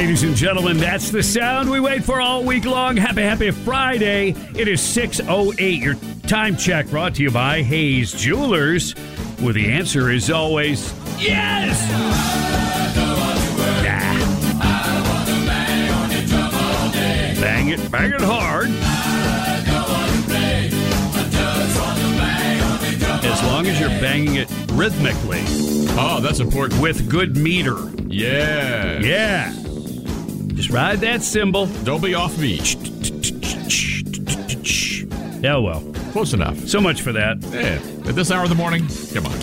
Ladies and gentlemen, that's the sound we wait for all week long. Happy, happy Friday. It is 6.08. Your time check brought to you by Hayes Jewelers, where the answer is always yes. Nah. Bang it, bang it hard. As long as you're banging it rhythmically Oh, that's important. with good meter. Yeah. Yeah. Just ride that cymbal. Don't be off beat. Yeah, well. Close enough. So much for that. Yeah. At this hour of the morning, come on.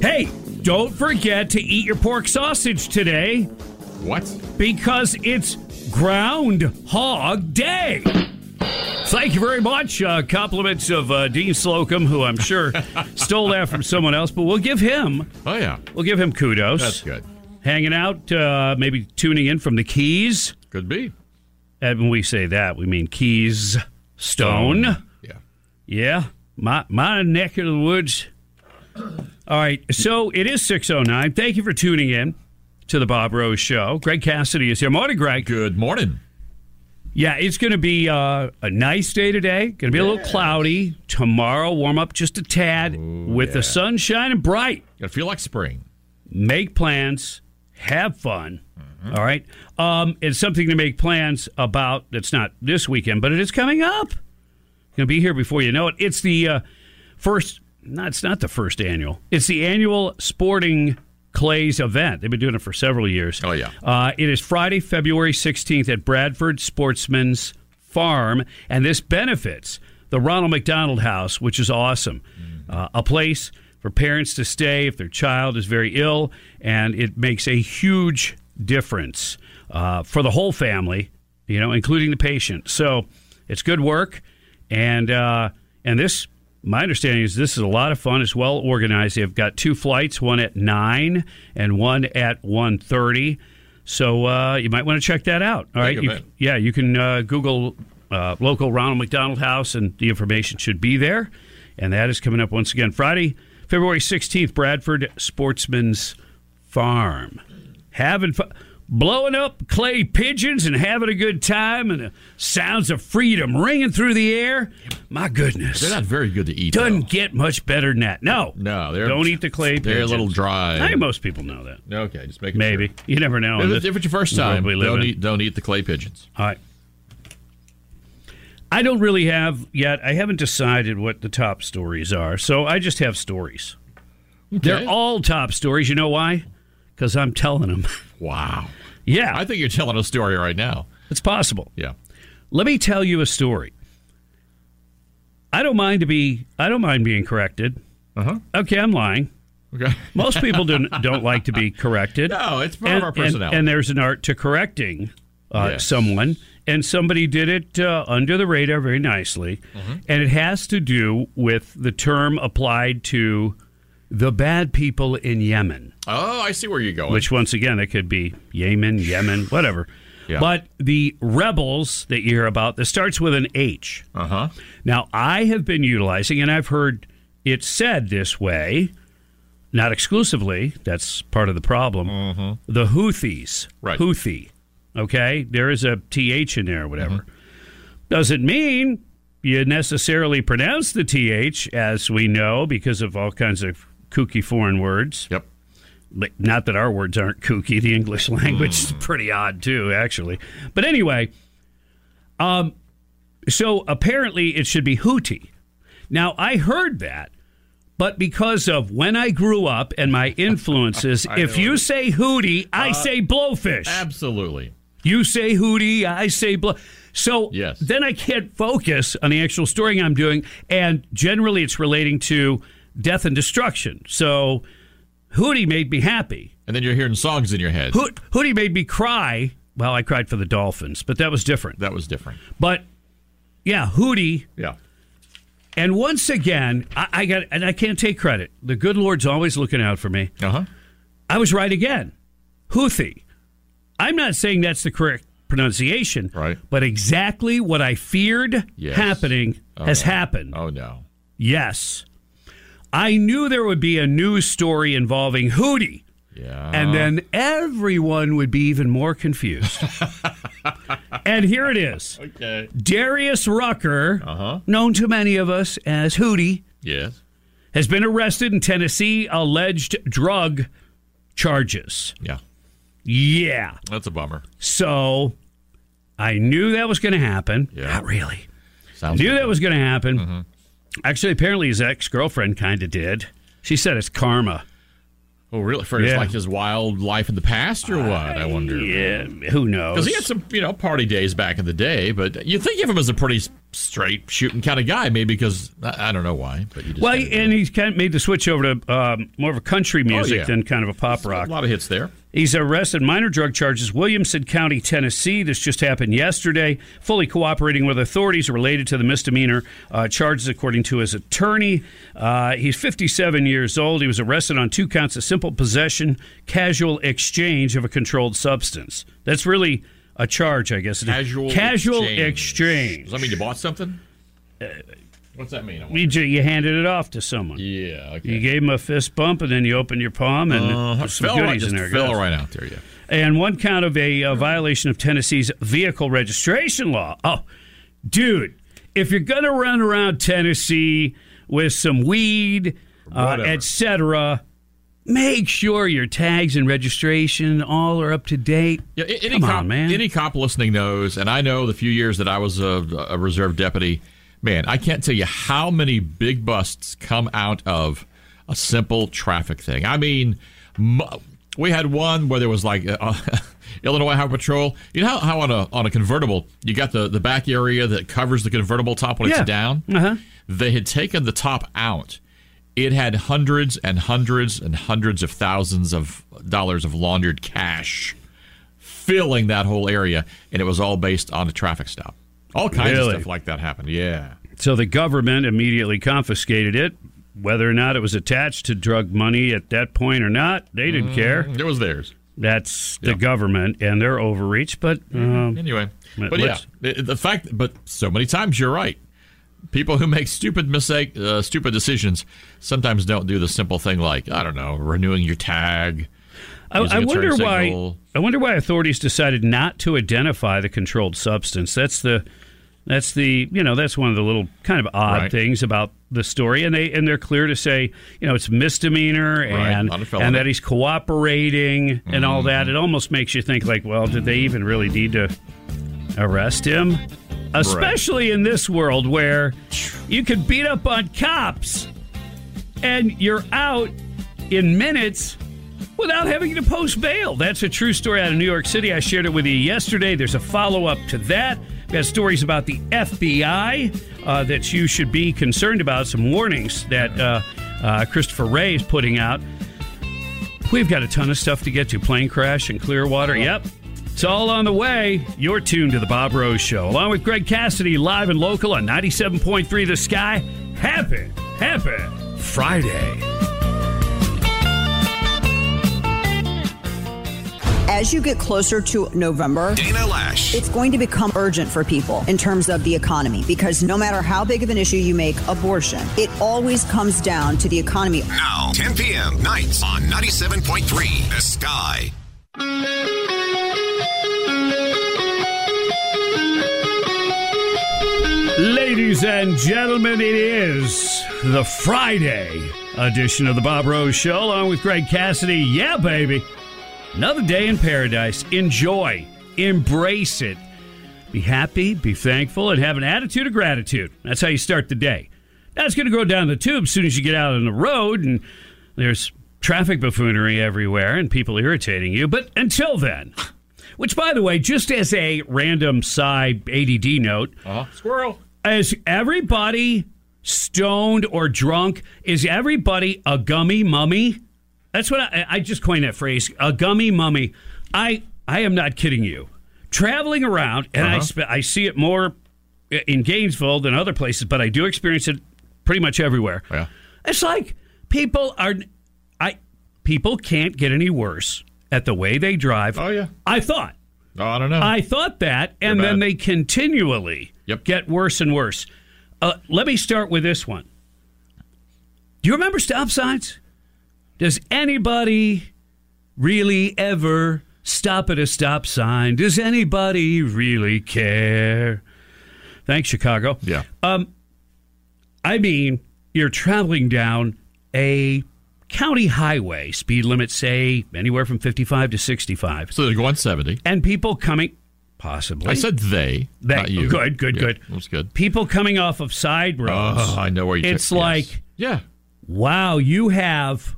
Hey, don't forget to eat your pork sausage today What? because it's Groundhog Day. Thank you very much. Uh, compliments of uh, Dean Slocum, who I'm sure stole that from someone else, but we'll give him Oh, yeah. we'll give him kudos. That's good. Hanging out, uh, maybe tuning in from the Keys. Could be. And when we say that, we mean Keys Stone. Yeah. Yeah, my my neck of the woods. All right, so it is six oh nine. Thank you for tuning in to the Bob Rose Show. Greg Cassidy is here. Morning, Greg. Good morning. Yeah, it's going to be uh, a nice day today. Going to be a little cloudy tomorrow. Warm up just a tad with the sun shining bright. Gonna feel like spring. Make plans. Have fun. All right. Um, it's something to make plans about. It's not this weekend, but it is coming up. Going to be here before you know it. It's the uh, first. No, it's not the first annual. It's the annual Sporting Clays event. They've been doing it for several years. Oh, yeah. Uh, it is Friday, February 16th at Bradford Sportsman's Farm, and this benefits the Ronald McDonald House, which is awesome. Uh, a place for parents to stay if their child is very ill, and it makes a huge difference uh, for the whole family, you know, including the patient. So it's good work, and uh, and this. My understanding is this is a lot of fun. It's well organized. They've got two flights, one at nine and one at 1.30. So uh, you might want to check that out. All right, You- yeah, you can uh, Google uh, local Ronald McDonald House, and the information should be there. And that is coming up once again Friday, February sixteenth, Bradford Sportsman's Farm. Having fun. Blowing up clay pigeons and having a good time, and the sounds of freedom ringing through the air. My goodness, They're not very good to eat. doesn't though. get much better than that. No, No, they're don't eat the clay pigeons. They're a little dry. I think most people know that. Okay, just make it Maybe Sure. you never know. If, if it's your first time, don't eat, don't eat the clay pigeons. All right. I don't really have yet. I haven't decided what the top stories are, so I just have stories. They're all top stories. You know why? Because I'm telling them. Wow. yeah, I think you're telling a story right now. it's possible. Yeah. Let me tell you a story. I don't mind to be. I don't mind being corrected. Uh huh. Okay, I'm lying. Okay. Most people don't don't like to be corrected. No, it's part and, of our and- personality. And, there's an art to correcting uh, Yes. someone, and somebody did it uh, under the radar very nicely. Mm-hmm. And it has to do with the term applied to the bad people in Yemen, oh, I see where you're going. which once again, it could be Yemen, Yemen, whatever. Yeah. But the rebels that you hear about, that starts with an H. Uh huh. Now, I have been utilizing, and I've heard it said this way, not exclusively, that's part of the problem, the Houthis. Right. Houthi. Okay? There is a TH in there or whatever. Doesn't mean you necessarily pronounce the TH, as we know, because of all kinds of kooky foreign words. Yep. Not that our words aren't kooky. The English language is pretty odd too, actually. But anyway, um, so apparently it should be hootie. Now I heard that, but because of when I grew up and my influences, if you say hootie, I say blowfish. Absolutely. You say hootie, I say blow. So Yes. then I can't focus on the actual story I'm doing, and generally it's relating to death and destruction. So hootie made me happy. And then you're hearing songs in your head. Hoot, hootie made me cry. Well, I cried for the Dolphins, but that was different. That was different. But yeah, hootie. Yeah. And once again, I, I got, and I can't take credit. The good Lord's always looking out for me. Uh huh. I was right again. Houthi. I'm not saying that's the correct pronunciation, Right. But exactly what I feared Yes. happening has happened. Oh no. Yes. I knew there would be a news story involving Hootie Yeah. And then everyone would be even more confused. and here it is Okay. Darius Rucker, Uh-huh. known to many of us as Hootie, Yes. has been arrested in Tennessee, alleged drug charges. Yeah. Yeah. That's a bummer. So I knew that was going to happen. Yeah. Not really. Sounds Knew that was going to happen. Mm-hmm. Actually, apparently his ex girlfriend kind of did. She said it's karma. Oh, really? For his Yeah. like his wild life in the past, or what? I wonder. Yeah, who knows? Because he had some, you know, party days back in the day, but you think of him as a pretty straight shooting kind of guy, maybe because I, I don't know why, but you just well, and do. he's kind of made the switch over to um, more of a country music Oh, yeah. than kind of a pop rock. a lot of hits there. He's arrested minor drug charges, Williamson County, Tennessee. This just happened yesterday. Fully cooperating with authorities related to the misdemeanor uh, charges, according to his attorney. Uh, he's 57 years old. He was arrested on two counts of simple possession, casual exchange of a controlled substance. That's really a charge, I guess. Casual casual exchange. Does that mean you bought something? What's that mean? You, you handed it off to someone. yeah. Okay. You gave him a fist bump, and then you opened your palm, and Uh, there's some fell right, goodies just in there. Fell guess. right out there. Yeah. and one count of a, uh violation of Tennessee's vehicle registration law. Oh, dude, if you're going to run around Tennessee with some weed, uh, etc., make sure your tags and registration all are up to date. Yeah, any Come cop, on, man. Any cop listening knows, and I know the few years that I was a, a reserve deputy, man, I can't tell you how many big busts come out of a simple traffic thing. I mean, we had one where there was like uh, Illinois Highway Patrol. You know how, how on a on a convertible you got the the back area that covers the convertible top when Yeah. it's down. Uh-huh. They had taken the top out. It had hundreds and hundreds and hundreds of thousands of dollars of laundered cash filling that whole area, and it was all based on a traffic stop. All kinds Really? of stuff like that happened. Yeah. So the government immediately confiscated it. Whether or not it was attached to drug money at that point or not, they didn't care. It was theirs. That's the Yeah. government and their overreach. But um, Anyway, but yeah, the fact, but so many times you're right. People who make stupid mistake, uh, stupid decisions, sometimes don't do the simple thing like I don't know, renewing your tag. I, I wonder why. signal. I wonder why authorities decided not to identify the controlled substance. That's the. That's the you know that's one of the little kind of odd Right. things about the story, and they and they're clear to say you know it's misdemeanor and not a felony. and that he's cooperating and all that. Mm-hmm. It almost makes you think like, well, did they even really need to arrest him? Especially in this world where you could beat up on cops and you're out in minutes without having to post bail. That's a true story out of New York City. I shared it with you yesterday. There's a follow up to that. We got stories about the FBI uh, that you should be concerned about, some warnings that uh, uh, Christopher Wray is putting out. We've got a ton of stuff to get to. Plane crash in Clearwater. Yep. It's all on the way. You're tuned to the Bob Rose Show, along with Greg Cassidy, live and local on 97.3 The Sky. Happy, happy Friday. As you get closer to November, Dana Loesch. it's going to become urgent for people in terms of the economy because no matter how big of an issue you make abortion, it always comes down to the economy. Now, 10 p.m. nights on 97.3 The Sky. Ladies and gentlemen, it is the Friday edition of the Bob Rose Show, along with Greg Cassidy. Yeah, baby. Another day in paradise. Enjoy, embrace it. Be happy, be thankful, and have an attitude of gratitude. That's how you start the day. That's going to go down the tube as soon as you get out on the road and there's traffic buffoonery everywhere and people irritating you. But until then, which, by the way, just as a random side ADD note, Uh-huh. Squirrel. Is everybody stoned or drunk? Is everybody a gummy mummy? That's what I, I just coined that phrase, a gummy mummy. I I am not kidding you. Traveling around, and I uh-huh. sp- I see it more in Gainesville than other places, but I do experience it pretty much everywhere. Yeah. It's like people are, I people can't get any worse at the way they drive. Oh, yeah. I thought. Oh, I don't know. I thought that, and then they continually Yep. get worse and worse. Uh, let me start with this one. Do you remember stop signs? Does anybody really ever stop at a stop sign? Does anybody really care? Thanks, Chicago. Yeah. I mean, you're traveling down a county highway, speed limit, say, anywhere from 55 to 65, So they're going 70. and people coming, possibly. I said they, They- not you. good, good, Yeah, good. That's good. people coming off of side roads. Oh, I know where you It's took- yes. like- Yeah. wow, you have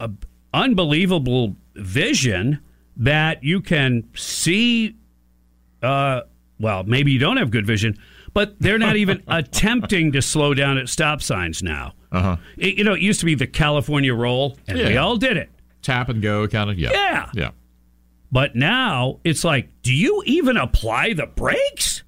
a unbelievable vision that you can see. Uh, well, maybe you don't have good vision, but they're not even attempting to slow down at stop signs now. Uh-huh. It- you know, it used to be the California roll, and we all did it. Tap and go kind of. Yeah. Yeah. Yeah. But now it's like, do you even apply the brakes?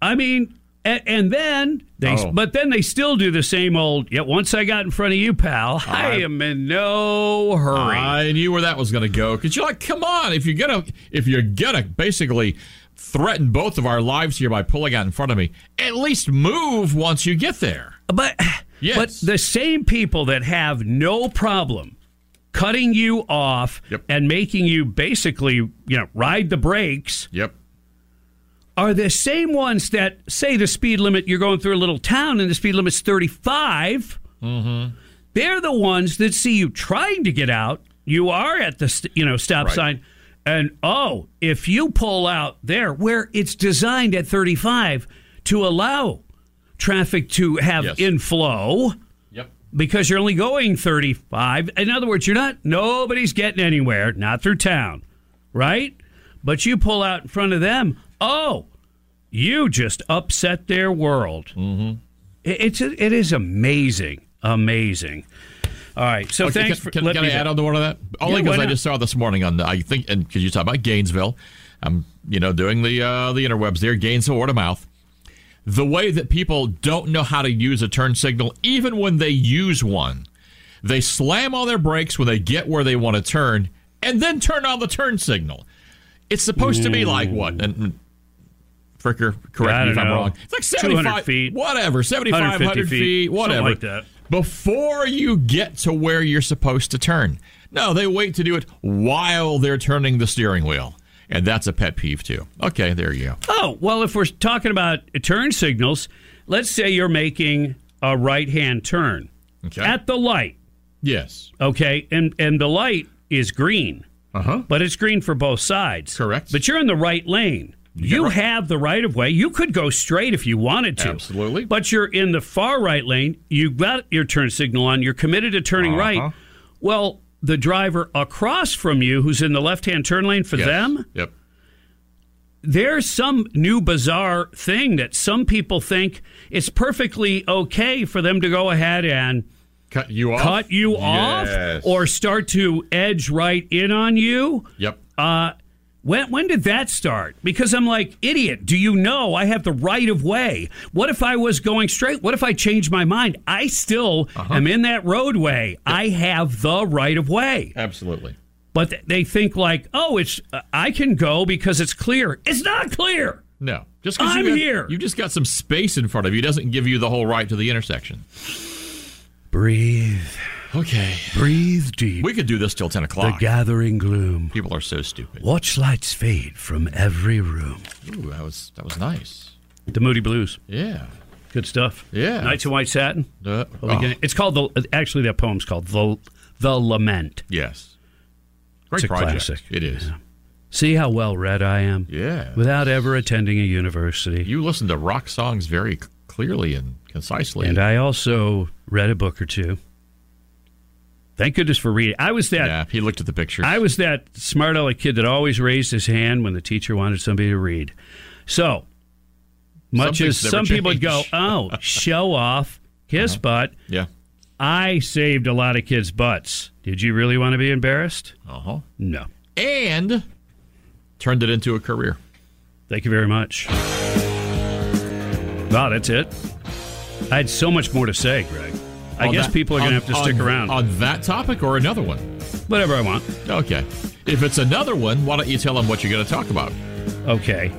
I mean, and, and then they, Oh. but then they still do the same old. Yeah, once I got in front of you, pal, I, I- am in no hurry. I knew where that was going to go because you're like, come on, if you're gonna, if you're gonna basically threaten both of our lives here by pulling out in front of me, at least move once you get there. but Yes. but the same people that have no problem cutting you off Yep. and making you basically, you know, ride the brakes Yep. are the same ones that say the speed limit you're going through a little town and the speed limit's 35 Mm-hmm. they're the ones that see you trying to get out you are at the st- you know stop Right. sign and oh if you pull out there where it's designed at 35 to allow traffic to have Yes. inflow. Because you're only going 35. In other words, you're not, nobody's getting anywhere, not through town, right? But you pull out in front of them, oh, you just upset their world. Mm-hmm. It's, it is amazing, amazing. All right, so Okay, thanks can, for can, letting can I add on to one of that? Only because why I just saw this morning on the, I think, and because you talk about Gainesville, I'm you know doing the uh, the interwebs there, Gainesville word of mouth. The way that people don't know how to use a turn signal, even when they use one, they slam on their brakes when they get where they want to turn, and then turn on the turn signal. It's supposed to be like what? And, Fricker, correct me if I'm know. wrong. It's like 75 feet. whatever, 75, 150 100 feet, feet, whatever. like that. Before you get to where you're supposed to turn. No, they wait to do it while they're turning the steering wheel. And that's a pet peeve, too. Okay, there you go. Oh, well, if we're talking about turn signals, let's say you're making a right hand turn Okay. at the light. yes. Okay, and and the light is green, Uh huh. but it's green for both sides. Correct. But you're in the right lane. You right. have the right of way. You could go straight if you wanted to. Absolutely. But you're in the far right lane. You've got your turn signal on. You're committed to turning Uh-huh. right. Well, the driver across from you, who's in the left-hand turn lane for Yes. them, Yep. there's some new bizarre thing that some people think it's perfectly okay for them to go ahead and Cut you off. cut you Yes. off or start to edge right in on you. Yep. Uh, when when did that start? Because I'm like, idiot, do you know I have the right of way? What if I was going straight? What if I changed my mind? I still Uh-huh. am in that roadway. I have the right of way. Absolutely. But th- they think like, oh, it's uh, I can go because it's clear. It's not clear. No. Just 'cause I'm you got, here. You've just got some space in front of you doesn't give you the whole right to the intersection. Breathe, Okay. breathe deep. We could do this till 10 o'clock. The gathering gloom. People are so stupid. Watch lights fade from every room. Ooh, that was that was nice. The Moody Blues. Yeah. Good stuff. Yeah. Nights in White Satin. Uh, beginning- It's called the. Actually, that poem's called the the Lament. Yes. Great It's project. classic. It is. See how well read I am. Yeah. Without ever attending a university. You listen to rock songs very clearly and concisely. and I also read a book or two. Thank goodness for reading. I was that. yeah, he looked at the pictures. I was that smart aleck kid that always raised his hand when the teacher wanted somebody to read. So much Some as some people would go, oh, show off, kiss butt. yeah. I saved a lot of kids' butts. Did you really want to be embarrassed? Uh huh. No. And turned it into a career. Thank you very much. Wow, that's it. I had so much more to say, Greg. I On guess that- people are going to have to stick on- around. on that topic or another one. Whatever I want. Okay. If it's another one, why don't you tell them what you're going to talk about? Okay.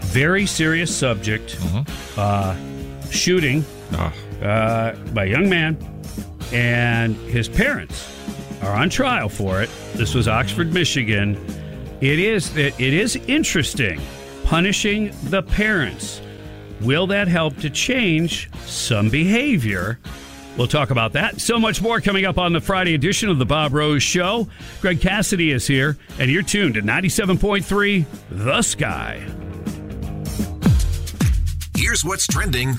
Very serious subject. Mm-hmm. Uh, shooting Oh, uh, by a young man and his parents are on trial for it. This was Oxford, Michigan. It is it is interesting punishing the parents. Will that help to change some behavior? We'll talk about that. So much more coming up on the Friday edition of the Bob Rose Show. Greg Cassidy is here, and you're tuned to 97.3 The Sky. Here's what's trending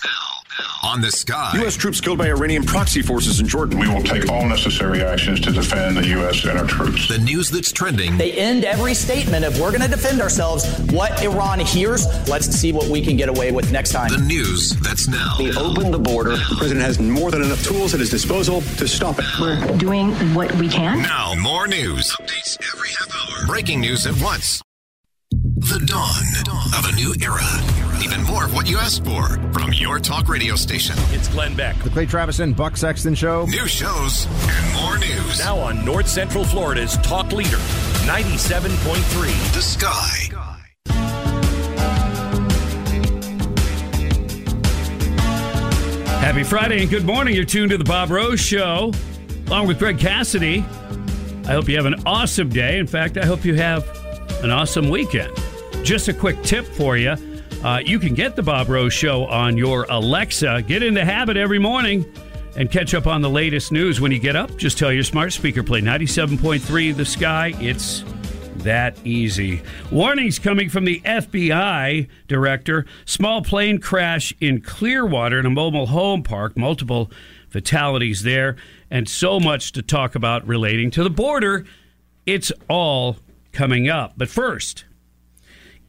on the sky. U.S. troops killed by Iranian proxy forces in Jordan. We will take all necessary actions to defend the U.S. and our troops. The news that's trending. They end every statement of we're going to defend ourselves. What Iran hears, let's see what we can get away with next time. The news that's now. We open the border. The president has more than enough tools at his disposal to stop it. We're doing what we can. Now, more news. Updates every half hour. Breaking news at once. The dawn of a new era. Even more of what you asked for from your talk radio station. It's Glenn Beck. The Clay Travis and Buck Sexton Show. New shows and more news. Now on North Central Florida's talk leader, 97.3. The Sky. Happy Friday and good morning. You're tuned to the Bob Rose Show, along with Greg Cassidy. I hope you have an awesome day. In fact, I hope you have an awesome weekend. Just a quick tip for you. Uh, you can get the Bob Rose Show on your Alexa. Get in the habit every morning and catch up on the latest news when you get up. Just tell your smart speaker play 97.3 The Sky. It's that easy. Warnings coming from the FBI director. Small plane crash in Clearwater in a mobile home park. Multiple fatalities there. And so much to talk about relating to the border. It's all coming up. But first,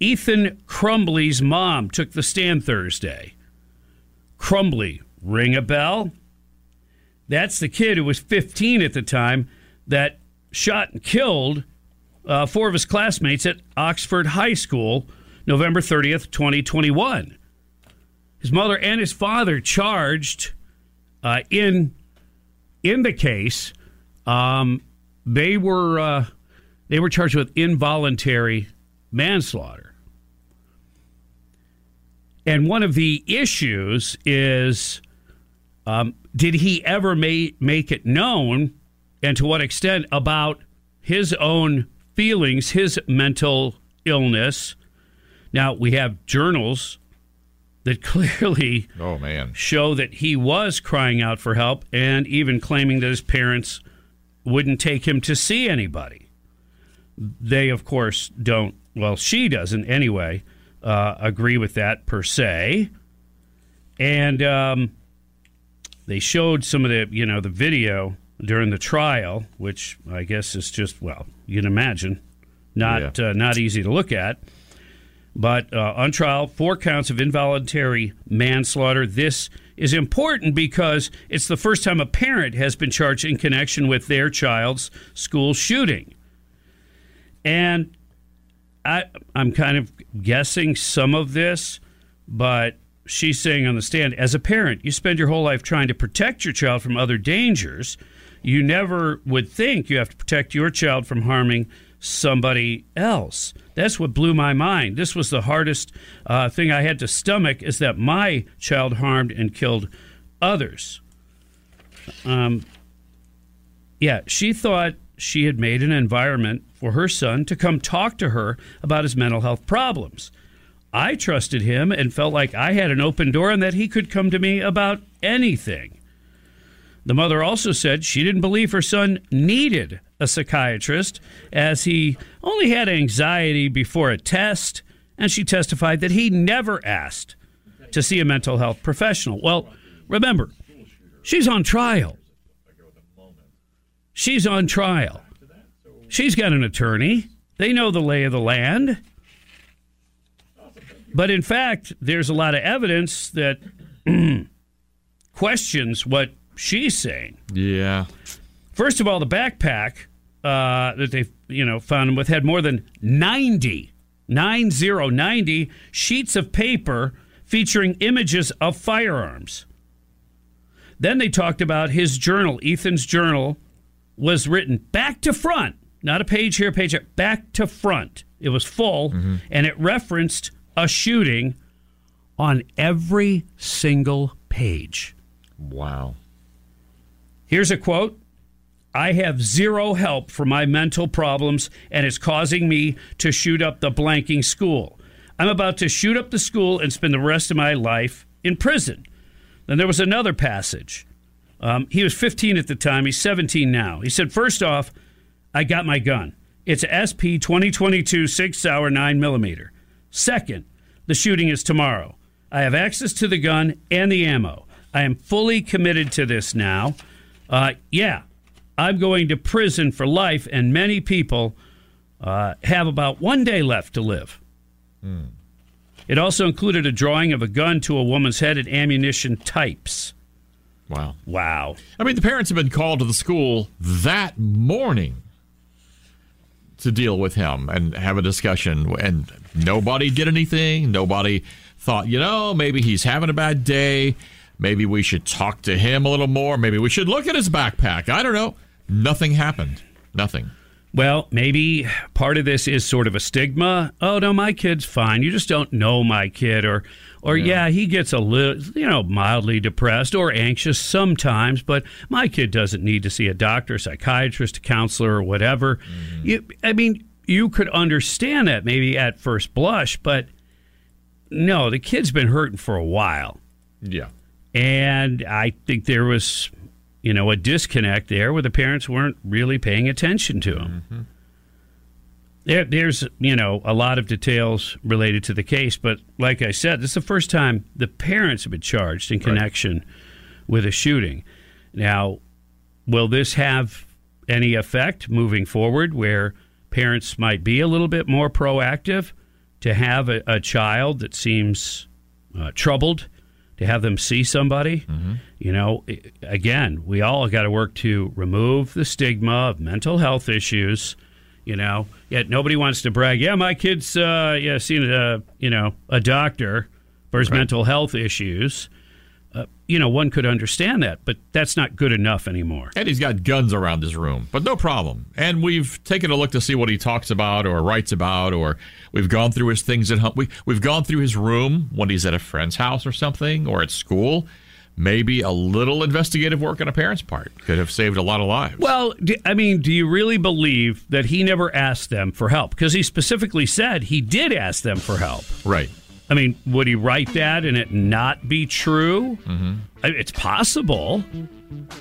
Ethan Crumbley's mom took the stand Thursday. Crumbley, ring a bell? That's the kid who was 15 at the time that shot and killed uh, four of his classmates at Oxford High School November 30th, 2021. His mother and his father charged uh, in in the case. Um, they were uh, they were charged with involuntary manslaughter. And one of the issues is um, did he ever ma- make it known and to what extent about his own feelings, his mental illness? Now, we have journals that clearly Oh, man. show that he was crying out for help and even claiming that his parents wouldn't take him to see anybody. They, of course, don't, well, she doesn't anyway, uh, agree with that per se. And um, they showed some of the, you know, the video during the trial, which I guess is just, well, you can imagine, not, uh, not easy to look at. But uh, on trial, four counts of involuntary manslaughter. This is important because it's the first time a parent has been charged in connection with their child's school shooting. And I, I'm kind of guessing some of this, but she's saying on the stand as a parent, you spend your whole life trying to protect your child from other dangers. You never would think you have to protect your child from harming somebody else. That's what blew my mind. This was the hardest uh, thing I had to stomach is that my child harmed and killed others. Um, yeah, she thought she had made an environment for her son to come talk to her about his mental health problems. I trusted him and felt like I had an open door and that he could come to me about anything. The mother also said she didn't believe her son needed a psychiatrist as he only had anxiety before a test, and she testified that he never asked to see a mental health professional. Well, remember, she's on trial. She's on trial. She's got an attorney. They know the lay of the land. But in fact, there's a lot of evidence that questions what she's saying. Yeah. First of all, the backpack uh, that they you know found him with had more than 90, 90, 90 sheets of paper featuring images of firearms. Then they talked about his journal. Ethan's journal was written back to front, not a page here, page there, back to front. It was full, and it referenced a shooting on every single page. Wow. Here's a quote I have zero help for my mental problems, and it's causing me to shoot up the blanking school. I'm about to shoot up the school and spend the rest of my life in prison. Then there was another passage. Um, he was 15 at the time. He's 17 now. He said, First off, I got my gun. It's a SP 2022 Sig Sauer 9 millimeter. Second, the shooting is tomorrow. I have access to the gun and the ammo. I am fully committed to this now. Uh, yeah, I'm going to prison for life, and many people uh, have about one day left to live. It also included a drawing of a gun to a woman's head and ammunition types. Wow. Wow. I mean, the parents have been called to the school that morning to deal with him and have a discussion, and nobody did anything. Nobody thought, you know, maybe he's having a bad day. Maybe we should talk to him a little more. Maybe we should look at his backpack. I don't know. Nothing happened. Nothing. Well, maybe part of this is sort of a stigma. Oh no, my kid's fine. You just don't know my kid, or, or yeah, he gets a little, you know, mildly depressed or anxious sometimes. But my kid doesn't need to see a doctor, psychiatrist, a counselor, or whatever. Mm-hmm. You, I mean, you could understand that maybe at first blush, but no, the kid's been hurting for a while. Yeah. And I think there was, you know, a disconnect there where the parents weren't really paying attention to him. There, there's, you know, a lot of details related to the case, but like I said, this is the first time the parents have been charged in connection with a shooting. Now, will this have any effect moving forward where parents might be a little bit more proactive to have a, a child that seems uh, troubled? To have them see somebody. You know, again, we all got to work to remove the stigma of mental health issues. You know, yet nobody wants to brag. Yeah, my kid's uh, yeah seen a you know a doctor for his mental health issues. Uh, you know, one could understand that, but that's not good enough anymore. And he's got guns around his room, but no problem. And we've taken a look to see what he talks about or writes about, or we've gone through his things at home. We, we've gone through his room when he's at a friend's house or something, or at school. Maybe a little investigative work on a parent's part could have saved a lot of lives. Well, do, I mean, do you really believe that he never asked them for help? Because he specifically said he did ask them for help. Right. I mean, would he write that and it not be true? Mm-hmm. It's possible.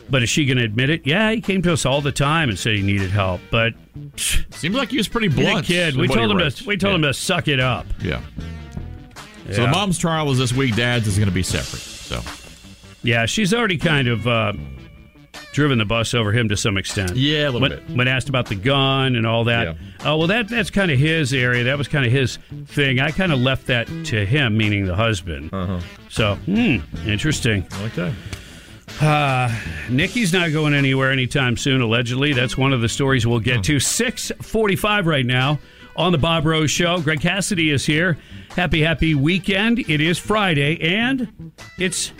But is she going to admit it? Yeah, he came to us all the time and said he needed help. But seems like he was pretty blunt. kid. We told him wrote. to. We told him to suck it up. Yeah. So the mom's trial is this week. Dad's is going to be separate. So Yeah, she's already kind of uh, driven the bus over him to some extent. Yeah, a little when, bit. When asked about the gun and all that, oh well, that that's kind of his area. That was kind of his thing. I kind of left that to him, meaning the husband. Uh-huh. So, hmm, interesting. I like that. Uh, Nikki's not going anywhere anytime soon. Allegedly, that's one of the stories we'll Hmm. get to. Six forty-five right now on the Bob Rose Show. Greg Cassidy is here. Happy, happy weekend! It is Friday, and it's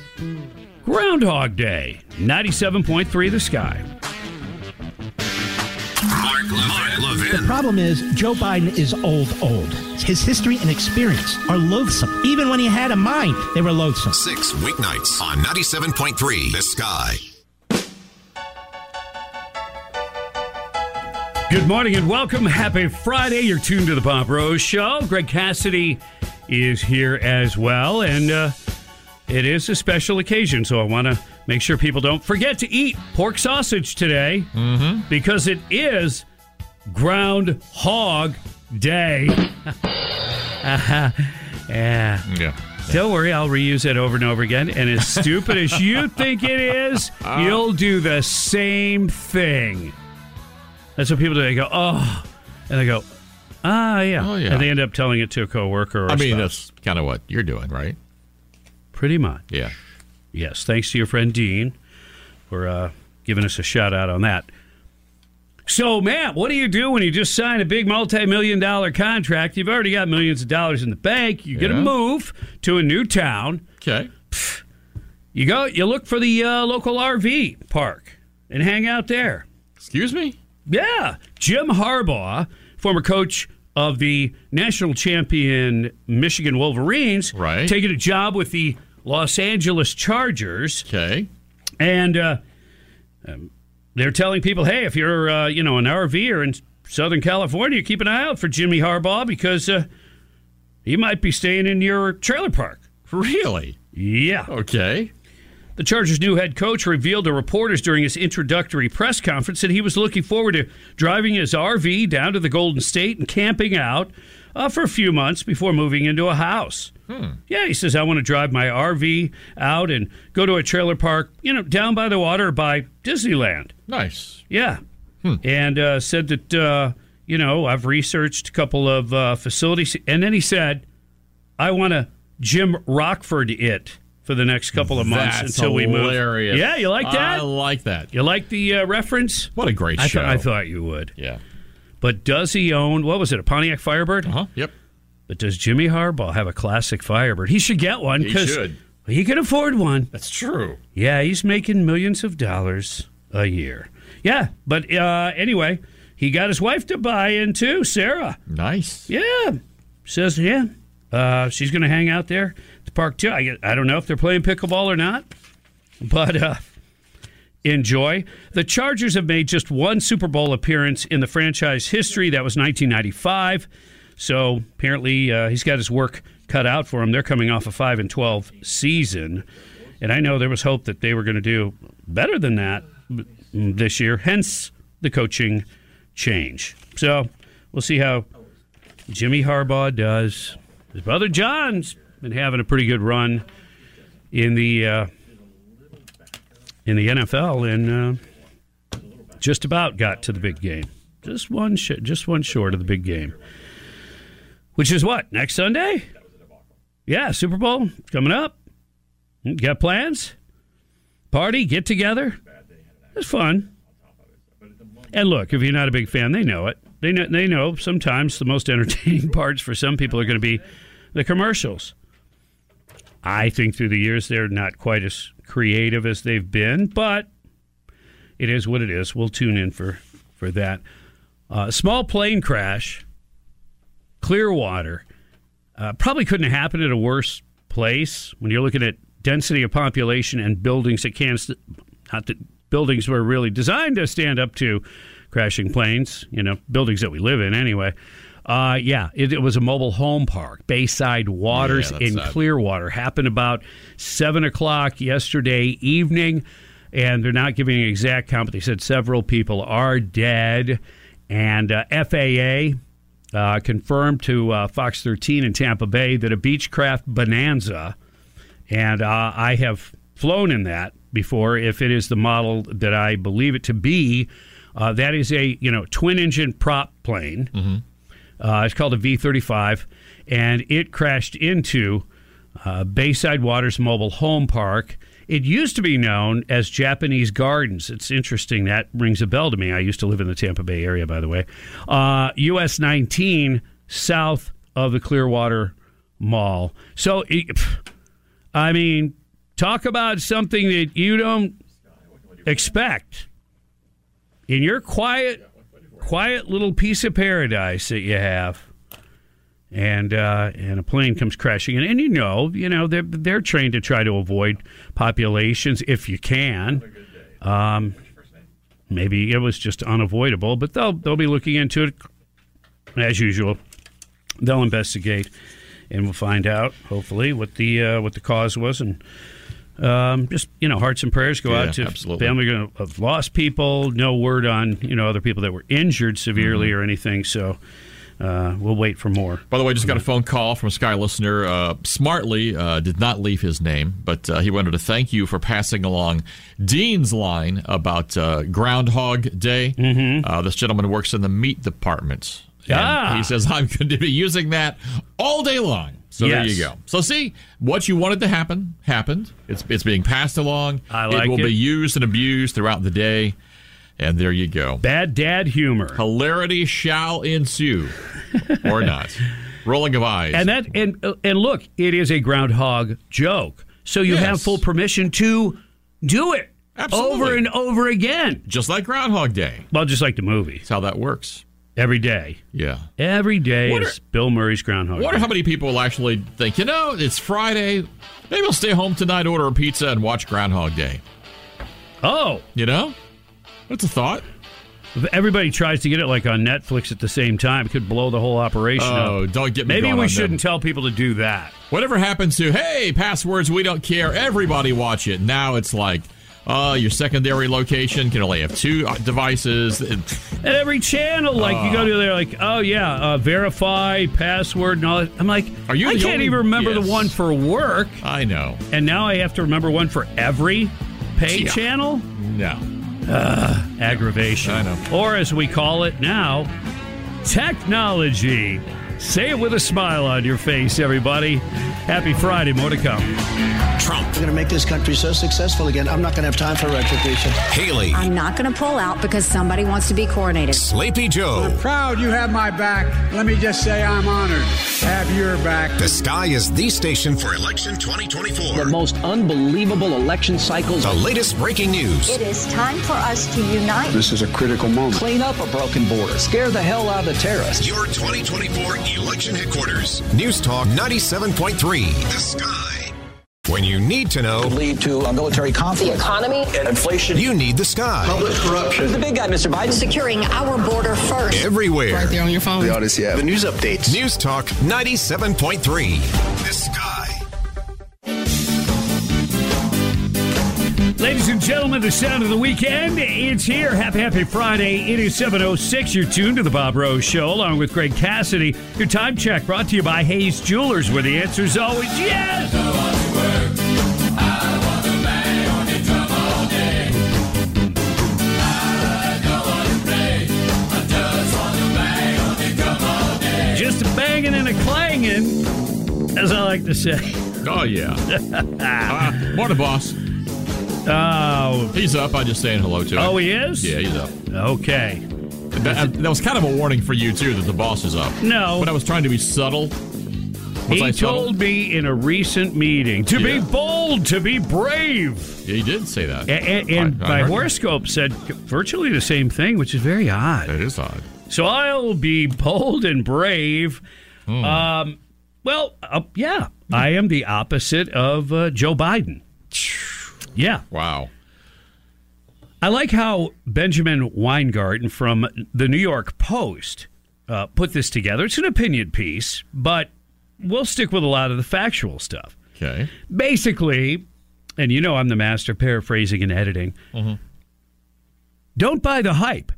Groundhog Day. Ninety-seven point three. The sky. Mark, Mark The problem is Joe Biden is old, old. His history and experience are loathsome. Even when he had a mind, they were loathsome. Six weeknights on 97.3 The Sky. Good morning and welcome. Happy Friday. You're tuned to the Bob Rose Show. Greg Cassidy is here as well, and uh, it is a special occasion, so I want to make sure people don't forget to eat pork sausage today because it is Ground Hog Day. yeah. Yeah. Don't worry, I'll reuse it over and over again. And as stupid as you think it is, you'll do the same thing. That's what people do. They go, oh, and they go, ah, yeah. Oh, yeah. And they end up telling it to a coworker or I mean, spouse. that's kind of what you're doing, right? Pretty much. Yeah. Yes. Thanks to your friend Dean for uh, giving us a shout out on that. So, Matt, what do you do when you just sign a big multi million dollar contract? You've already got millions of dollars in the bank. You're going to move to a new town. Okay. You go, you look for the uh, local RV park and hang out there. Excuse me? Yeah. Jim Harbaugh, former coach of the national champion Michigan Wolverines, Right. taking a job with the Los Angeles Chargers. Okay. And uh, um, they're telling people, hey, if you're uh, you know an RVer in Southern California, keep an eye out for Jimmy Harbaugh because uh, he might be staying in your trailer park. Really? Yeah. Okay. The Chargers' new head coach revealed to reporters during his introductory press conference that he was looking forward to driving his RV down to the Golden State and camping out uh, for a few months before moving into a house. Hmm. Yeah, he says, I want to drive my RV out and go to a trailer park, you know, down by the water by Disneyland. Nice. Yeah. And uh, said that, uh, you know, I've researched a couple of uh, facilities. And then he said, I want to Jim Rockford it for the next couple of months That's until we move. hilarious. Yeah, you like that? I like that. You like the uh, reference? What a great I show. thought I thought you would. Yeah. But does he own what was it? A Pontiac Firebird? Uh huh. Yep. But does Jimmy Harbaugh have a classic Firebird? He should get one He should. he can afford one. That's true. Yeah, he's making millions of dollars a year. Yeah, but uh, anyway, he got his wife to buy in too, Sarah. Nice. Yeah, says yeah, uh, she's going to hang out there at the park too. I, I don't know if they're playing pickleball or not, but uh, enjoy. The Chargers have made just one Super Bowl appearance in the franchise history. That was 1995. So apparently, uh, he's got his work cut out for him. They're coming off a five and 12 season, and I know there was hope that they were going to do better than that this year. Hence the coaching change. So we'll see how Jimmy Harbaugh does. His brother John's been having a pretty good run in the uh, in the NFL and uh, just about got to the big game. Just one, sh- just one short of the big game, which is what next Sunday. Yeah, Super Bowl coming up. You Got plans? Party, get together. It's fun. And look, if you're not a big fan, they know it. They know, they know sometimes the most entertaining parts for some people are going to be the commercials. I think through the years they're not quite as creative as they've been, but it is what it is. We'll tune in for for that. Uh, small plane crash, Clearwater. Uh, probably couldn't have happened at a worse place when you're looking at density of population and buildings that can't. st- Not that buildings were really designed to stand up to crashing planes. You know, buildings that we live in anyway. Uh, yeah, it, it was a mobile home park, Bayside Waters Yeah, in sad. Clearwater. Happened about seven o'clock yesterday evening, and they're not giving an exact count, but they said several people are dead. And uh, FAA uh, confirmed to uh, Fox 13 in Tampa Bay that a Beechcraft Bonanza, and uh, I have flown in that before. If it is the model that I believe it to be, uh, that is a you know twin engine prop plane. Uh, it's called a V 35, and it crashed into uh, Bayside Waters Mobile Home Park. It used to be known as Japanese Gardens. It's interesting. That rings a bell to me. I used to live in the Tampa Bay area, by the way. Uh, US 19, south of the Clearwater Mall. So, I mean, talk about something that you don't expect in your quiet quiet little piece of paradise that you have, and uh, and a plane comes crashing in, and you know, you know, they're they're trained to try to avoid populations if you can. Um, maybe it was just unavoidable, but they'll they'll be looking into it as usual. They'll investigate, and we'll find out hopefully what the uh, what the cause was and. Um, just you know, hearts and prayers go Yeah, out to absolutely. family have lost people. No word on you know other people that were injured severely Mm-hmm. or anything. So uh, we'll wait for more. By the way, just got a phone call from a Sky listener. Uh, smartly, uh, did not leave his name, but uh, he wanted to thank you for passing along Dean's line about uh, Groundhog Day. Mm-hmm. Uh, this gentleman works in the meat department. And Ah. He says, I'm going to be using that all day long. So there you go. So see, what you wanted to happen happened. It's it's being passed along. I like it will it. be used and abused throughout the day. And there you go. Bad dad humor. Hilarity shall ensue, or not. Rolling of eyes. And that and and look, it is a groundhog joke. So you Yes. have full permission to do it Absolutely. over and over again. just like Groundhog Day. Well, just like the movie, That's how that works. Every day. Yeah. Every day Wonder- is Bill Murray's Groundhog. I wonder how many people will actually think, you know, it's Friday. Maybe I'll stay home tonight, order a pizza, and watch Groundhog Day. Oh, You know? That's a thought. If everybody tries to get it like on Netflix at the same time, it could blow the whole operation Oh, up. don't get me Maybe we shouldn't them. tell people to do that. Whatever happens to, hey, passwords, we don't care. Everybody watch it. Now it's like, uh, your secondary location can only have two uh, devices. And And every channel, like you go to there, like, oh yeah, uh, verify password and all that. I'm like, Are you I can't only- even remember Yes. the one for work, I know. and now I have to remember one for every pay Yeah. channel. No. Aggravation. I know. Or as we call it now, technology. Say it with a smile on your face, everybody. Happy Friday. More to come. Trump, We're going to make this country so successful again. I'm not going to have time for retribution. Haley, I'm not going to pull out because somebody wants to be coronated. Sleepy Joe. I'm Proud you have my back. Let me just say I'm honored to have your back. The Sky is the station for election 2024. The most unbelievable election cycles. The latest breaking news. It is time for us to unite. This is a critical moment. Clean up a broken border. Scare the hell out of the terrorists. Your 2024 election headquarters. News Talk 97.3. The Sky. When you need to know, Lead to a military conflict. The economy. And inflation. you need the Sky. Public corruption. Who's the big guy, Mr. Biden? Securing our border first. Everywhere. Right there on your phone. The Audacy app. The news updates. News Talk 97.3. The Sky. Ladies and gentlemen, the sound of the weekend. It's here. Happy, happy Friday. It is 7.06. You're tuned to the Bob Rose Show along with Greg Cassidy. Your time check brought to you by Hayes Jewelers, where the answer is always yes. Just a banging and a clanging, as I like to say. Oh, yeah. uh, boss. Oh, He's up. I'm just saying hello to him. oh, he is? Yeah, he's up. Okay. That, that was kind of a warning for you, too, that the boss is up. No. But I was trying to be subtle. Was he I subtle? told me in a recent meeting to Yeah. be bold, to be brave. Yeah, he did say that. A- a- And, I- I my horoscope said virtually the same thing, which is very odd. That is odd. So I'll be bold and brave. Hmm. Um, well, uh, yeah, I am the opposite of uh, Joe Biden. Yeah. Wow. I like how Benjamin Weingarten from the New York Post uh, put this together. It's an opinion piece, but we'll stick with a lot of the factual stuff. Okay. Basically, and you know I'm the master paraphrasing and editing. Don't buy the hype.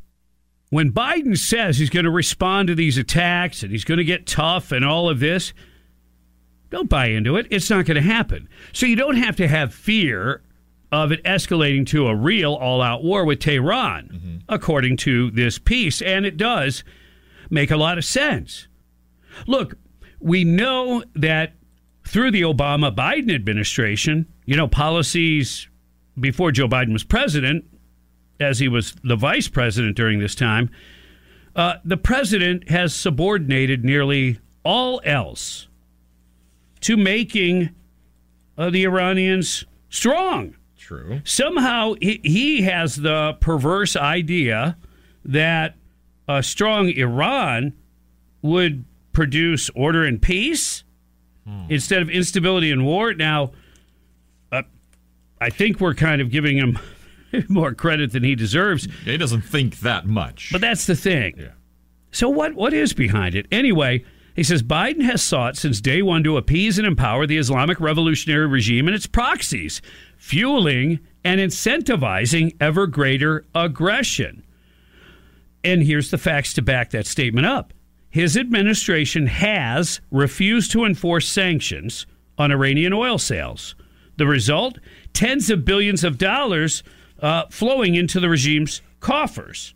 When Biden says he's going to respond to these attacks and he's going to get tough and all of this, don't buy into it. It's not going to happen. So you don't have to have fear of it escalating to a real all out war with Tehran, according to this piece. And it does make a lot of sense. Look, we know that through the Obama Biden administration, you know, policies before Joe Biden was president, as he was the vice president during this time, uh, the president has subordinated nearly all else to making uh, the Iranians strong. True. Somehow he, he has the perverse idea that a strong Iran would produce order and peace instead of instability and war. Now, uh, I think we're kind of giving him more credit than he deserves. He doesn't think that much. But that's the thing. Yeah. So what what is behind it? Anyway, he says Biden has sought since day one to appease and empower the Islamic revolutionary regime and its proxies, fueling and incentivizing ever greater aggression. And here's the facts to back that statement up. His administration has refused to enforce sanctions on Iranian oil sales. The result? Tens of billions of dollars uh, flowing into the regime's coffers.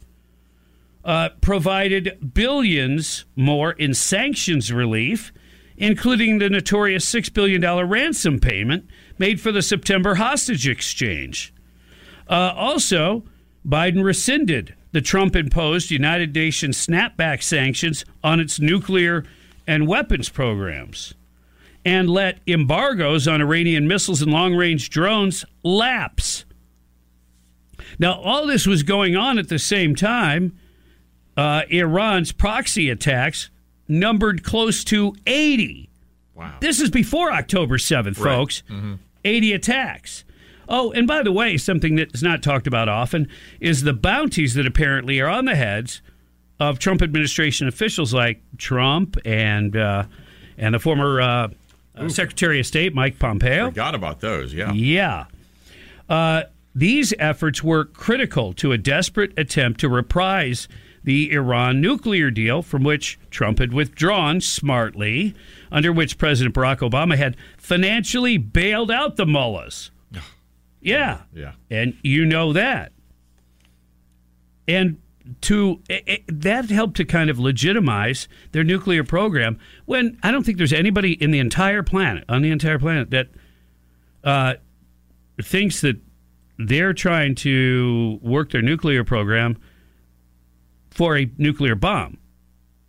Uh, provided billions more in sanctions relief, including the notorious $6 billion ransom payment made for the September hostage exchange. Uh, also, Biden rescinded the Trump imposed United Nations snapback sanctions on its nuclear and weapons programs and let embargoes on Iranian missiles and long range drones lapse. Now, all this was going on at the same time. Uh, Iran's proxy attacks numbered close to 80. Wow. This is before October 7th, Right. folks. Mhm. 80 attacks. Oh, and by the way, something that's not talked about often is the bounties that apparently are on the heads of Trump administration officials like Trump and uh, and the former uh, Secretary of State Mike Pompeo. Forgot about those. Yeah. Yeah. Uh, these efforts were critical to a desperate attempt to reprise the Iran nuclear deal from which Trump had withdrawn smartly, under which President Barack Obama had financially bailed out the mullahs. Yeah. Yeah. And you know that. And to eh, eh, that helped to kind of legitimize their nuclear program when I don't think there's anybody in the entire planet on the entire planet that uh, thinks that they're trying to work their nuclear program for a nuclear bomb.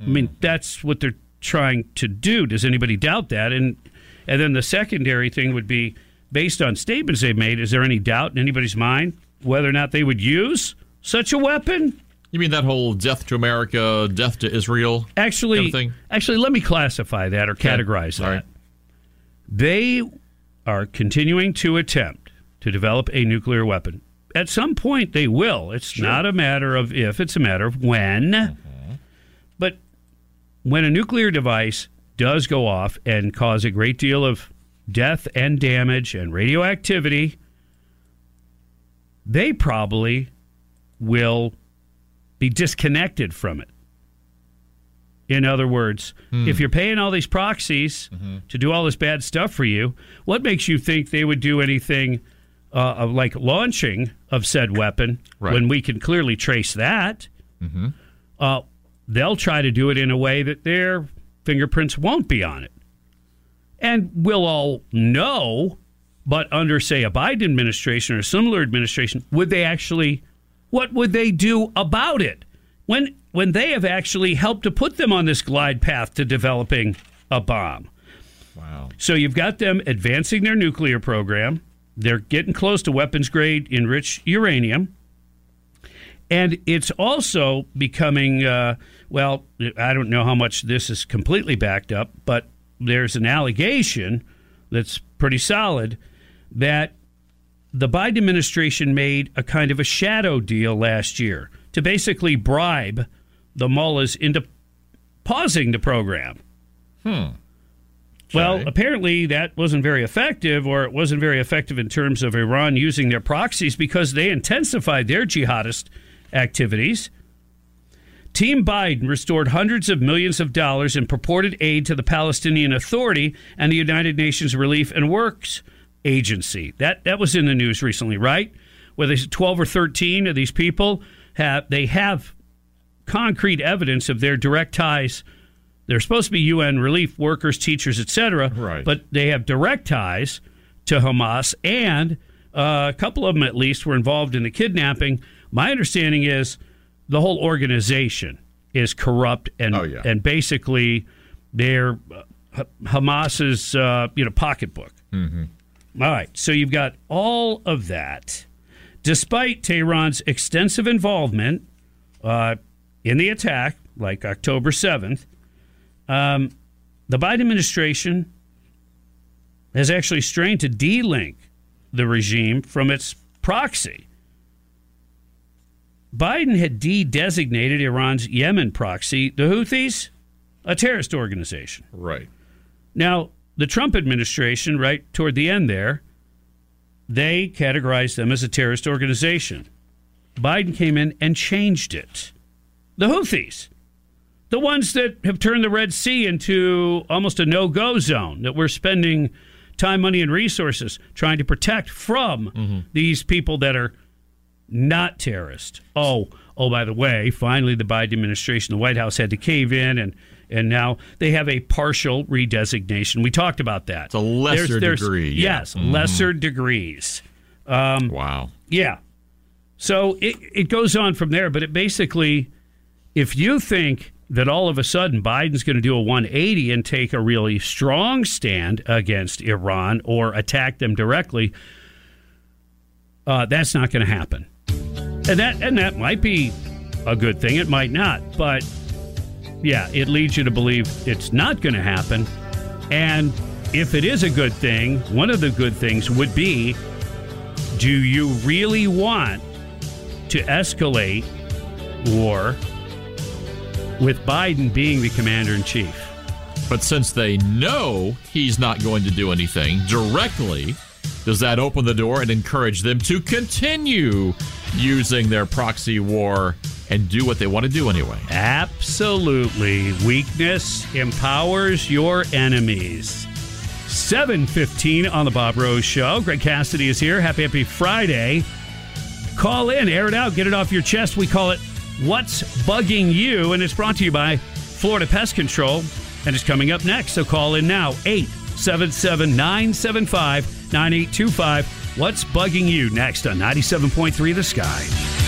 I mean, mm-hmm. that's what they're trying to do. Does anybody doubt that? And and then the secondary thing would be based on statements they've made. Is there any doubt in anybody's mind whether or not they would use such a weapon? You mean that whole death to America, death to Israel? Actually, kind of thing? actually, let me classify that or categorize All that. right. They are continuing to attempt to develop a nuclear weapon. At some point, they will. It's not a matter of if; it's a matter of when. Mm-hmm. But when a nuclear device does go off and cause a great deal of death and damage and radioactivity, they probably will be disconnected from it. In other words, hmm. if you're paying all these proxies mm-hmm. to do all this bad stuff for you, what makes you think they would do anything uh, like launching of said weapon Right. when we can clearly trace that? Uh, they'll try to do it in a way that their fingerprints won't be on it. And we'll all know, but under, say, a Biden administration or a similar administration, would they actually, what would they do about it? When, when they have actually helped to put them on this glide path to developing a bomb. Wow. So you've got them advancing their nuclear program. They're getting close to weapons grade enriched uranium. And it's also becoming, uh, well, I don't know how much this is completely backed up, but there's an allegation that's pretty solid that the Biden administration made a kind of a shadow deal last year to basically bribe the mullahs into pausing the program. Hmm. Well, apparently that wasn't very effective, or it wasn't very effective in terms of Iran using their proxies because they intensified their jihadist activities. Team Biden restored hundreds of millions of dollars in purported aid to the Palestinian Authority and the United Nations Relief and Works Agency. That that was in the news recently, right? Where there's 12 or 13 of these people have they have concrete evidence of their direct ties. They're supposed to be UN relief workers, teachers, etc. Right. But they have direct ties to Hamas, and uh, a couple of them at least were involved in the kidnapping. My understanding is the whole organization is corrupt and Oh, yeah. and basically they're uh, Hamas's uh, you know pocketbook. Mm-hmm. All right, so you've got all of that, despite Tehran's extensive involvement uh, in the attack, like October seventh. Um, the Biden administration has actually strained to de-link the regime from its proxy. Biden had de-designated Iran's Yemen proxy, the Houthis, a terrorist organization. Right. Now, the Trump administration, right toward the end there, they categorized them as a terrorist organization. Biden came in and changed it. The Houthis, the ones that have turned the Red Sea into almost a no go zone that we're spending time, money, and resources trying to protect from these people that are not terrorists. Oh, oh, by the way, finally the Biden administration, the White House had to cave in and and now they have a partial redesignation. We talked about that. It's a lesser degree, yeah. Yes, Mhm. lesser degrees. Um, wow. Yeah. So it, it goes on from there, but it basically, if you think that all of a sudden Biden's going to do a 180 and take a really strong stand against Iran or attack them directly, uh, that's not going to happen. And that and that might be a good thing. It might not, but yeah, it leads you to believe it's not going to happen. And if it is a good thing, one of the good things would be do you really want to escalate war with Biden being the commander in chief? But since they know he's not going to do anything directly, does that open the door and encourage them to continue using their proxy war and do what they want to do anyway? Absolutely. Weakness empowers your enemies. 715 on the Bob Rose Show. Greg Cassidy is here. Happy, happy Friday. Call in, air it out, get it off your chest. We call it What's Bugging You? And it's brought to you by Florida Pest Control. And it's coming up next. So call in now 877 975 9825. What's bugging you next on 97.3 The Sky?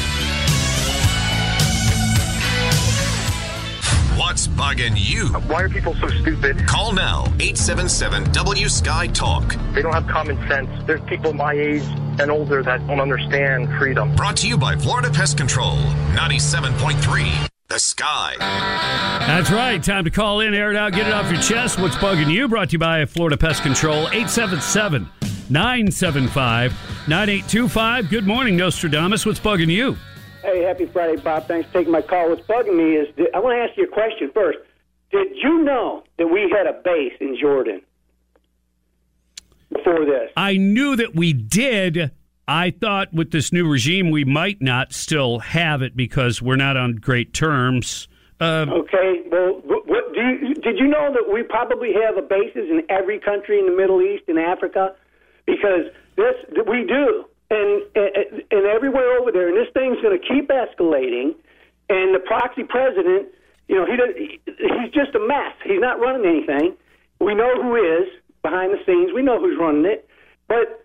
What's bugging you? Why are people so stupid? Call now 877 W Sky Talk. They don't have common sense. There's people my age and older that don't understand freedom. Brought to you by Florida Pest Control 97.3 The Sky. That's right. Time to call in, air it out, get it off your chest. What's bugging you? Brought to you by Florida Pest Control 877 975 9825. Good morning, Nostradamus. What's bugging you? Hey, happy Friday, Bob. Thanks for taking my call. What's bugging me is I want to ask you a question first. Did you know that we had a base in Jordan before this? I knew that we did. I thought with this new regime we might not still have it because we're not on great terms. Uh, okay. Well, what, do you, did you know that we probably have a bases in every country in the Middle East and Africa? Because this we do and, and and everywhere over there, and this thing's going to keep escalating. And the proxy president, you know, he does, he's just a mess. He's not running anything. We know who is behind the scenes. We know who's running it, but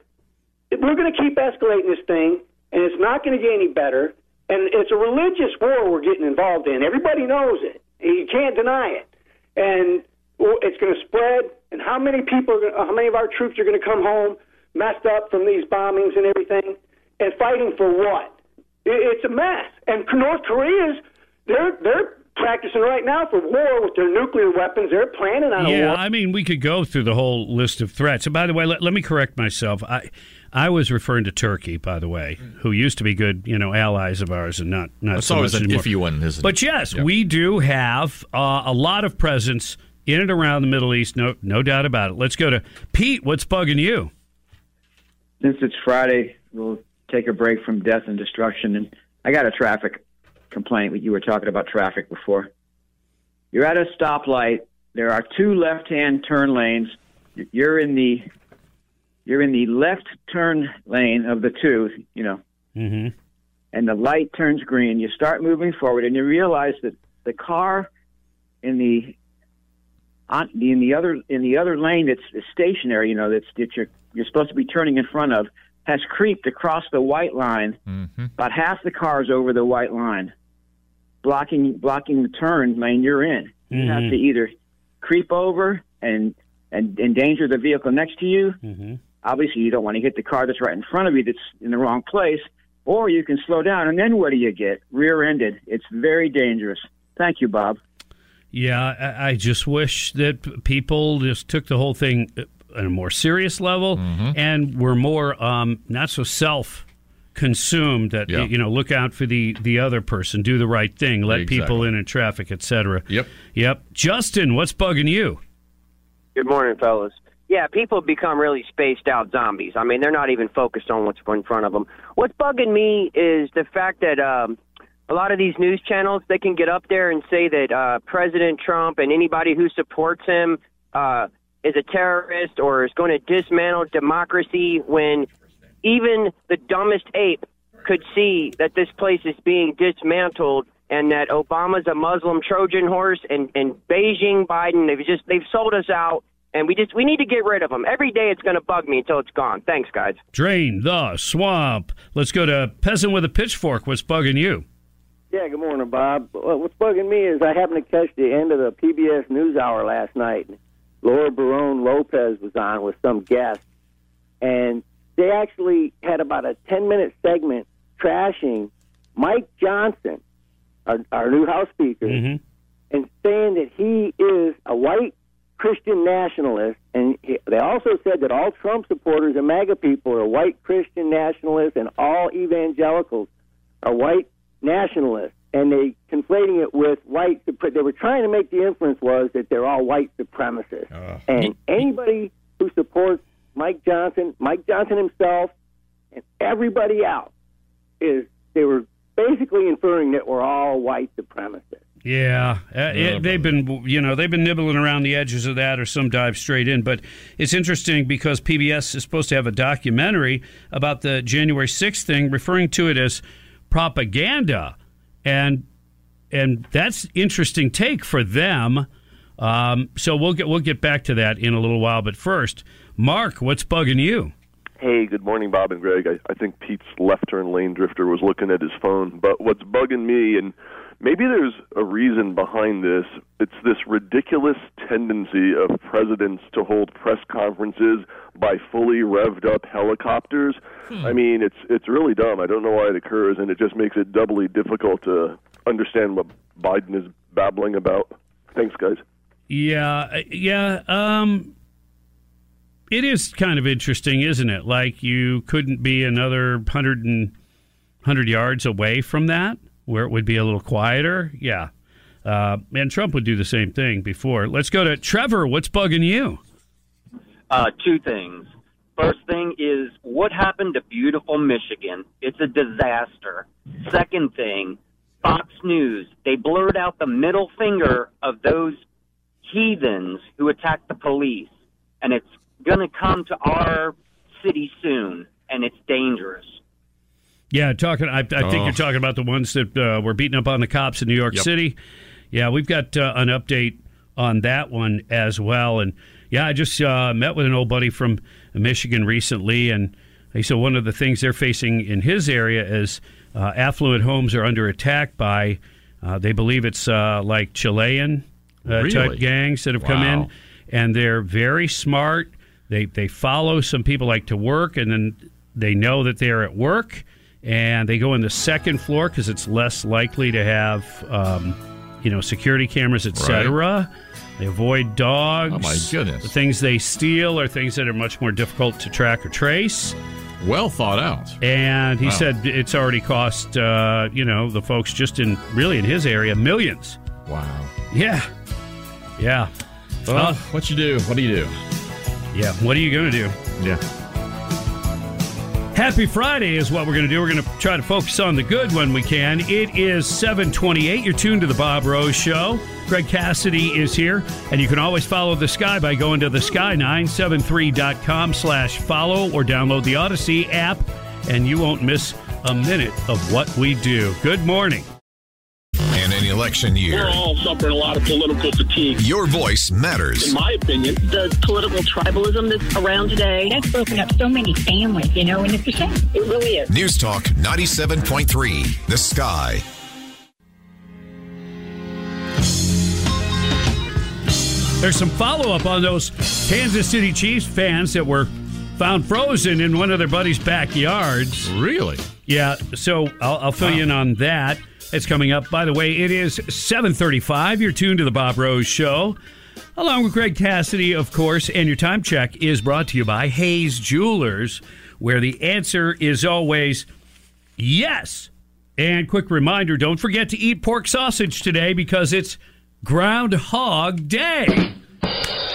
we're going to keep escalating this thing, and it's not going to get any better. And it's a religious war we're getting involved in. Everybody knows it. You can't deny it. And it's going to spread. And how many people? How many of our troops are going to come home? Messed up from these bombings and everything, and fighting for what? It's a mess. And North Korea's they're they're practicing right now for war with their nuclear weapons. They're planning on yeah, a war. I mean, we could go through the whole list of threats. And by the way, let, let me correct myself. I I was referring to Turkey, by the way, who used to be good, you know, allies of ours, and not not It's so always much an anymore. iffy one, isn't it? But yes, Yeah. we do have uh, a lot of presence in and around the Middle East. No, no doubt about it. Let's go to Pete. What's bugging you? Since it's Friday, we'll take a break from death and destruction. And I got a traffic complaint. You were talking about traffic before. You're at a stoplight. There are two left-hand turn lanes. You're in the you're in the left turn lane of the two. You know, mm-hmm. and the light turns green. You start moving forward, and you realize that the car in the on in the other in the other lane that's stationary. You know, that's that you're you're supposed to be turning in front of has creeped across the white line. Mm-hmm. About half the cars over the white line, blocking blocking the turn lane you're in. You have Mhm. to either creep over and and endanger the vehicle next to you. Mm-hmm. Obviously, you don't want to hit the car that's right in front of you that's in the wrong place. Or you can slow down, and then what do you get? Rear-ended. It's very dangerous. Thank you, Bob. Yeah, I, I just wish that people just took the whole thing on a more serious level and were more um, not so self consumed that Yeah. you know look out for the the other person do the right thing let Exactly. people in in traffic etc Yep. yep justin what's bugging you Good morning, fellas. Yeah, people become really spaced out zombies. I mean, they're not even focused on what's in front of them. What's bugging me is the fact that um, a lot of these news channels they can get up there and say that uh, President Trump and anybody who supports him uh, is a terrorist or is going to dismantle democracy when even the dumbest ape could see that this place is being dismantled and that Obama's a Muslim Trojan horse and, and Beijing Biden they've just they've sold us out and we just we need to get rid of them. Every day it's going to bug me until it's gone. Thanks guys. drain the swamp let's go to peasant with a pitchfork what's bugging you Yeah, good morning, Bob. What's bugging me is I happened to catch the end of the PBS NewsHour last night. Laura Barrón-López was on with some guest, and they actually had about a 10 minute segment trashing Mike Johnson, our, our new House Speaker, mm-hmm. and saying that he is a white Christian nationalists, and he- they also said that all Trump supporters and MAGA people are white Christian nationalists, and all evangelicals are white nationalists. And they conflating it with white. They were trying to make the inference was that they're all white supremacists. And anybody who supports Mike Johnson, Mike Johnson himself, and everybody else is they were basically inferring that we're all white supremacists. Yeah, uh, it, they've been you know they've been nibbling around the edges of that, or some dive straight in. But it's interesting because PBS is supposed to have a documentary about the January sixth thing, referring to it as propaganda, and and that's interesting take for them. Um, so we'll get we'll get back to that in a little while. But first, Mark, what's bugging you? Hey, good morning, Bob and Greg. I, I think Pete's left turn lane drifter was looking at his phone. But what's bugging me, and maybe there's a reason behind this, it's this ridiculous tendency of presidents to hold press conferences by fully revved up helicopters. I mean, it's it's really dumb. I don't know why it occurs, and it just makes it doubly difficult to understand what Biden is babbling about. Thanks, guys. Yeah, uh, yeah. Um, it is kind of interesting, isn't it? Like you couldn't be another hundred and hundred yards away from that, where it would be a little quieter. Yeah, uh, and Trump would do the same thing before. Let's go to Trevor. What's bugging you? Uh, two things. First thing is what happened to beautiful Michigan? It's a disaster. Second thing, Fox News. They blurred out the middle finger of those heathens who attacked the police, and it's going to come to our city soon, and it's dangerous. Yeah, talking. I, I think Oh. you're talking about the ones that uh, were beating up on the cops in New York Yep. City. Yeah, we've got uh, an update on that one as well. And yeah, I just uh, met with an old buddy from Michigan recently, and he said one of the things they're facing in his area is uh, affluent homes are under attack by. Uh, they believe it's uh, like Chilean Really? type gangs that have come in, and they're very smart. They they follow some people like to work, and then they know that they're at work, and they go in the second floor because it's less likely to have, um, you know, security cameras, etc. They avoid dogs. Oh, my goodness. The things they steal are things that are much more difficult to track or trace. Well thought out. And he Wow. said it's already cost, uh, you know, the folks just in really in his area millions. Wow. Yeah. Yeah. Well, Uh, what you do? What do you do? Yeah. What are you going to do? Yeah. Happy Friday is what we're going to do. We're going to try to focus on the good when we can. It is 728. You're tuned to the Bob Rose Show. Greg Cassidy is here, and you can always follow the sky by going to the sky973.com slash follow or download the Audacy app, and you won't miss a minute of what we do. Good morning. In an election year, We're all suffering a lot of political fatigue. your voice matters. In my opinion, the political tribalism that's around today. That's broken up so many families, you know, and it's a shame. It really is. News Talk 97.3, The Sky. There's some follow up on those Kansas City Chiefs fans that were found frozen in one of their buddies' backyards. Really? Yeah. So I'll, I'll fill you in on that. It's coming up. By the way, it is 7:35. You're tuned to the Bob Rose Show, along with Greg Cassidy, of course. And your time check is brought to you by Hayes Jewelers, where the answer is always yes. And quick reminder: don't forget to eat pork sausage today because it's Groundhog Day.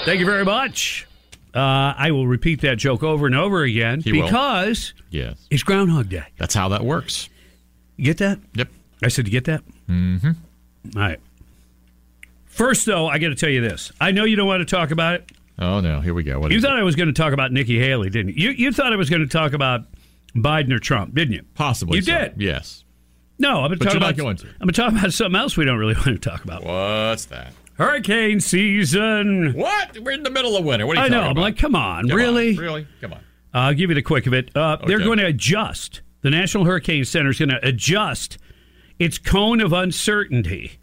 Thank you very much. Uh, I will repeat that joke over and over again He will. because Yes. it's Groundhog Day. That's how that works. You get that? Yep. I said, you get that? Mm-hmm. All right. First, though, I got to tell you this. I know you don't want to talk about it. Oh no, here we go. What you thought I was going to talk about Nikki Haley, didn't you? You, you thought I was going to talk about Biden or Trump, didn't you? Possibly. You so. did. Yes. No, I'm going to talk about. going to. I'm going to talk about something else we don't really want to talk about. What's that? Hurricane season. What? We're in the middle of winter. What are you I know. I'm about? like, come on, Come really? on, really? Come on. I'll give you the quick of it. Uh, They're going to adjust. The National Hurricane Center is going to adjust its cone of uncertainty.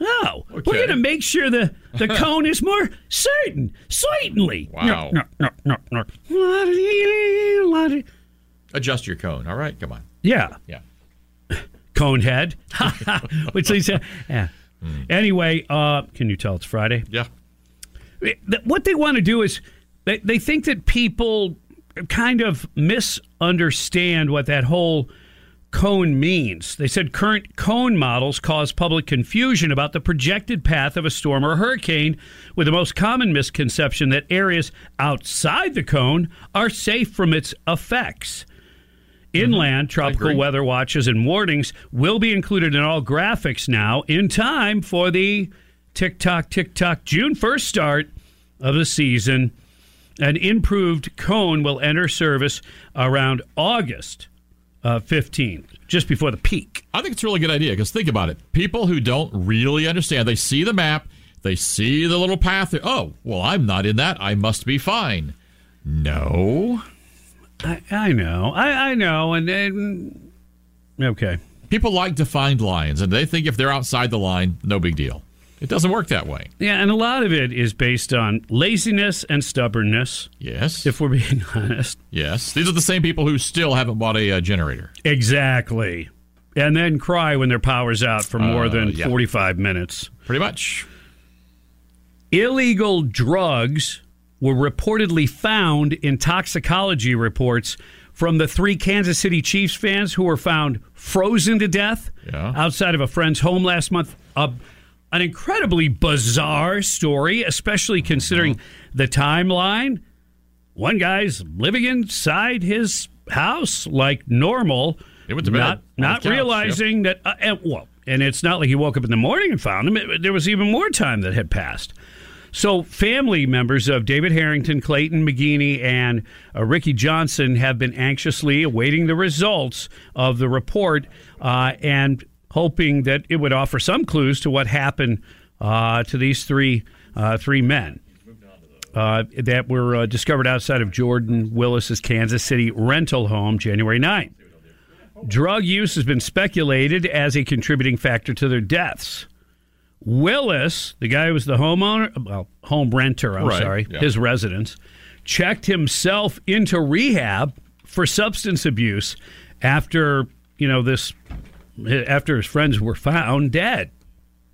Oh, we're going to make sure the, the cone is more certain. Certainly. Wow. No, no, no, no, no. Adjust your cone. All right. Come on. Yeah. Yeah. Cone head. Which they say. Yeah. Anyway, uh, can you tell it's Friday? Yeah. What they want to do is they, they think that people kind of misunderstand what that whole cone means. They said current cone models cause public confusion about the projected path of a storm or hurricane, with the most common misconception that areas outside the cone are safe from its effects. Inland mm-hmm. tropical weather watches and warnings will be included in all graphics now in time for the tick tock, tick tock June 1st start of the season. An improved cone will enter service around August uh, 15th, just before the peak. I think it's a really good idea because think about it. People who don't really understand, they see the map, they see the little path. Oh, well, I'm not in that. I must be fine. No. I, I know. I, I know. And, and okay. People like defined lines, and they think if they're outside the line, no big deal. It doesn't work that way. Yeah, and a lot of it is based on laziness and stubbornness. Yes. If we're being honest. Yes. These are the same people who still haven't bought a uh, generator. Exactly. And then cry when their power's out for more Uh, than yeah. 45 minutes. Pretty much. Illegal drugs were reportedly found in toxicology reports from the three Kansas City Chiefs fans who were found frozen to death Yeah. outside of a friend's home last month. Uh, an incredibly bizarre story, especially considering the timeline. One guy's living inside his house like normal, He went to not the not couch, realizing that. Uh, and, well, and it's not like he woke up in the morning and found him. It- there was even more time that had passed. So, family members of David Harrington, Clayton McGeeney, and uh, Ricky Johnson have been anxiously awaiting the results of the report uh, and hoping that it would offer some clues to what happened uh, to these three uh, three men uh, that were uh, discovered outside of Jordan Willis's Kansas City rental home January 9th. Drug use has been speculated as a contributing factor to their deaths. Willis, the guy who was the homeowner, well, home renter, I'm Right, sorry, yeah. his residence, checked himself into rehab for substance abuse after, you know, this, after his friends were found dead.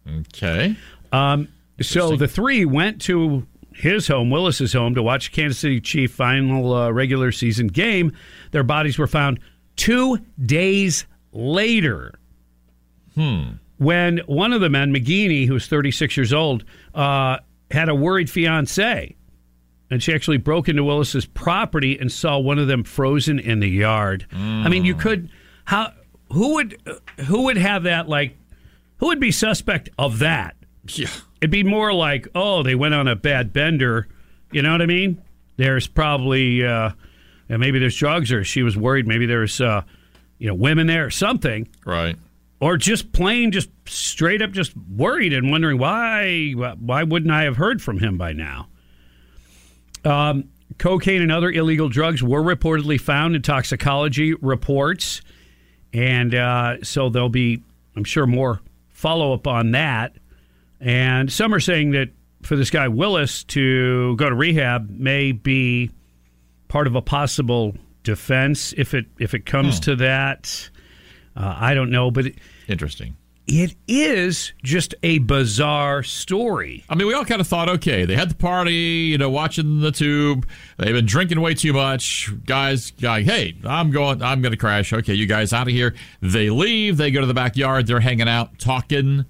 Okay. Um, so the three went to his home, Willis's home, to watch Kansas City Chief final uh, regular season game. Their bodies were found two days later. Hmm. When one of the men, McGeeney, who was 36 years old, uh, had a worried fiance. And she actually broke into Willis's property and saw one of them frozen in the yard. I mean, you could how who would who would have that like who would be suspect of that? Yeah. It'd be more like, oh, they went on a bad bender. You know what I mean? There's probably uh and maybe there's drugs or she was worried maybe there's uh you know women there or something. Right. Or just plain just straight up just worried and wondering why why wouldn't I have heard from him by now? Um, cocaine and other illegal drugs were reportedly found in toxicology reports. And uh, so there'll be, I'm sure, more follow up on that. And some are saying that for this guy Willis to go to rehab may be part of a possible defense if it if it comes to that. Uh, I don't know, but it, Interesting. It is just a bizarre story. I mean, we all kind of thought, okay, they had the party, you know, watching the tube. They've been drinking way too much. Guys, guy, hey, I'm going, I'm going to crash. Okay, you guys out of here. They leave. They go to the backyard. They're hanging out, talking.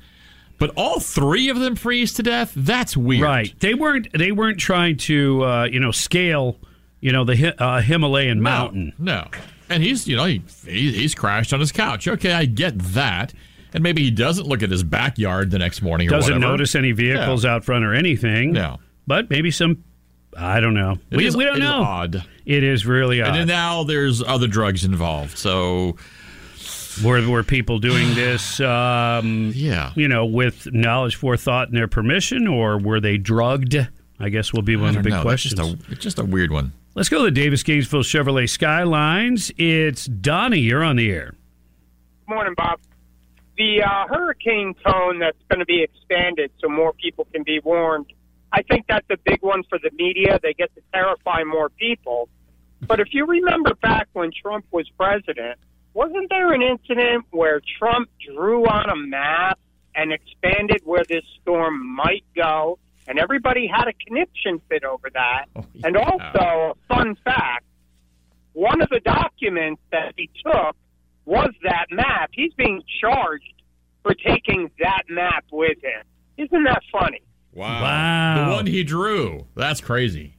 But all three of them freeze to death. That's weird. Right. They weren't. They weren't trying to, uh, you know, scale, you know, the uh, Himalayan mountain. No. And he's, you know, he, he he's crashed on his couch. Okay, I get that. And maybe he doesn't look at his backyard the next morning or Doesn't notice any vehicles out front or anything. No. But maybe some. I don't know. It we, is- we don't it is know. odd. It is really odd. And then now there's other drugs involved. So were were people doing this? Um, yeah. You know, with knowledge, forethought, and their permission, or were they drugged? I guess will be one of the big know. Questions. just a, it's just a weird one. Let's go to the Davis Gainesville Chevrolet Skylines. It's Donnie. You're on the air. Good Morning, Bob. The uh, hurricane cone that's going to be expanded so more people can be warned. I think that's a big one for the media. They get to terrify more people. But if you remember back when Trump was president, wasn't there an incident where Trump drew on a map and expanded where this storm might go? and everybody had a conniption fit over that. Oh, And also, a fun fact: one of the documents that he took was that map. He's being charged for taking that map with him. Isn't that funny? Wow. Wow. The one he drew. That's crazy.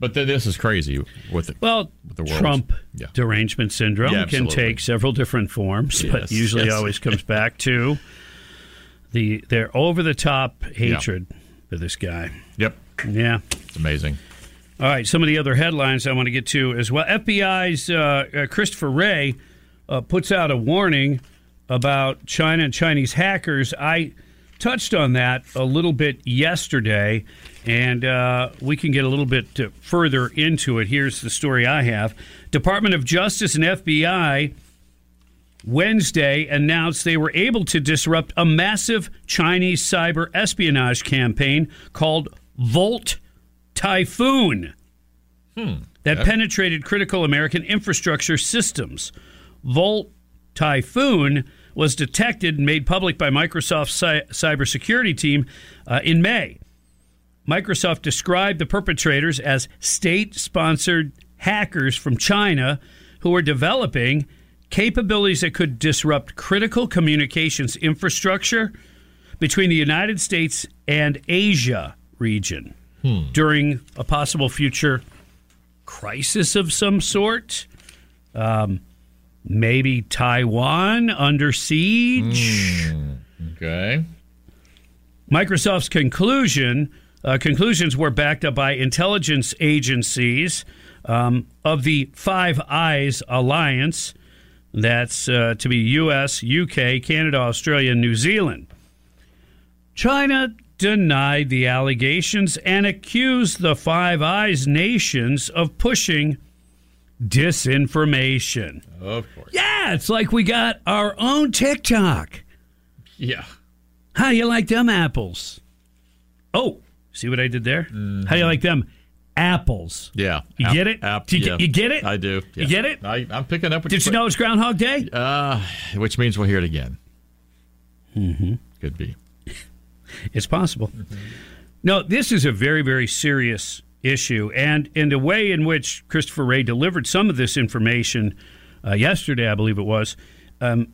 But then this is crazy with it. Well, with the world. Trump Yeah. derangement syndrome Yeah, can take several different forms, but usually yes. always comes back to the their over the top hatred for this guy. Yep. Yeah. It's amazing. All right, some of the other headlines I want to get to as well. FBI's uh, uh, Christopher Wray uh, puts out a warning about China and Chinese hackers. I touched on that a little bit yesterday, and uh, we can get a little bit uh, further into it. Here's the story I have Department of Justice and FBI. Wednesday announced they were able to disrupt a massive Chinese cyber espionage campaign called Volt Typhoon that penetrated critical American infrastructure systems. Volt Typhoon was detected and made public by Microsoft's cy- cybersecurity team uh, in May. Microsoft described the perpetrators as state sponsored hackers from China who were developing capabilities that could disrupt critical communications infrastructure between the United States and Asia region during a possible future crisis of some sort. Um, maybe Taiwan under siege. Okay. Microsoft's conclusion uh, conclusions were backed up by intelligence agencies um, of the Five Eyes Alliance. That's uh, to be U.S., U.K., Canada, Australia, and New Zealand. China denied the allegations and accused the Five Eyes nations of pushing disinformation. Of course. Yeah, it's like we got our own TikTok. Yeah. How you like them apples? Oh, see what I did there? How do you like them apples? Yeah. You App- get it? app- Do you, yeah. get, you get it? I do. You get it? I, I'm picking up. Did you know it's Groundhog Day? Uh, which means we'll hear it again. Mm-hmm. Could be. It's possible. No, this is a very, very serious issue, and in the way in which Christopher Wray delivered some of this information uh, yesterday, I believe it was, um,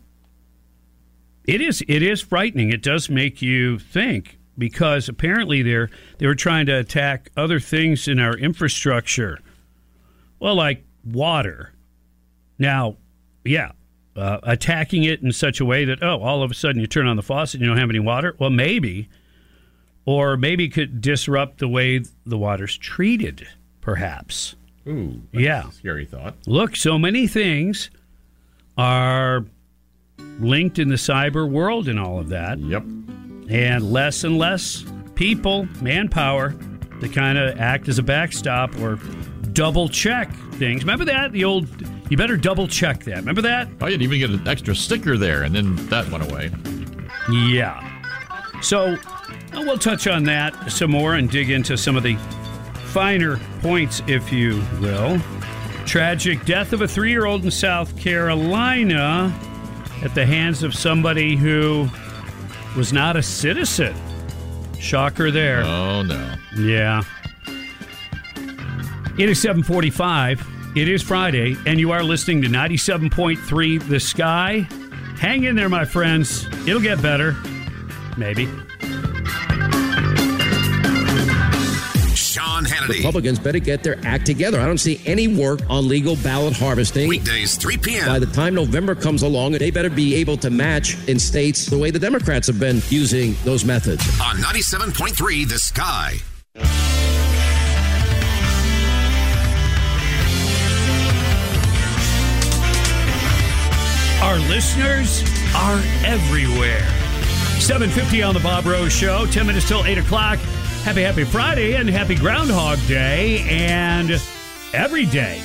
it is it is frightening. It does make you think because apparently they're they were trying to attack other things in our infrastructure, well, like water. Now, yeah, uh, attacking it in such a way that oh, all of a sudden you turn on the faucet and you don't have any water. Well, maybe, or maybe could disrupt the way the water's treated, perhaps. Ooh. Yeah. Scary thought. Look, so many things are linked in the cyber world and all of that. Yep. And less and less people, manpower, to kind of act as a backstop or double check things. Remember that? The old, you better double check that. Remember that? Oh, you'd even get an extra sticker there, and then that went away. Yeah. So we'll touch on that some more and dig into some of the finer points, if you will. Tragic death of a three year old in South Carolina at the hands of somebody who was not a citizen. Shocker there. Oh, no. Yeah. It is 745. It is Friday, and you are listening to 97.3 The Sky. Hang in there, my friends. It'll get better. Maybe. Sean Hannity. Republicans better get their act together. I don't see any work on legal ballot harvesting. Weekdays, 3 p.m. By the time November comes along, they better be able to match in states the way the Democrats have been using those methods. On 97.3 The Sky. Our listeners are everywhere. 750 on the Bob Rose Show, 10 minutes till 8 o'clock. Happy, happy Friday and happy Groundhog Day. And every day,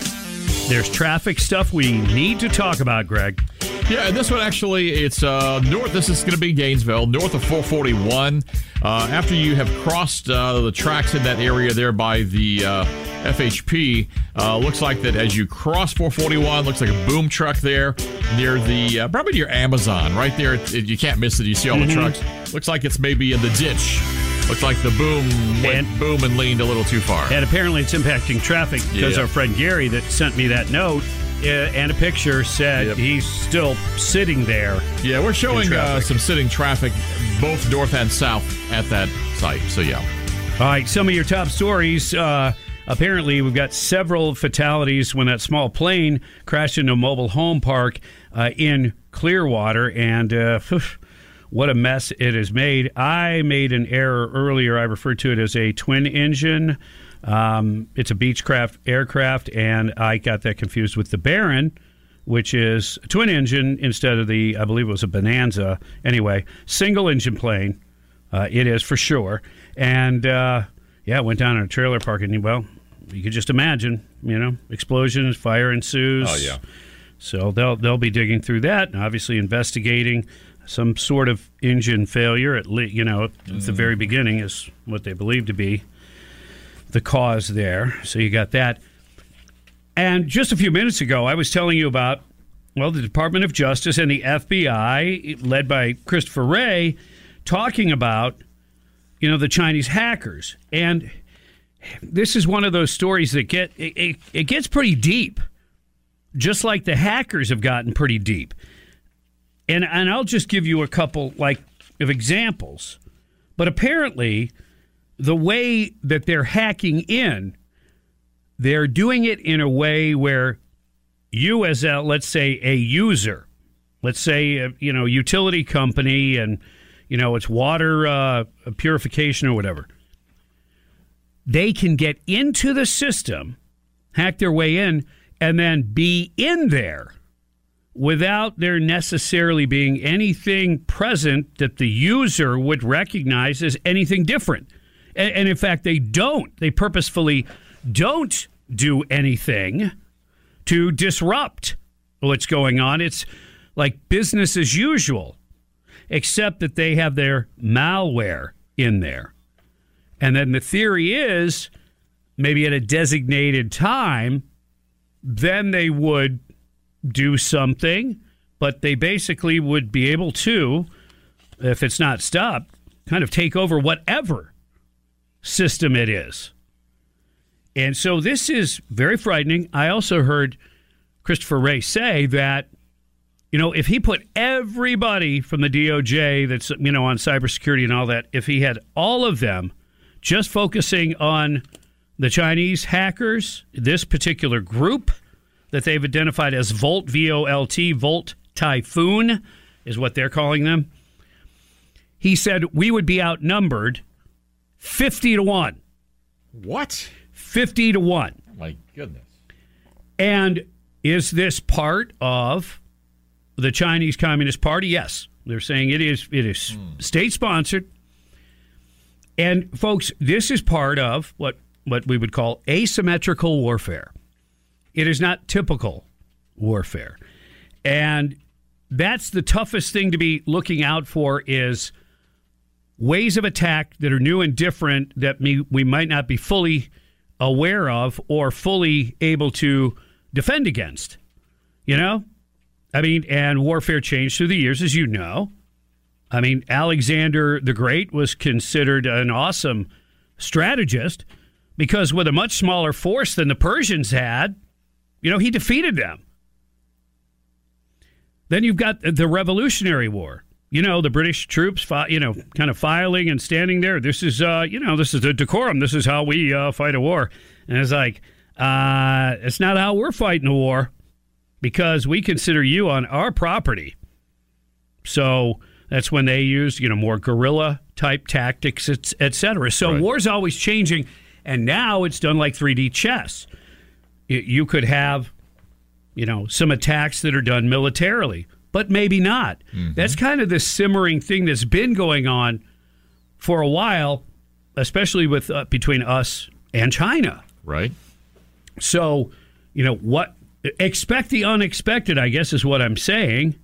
there's traffic stuff we need to talk about, Greg. Yeah, and this one actually, it's uh, north. This is going to be Gainesville, north of 441. Uh, after you have crossed uh, the tracks in that area there by the uh, FHP, uh, looks like that as you cross 441, looks like a boom truck there near the uh, probably near Amazon, right there. It, you can't miss it. You see all Mhm. the trucks. Looks like it's maybe in the ditch Looks like the boom went And- boom and leaned a little too far. And apparently it's impacting traffic because Yeah. our friend Gary that sent me that note uh, and a picture said he's still sitting there. Yeah, we're showing uh, some sitting traffic both north and south at that site. So yeah. All right, some of your top stories. Uh, apparently, we've got several fatalities when that small plane crashed into a mobile home park uh, in Clearwater, and uh, what a mess it has made. I made an error earlier. I referred to it as a twin engine. Um, it's a Beechcraft aircraft, and I got that confused with the Baron, which is a twin engine instead of the, I believe it was a Bonanza. Anyway, single engine plane. Uh, it is for sure. And uh, yeah, it went down in a trailer park, and well, you could just imagine, you know, explosions, fire ensues. Oh, yeah. So they'll they'll be digging through that, and obviously investigating some sort of engine failure. At le- you know, at the very mm. beginning is what they believe to be the cause there. So you got that. And just a few minutes ago, I was telling you about well, the Department of Justice and the FBI, led by Christopher Wray, talking about you know the Chinese hackers. And this is one of those stories that get it, it, it gets pretty deep, just like the hackers have gotten pretty deep. And and I'll just give you a couple like of examples. But apparently, the way that they're hacking in, they're doing it in a way where you, as a let's say a user, let's say a, you know utility company, and you know it's water uh, purification or whatever, they can get into the system, hack their way in, and then be in there without there necessarily being anything present that the user would recognize as anything different. And, and in fact, they don't. They purposefully don't do anything to disrupt what's going on. It's like business as usual, except that they have their malware in there. And then the theory is maybe at a designated time, then they would do something, but they basically would be able to, if it's not stopped, kind of take over whatever system it is. And so this is very frightening. I also heard Christopher Wray say that, you know, if he put everybody from the DOJ that's, you know, on cybersecurity and all that, if he had all of them just focusing on the Chinese hackers, this particular group that they've identified as Volt, V O L T, Volt Typhoon is what they're calling them. He said we would be outnumbered 50 to 1. What? 50 to 1. My goodness. And is this part of the Chinese Communist Party? Yes. They're saying it is it is hmm. state sponsored. And folks, this is part of what what we would call asymmetrical warfare. It is not typical warfare. And that's the toughest thing to be looking out for is ways of attack that are new and different that we, we might not be fully aware of or fully able to defend against. You know? I mean, and warfare changed through the years, as you know. I mean, Alexander the Great was considered an awesome strategist because with a much smaller force than the Persians had, you know, he defeated them. Then you've got the Revolutionary War. You know, the British troops, fi- you know, kind of filing and standing there. This is, uh, you know, this is the decorum. This is how we uh, fight a war. And it's like, uh, it's not how we're fighting a war because we consider you on our property. So that's when they use, you know, more guerrilla type tactics, et, et cetera. So war's always changing. And now it's done like 3D chess. You, could have, you know, some attacks that are done militarily, but maybe not. That's kind of the simmering thing that's been going on for a while, especially with uh, between us and China. Right. So, you know, what expect the unexpected, I guess, is what I'm saying.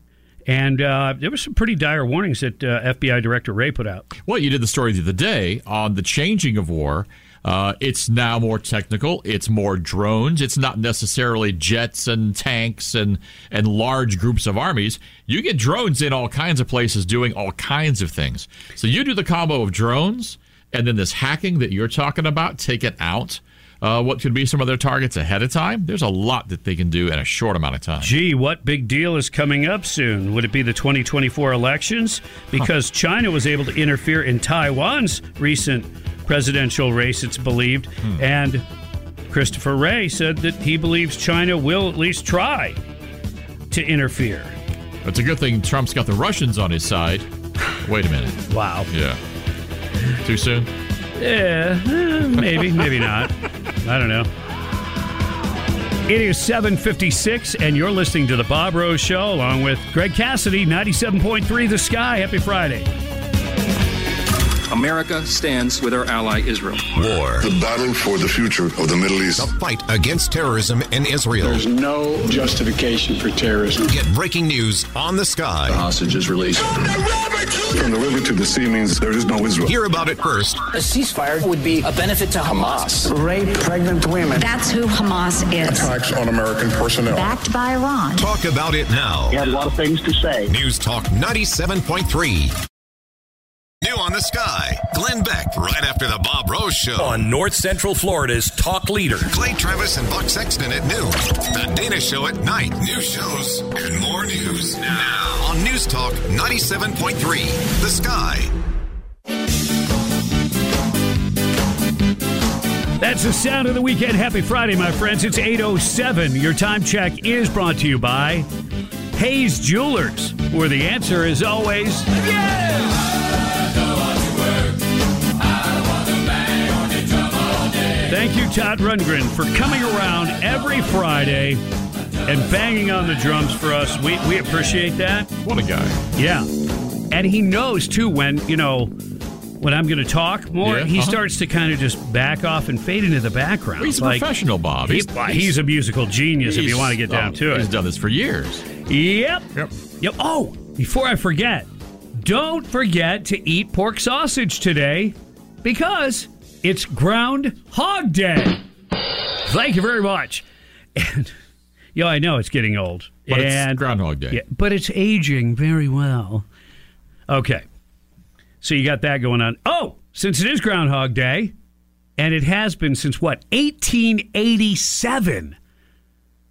And uh, there were some pretty dire warnings that uh, FBI Director Wray put out. Well, you did the story the other day on the changing of war. Uh, it's now more technical. It's more drones. It's not necessarily jets and tanks and and large groups of armies. You get drones in all kinds of places doing all kinds of things. So you do the combo of drones and then this hacking that you're talking about, take it out. Uh, what could be some of their targets ahead of time? There's a lot that they can do in a short amount of time. Gee, what big deal is coming up soon? Would it be the 2024 elections? Because China was able to interfere in Taiwan's recent presidential race, it's believed. Hmm. And Christopher Wray said that he believes China will at least try to interfere. It's a good thing Trump's got the Russians on his side. Wait a minute. Wow. Yeah. Too soon? Yeah, eh, maybe, maybe not. I don't know. It is 756, and you're listening to The Bob Rose Show along with Greg Cassidy, 97.3 The Sky. Happy Friday. America stands with our ally Israel. War. The battle for the future of the Middle East. The fight against terrorism in Israel. There's no justification for terrorism. Get breaking news on the sky. The hostage is released. From the river to the sea means there is no Israel. Hear about it first. A ceasefire would be a benefit to Hamas. Rape pregnant women. That's who Hamas is. Attacks on American personnel. Backed by Iran. Talk about it now. He had a lot of things to say. News Talk 97.3. New on the sky. Glenn Beck, right after the Bob Rose Show. On North Central Florida's talk leader. Clay Travis and Buck Sexton at noon. The Dana Show at night. New shows and more news now on News Talk 97.3. The Sky. That's the sound of the weekend. Happy Friday, my friends. It's 8.07. Your time check is brought to you by Hayes Jewelers, where the answer is always yes. Thank you, Todd Rundgren, for coming around every Friday and banging on the drums for us. We, we appreciate that. What a guy. Yeah. And he knows, too, when, you know, when I'm going to talk more, Yeah, he uh-huh. starts to kind of just back off and fade into the background. He's a Like, professional, Bob. he- He's, he's, a musical genius if you want to get down oh, to it. He's done this for years. Yep. Yep. Yep. Oh, before I forget, don't forget to eat pork sausage today because it's Groundhog Day. Thank you very much. And yeah, I know it's getting old. But it's Groundhog Day. Yeah, but it's aging very well. Okay. So you got that going on. Oh, since it is Groundhog Day, and it has been since what, 1887.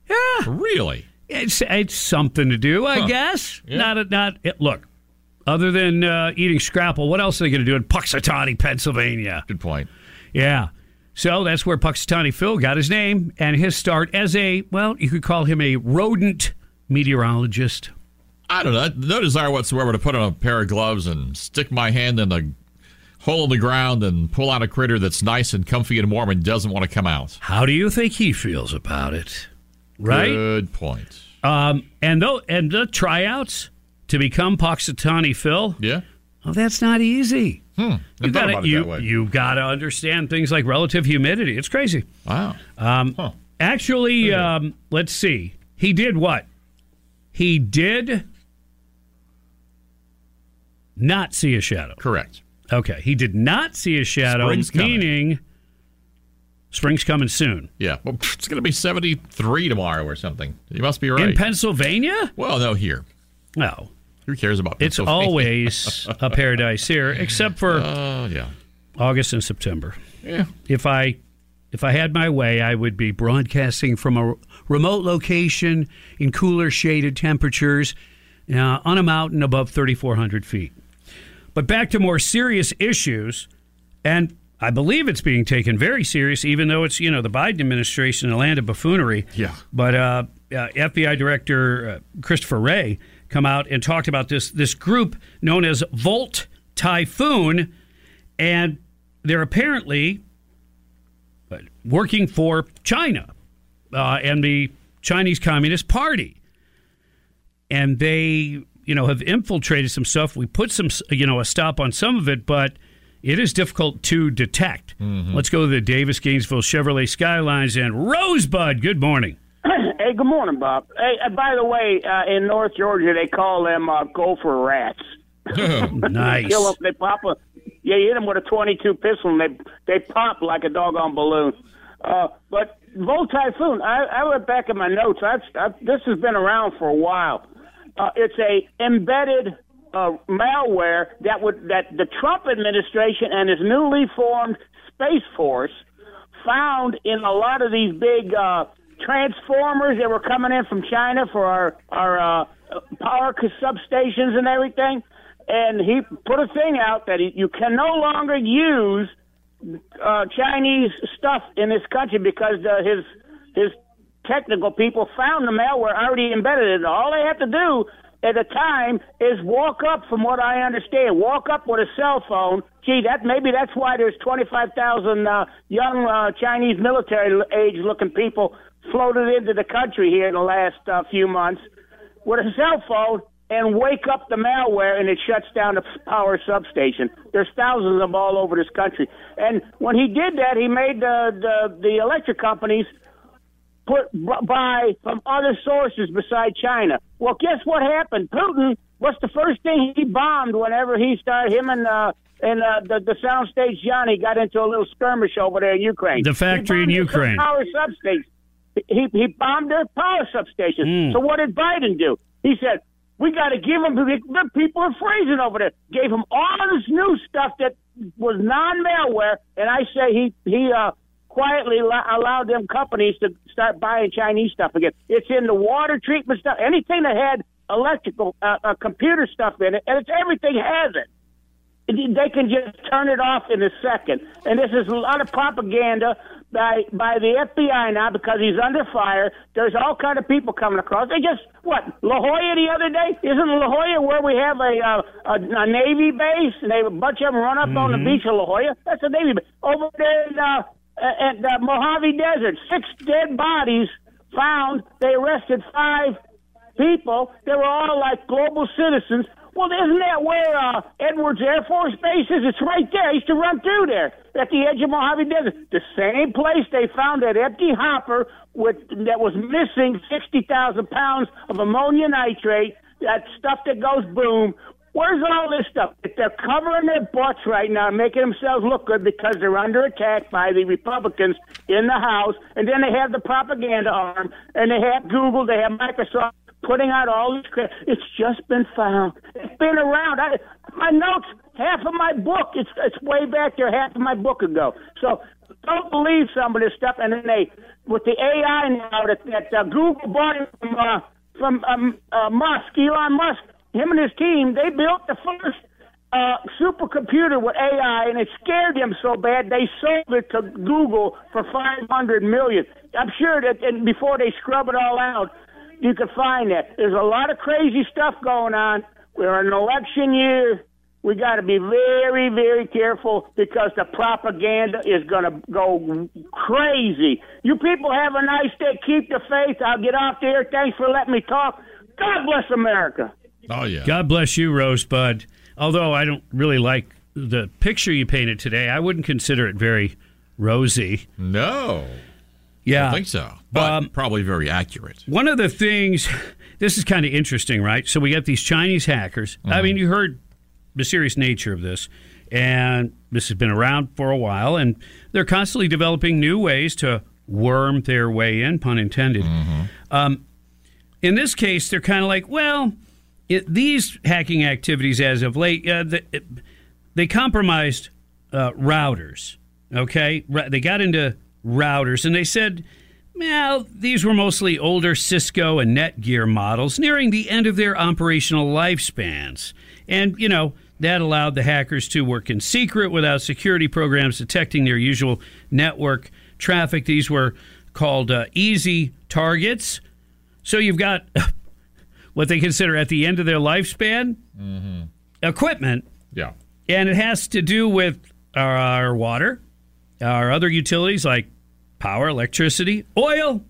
Yeah. Really? It's it's something to do, I Huh. guess. Yeah. Not a, not it, look. Other than uh, eating scrapple, what else are they going to do in Punxsutawney, Pennsylvania? Good point. Yeah. So that's where Punxsutawney Phil got his name and his start as a well, you could call him a rodent meteorologist. I don't know. No desire whatsoever to put on a pair of gloves and stick my hand in the hole in the ground and pull out a critter that's nice and comfy and warm and doesn't want to come out. How do you think he feels about it? Right? Good point. Um, and though and the tryouts to become Punxsutawney Phil, Yeah. well, that's not easy. Hmm. You got to you you got to understand things like relative humidity. It's crazy. Wow. Um, Huh. Actually, um, let's see. He did what? He did not see a shadow. Correct. Okay, he did not see a shadow, Spring's coming. meaning spring's coming soon. Yeah. Well, it's going to be 73 tomorrow or something. You must be right. In Pennsylvania? well, no, here. No. Who cares about It's always a paradise here, except for Oh, yeah. August and September. Yeah. If I if I had my way, I would be broadcasting from a remote location in cooler shaded temperatures uh, on a mountain above 3,400 feet. But back to more serious issues, and I believe it's being taken very serious, even though it's you know the Biden administration, a land of buffoonery. Yeah. But uh, uh, FBI Director uh, Christopher Wray come out and talked about this this group known as Volt Typhoon, and they're apparently uh, working for China uh, and the Chinese Communist Party, and they you know have infiltrated some stuff. We put some you know a stop on some of it, but it is difficult to detect. Let's go to the Davis Gainesville Chevrolet Skylines and Rosebud. Good morning. hey, good morning, Bob. Hey, uh, by the way, uh, in North Georgia, they call them uh, gopher rats. nice. Kill 'em, They pop a. Yeah, you hit them with a 22 pistol, and they they pop like a doggone balloon. Uh, but Volt Typhoon, I, I went back in my notes. I've, I've, this has been around for a while. Uh, it's a embedded uh, malware that would that the Trump administration and his newly formed space force found in a lot of these big uh, transformers that were coming in from China for our our uh, power substations and everything. And he put a thing out that he, you can no longer use uh, Chinese stuff in this country because uh, his his technical people found the malware already embedded in it. All they have to do at the time is walk up, from what I understand, walk up with a cell phone. Gee, that maybe that's why there's 25,000 uh, young uh, Chinese military age looking people floated into the country here in the last uh, few months with a cell phone and wake up the malware and it shuts down the power substation. There's thousands of them all over this country. And when he did that, he made the the, the electric companies put buy from other sources beside China. Well, guess what happened? Putin. What's the first thing he bombed whenever he started? Him and uh, and uh, the the soundstage Johnny got into a little skirmish over there in Ukraine. The factory in Ukraine. Power substation. He he bombed their power substation. Mm. So what did Biden do? He said, "We got to give them. The people are freezing over there. Gave him all this new stuff that was non malware, and I say he he uh, quietly allowed them companies to start buying Chinese stuff again. It's in the water treatment stuff, anything that had electrical, uh, uh, computer stuff in it, and it's everything has it. They can just turn it off in a second. And this is a lot of propaganda by by the FBI now because he's under fire. There's all kind of people coming across. They just what La Jolla the other day isn't La Jolla where we have a uh, a, a Navy base and they a bunch of them run up mm-hmm. on the Mm-hmm. beach of La Jolla. That's a Navy base over there in uh, at the Mojave Desert. Six dead bodies found. They arrested five people. They were all like global citizens. Well, isn't that where uh, Edwards Air Force Base is? It's right there. I used to run through there at the edge of Mojave Desert. The same place they found that empty hopper with that was missing sixty thousand pounds of ammonia nitrate. That stuff that goes boom. Where's all this stuff? They're covering their butts right now, making themselves look good because they're under attack by the Republicans in the House, and then they have the propaganda arm, and they have Google, they have Microsoft putting out all this crap. It's just been found. It's been around. I, my notes, half of my book, it's it's way back there, half of my book ago. So don't believe some of this stuff. And then they, with the AI now that, that uh, Google bought it from uh, from um, uh, Musk, Elon Musk, him and his team, they built the first uh, supercomputer with AI, and it scared them so bad they sold it to Google for five hundred million. I'm sure that, and before they scrub it all out, you can find that. There's a lot of crazy stuff going on. We're in an election year. We got to be very, very careful because the propaganda is going to go crazy. You people have a nice day. Keep the faith. I'll get off there. Thanks for letting me talk. God bless America. Oh yeah. God bless you, Rosebud. Although I don't really like the picture you painted today, I wouldn't consider it very rosy. No. Yeah. I think so. But probably very accurate. One of the things, this is kind of interesting, right? So we got these Chinese hackers. I mean, you heard the serious nature of this, and this has been around for a while, and they're constantly developing new ways to worm their way in, pun intended. Um, in this case, they're kind of like, well, it, these hacking activities as of late, uh, the, it, they compromised uh, routers. Okay, they got into routers, and they said, well, these were mostly older Cisco and Netgear models nearing the end of their operational lifespans. And, you know, that allowed the hackers to work in secret without security programs detecting their usual network traffic. These were called uh, easy targets. So you've got what they consider at the end of their lifespan Mm-hmm. equipment Yeah. and it has to do with our, our water, our other utilities like power, electricity, oil,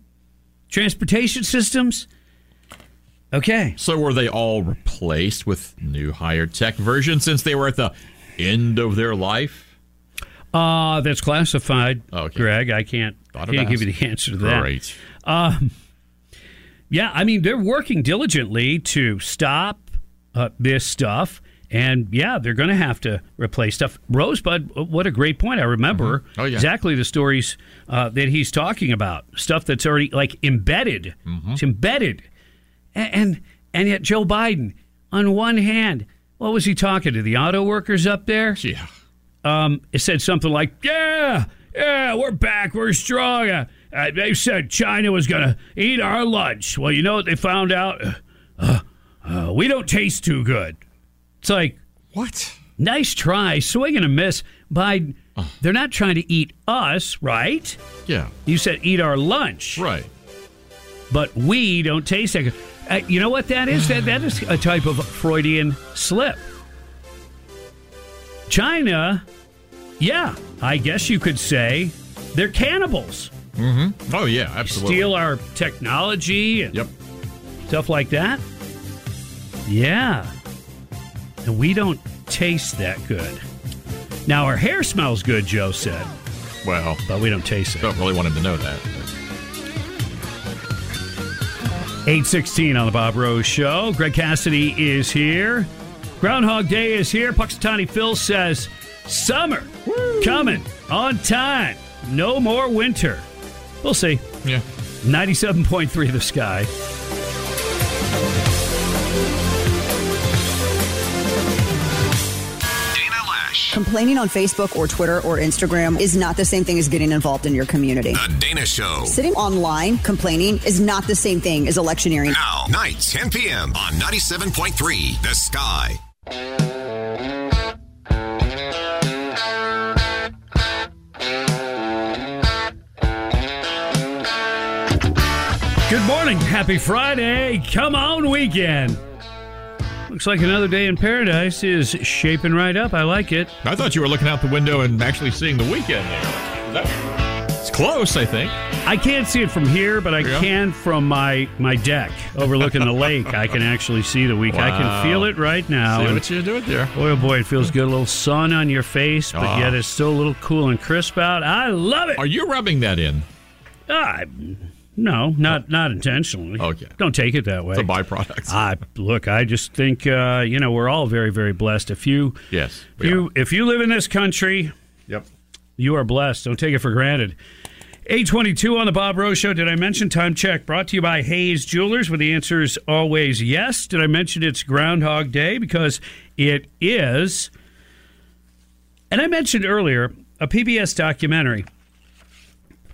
transportation systems. Okay. So were they all replaced with new higher tech versions since they were at the end of their life? Uh, that's classified, Okay. Greg. I can't, Thought I'd can't give you the answer to that. Great. Um, yeah, I mean, they're working diligently to stop uh, this stuff. And yeah, they're going to have to replace stuff. Rosebud, what a great point. I remember Oh, yeah. exactly the stories uh, that he's talking about. Stuff that's already like embedded. Mm-hmm. It's embedded. A- And, and yet, Joe Biden, on one hand, what was he talking to the auto workers up there? Yeah. Um, it said something like, "Yeah, yeah, we're back, we're strong." Uh, uh, they said China was going to eat our lunch. Well, you know what they found out? Uh, uh, we don't taste too good. It's like what? Nice try, swing and a miss. By they're not trying to eat us, right? Yeah. You said eat our lunch, right? But we don't taste that good. Uh, you know what that is? That that is a type of Freudian slip. China, yeah, I guess you could say they're cannibals. Mm-hmm. Oh yeah, absolutely. Steal our technology and yep. stuff like that. Yeah. And we don't taste that good. Now our hair smells good, Joe said. Well, but we don't taste it. Don't really want him to know that. 816 on the Bob Rose Show. Greg Cassidy is here. Groundhog Day is here. Punxsutawney Phil says, Summer coming on time. No more winter. We'll see. Yeah. 97.3 the sky. Complaining on Facebook or Twitter or Instagram is not the same thing as getting involved in your community. The Dana Show. Sitting online complaining is not the same thing as electioneering. Now, nights, 10 p.m. on 97.3 The Sky. Good morning. Happy Friday. Come on, weekend. Looks like another day in paradise is shaping right up. I like it. I thought you were looking out the window and actually seeing the weekend there. That, it's close, I think. I can't see it from here, but I Yeah. can from my my deck overlooking the lake. I can actually see the week. I can feel it right now. See And what you doing there. Boy, oh boy, it feels good. A little sun on your face, but Ah. yet it's still a little cool and crisp out. I love it. Are you rubbing that in? Ah, no, not not intentionally. Okay. Don't take it that way. It's a byproduct. I look. I just think uh, you know we're all very very blessed. If you Yes. if you if you live in this country, Yep. you are blessed. Don't take it for granted. 822 on the Bob Rose Show. Did I mention time check? Brought to you by Hayes Jewelers, where the answer is always yes. Did I mention it's Groundhog Day? Because it is. And I mentioned earlier a PBS documentary.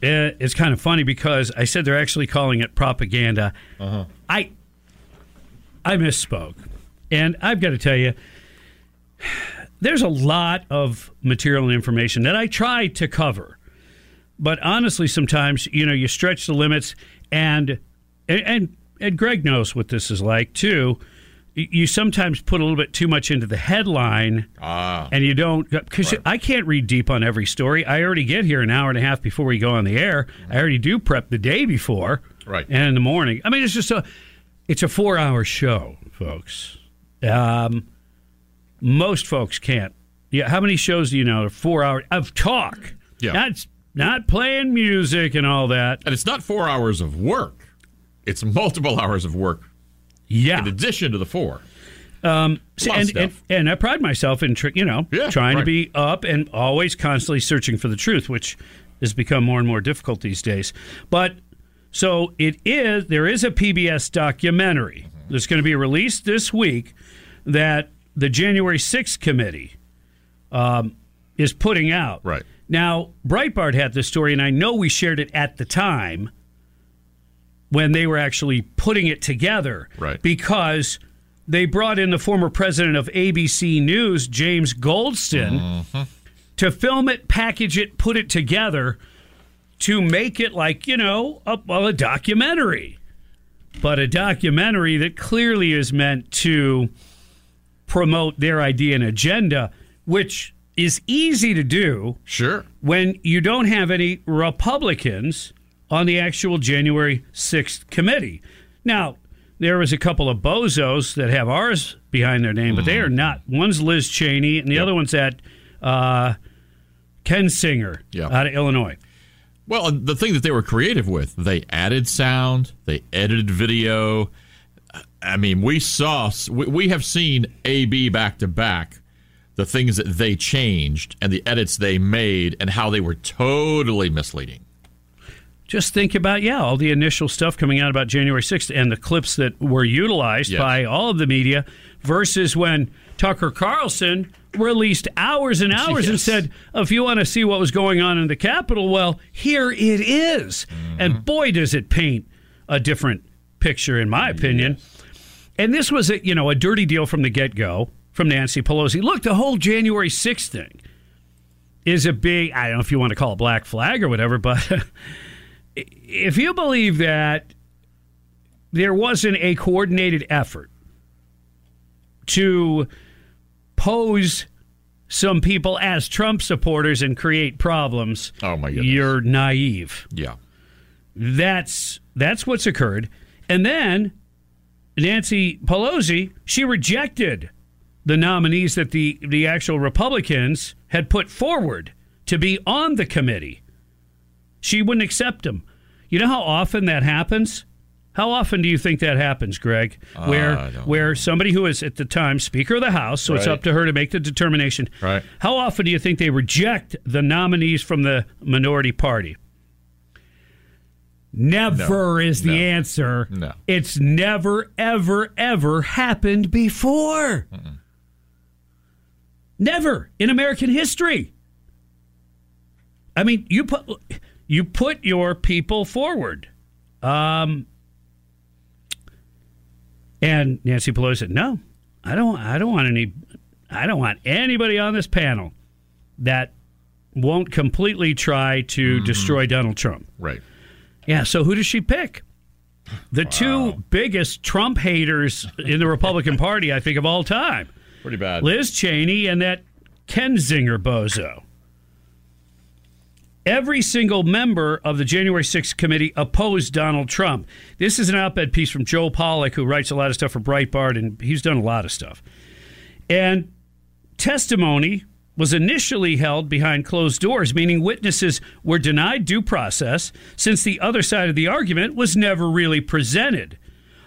Uh, It's kind of funny because I said they're actually calling it propaganda. Uh-huh. I I misspoke. And I've got to tell you, there's a lot of material and information that I try to cover. But honestly, sometimes, you know, you stretch the limits and and, and Greg knows what this is like too. You sometimes put a little bit too much into the headline Ah. and you don't because I can't read deep on every story. I already get here an hour and a half before we go on the air. I already do prep the day before, Right. and in the morning. I mean, it's just a it's a four hour show, folks. Um, most folks can't. Yeah, how many shows do you know? Four hours of talk. Yeah. not not playing music and all that. And it's not four hours of work. It's multiple hours of work. Yeah. In addition to the four. Um, of and, and and I pride myself in tr- you know Yeah, trying to be up and always constantly searching for the truth, which has become more and more difficult these days. But so it is. There is a PBS documentary Mm-hmm. that's going to be released this week that the January 6th committee um, is putting out. Right. Now, Breitbart had this story, and I know we shared it at the time when they were actually putting it together. Right. Because they brought in the former president of ABC News, James Goldston, mm-hmm. to film it, package it, put it together to make it like, you know, a, well, a documentary. But a documentary that clearly is meant to promote their idea and agenda, which is easy to do Sure. when you don't have any Republicans on the actual January 6th committee. Now, there was a couple of bozos that have ours behind their name, but they are not. One's Liz Cheney, and the other one's that uh, Kinzinger Yeah. out of Illinois. Well, the thing that they were creative with, they added sound, they edited video. I mean, we saw, we, we have seen AB back to back, the things that they changed and the edits they made and how they were totally misleading. Just think about yeah, all the initial stuff coming out about January 6th and the clips that were utilized Yes. by all of the media versus when Tucker Carlson released hours and hours and said, if you want to see what was going on in the Capitol, well, here it is. Mm-hmm. And boy, does it paint a different picture, in my opinion. And this was a you know a dirty deal from the get go from Nancy Pelosi. Look, the whole January 6th thing is a big I don't know if you want to call it black flag or whatever, but if you believe that there wasn't a coordinated effort to pose some people as Trump supporters and create problems, Oh my goodness. you're naive. Yeah. That's that's what's occurred. And then Nancy Pelosi, she rejected the nominees that the the actual Republicans had put forward to be on the committee. She wouldn't accept them. You know how often that happens? How often do you think that happens, Greg? Where don't where somebody who is at the time Speaker of the House, so it's up to her to make the determination. Right. How often do you think they reject the nominees from the minority party? Never No. is the No. answer. No. It's never, ever, ever happened before. Never in American history. I mean, you put you put your people forward. Um, and Nancy Pelosi said, "No, I don't. I don't want any. I don't want anybody on this panel that won't completely try to destroy Donald Trump." Right. Yeah. So who does she pick? The two biggest Trump haters in the Republican Party, I think, of all time. Pretty bad. Liz Cheney and that Kinzinger bozo. Every single member of the January 6th committee opposed Donald Trump. This is an op ed piece from Joel Pollak, who writes a lot of stuff for Breitbart, and he's done a lot of stuff. And testimony was initially held behind closed doors, meaning witnesses were denied due process since the other side of the argument was never really presented.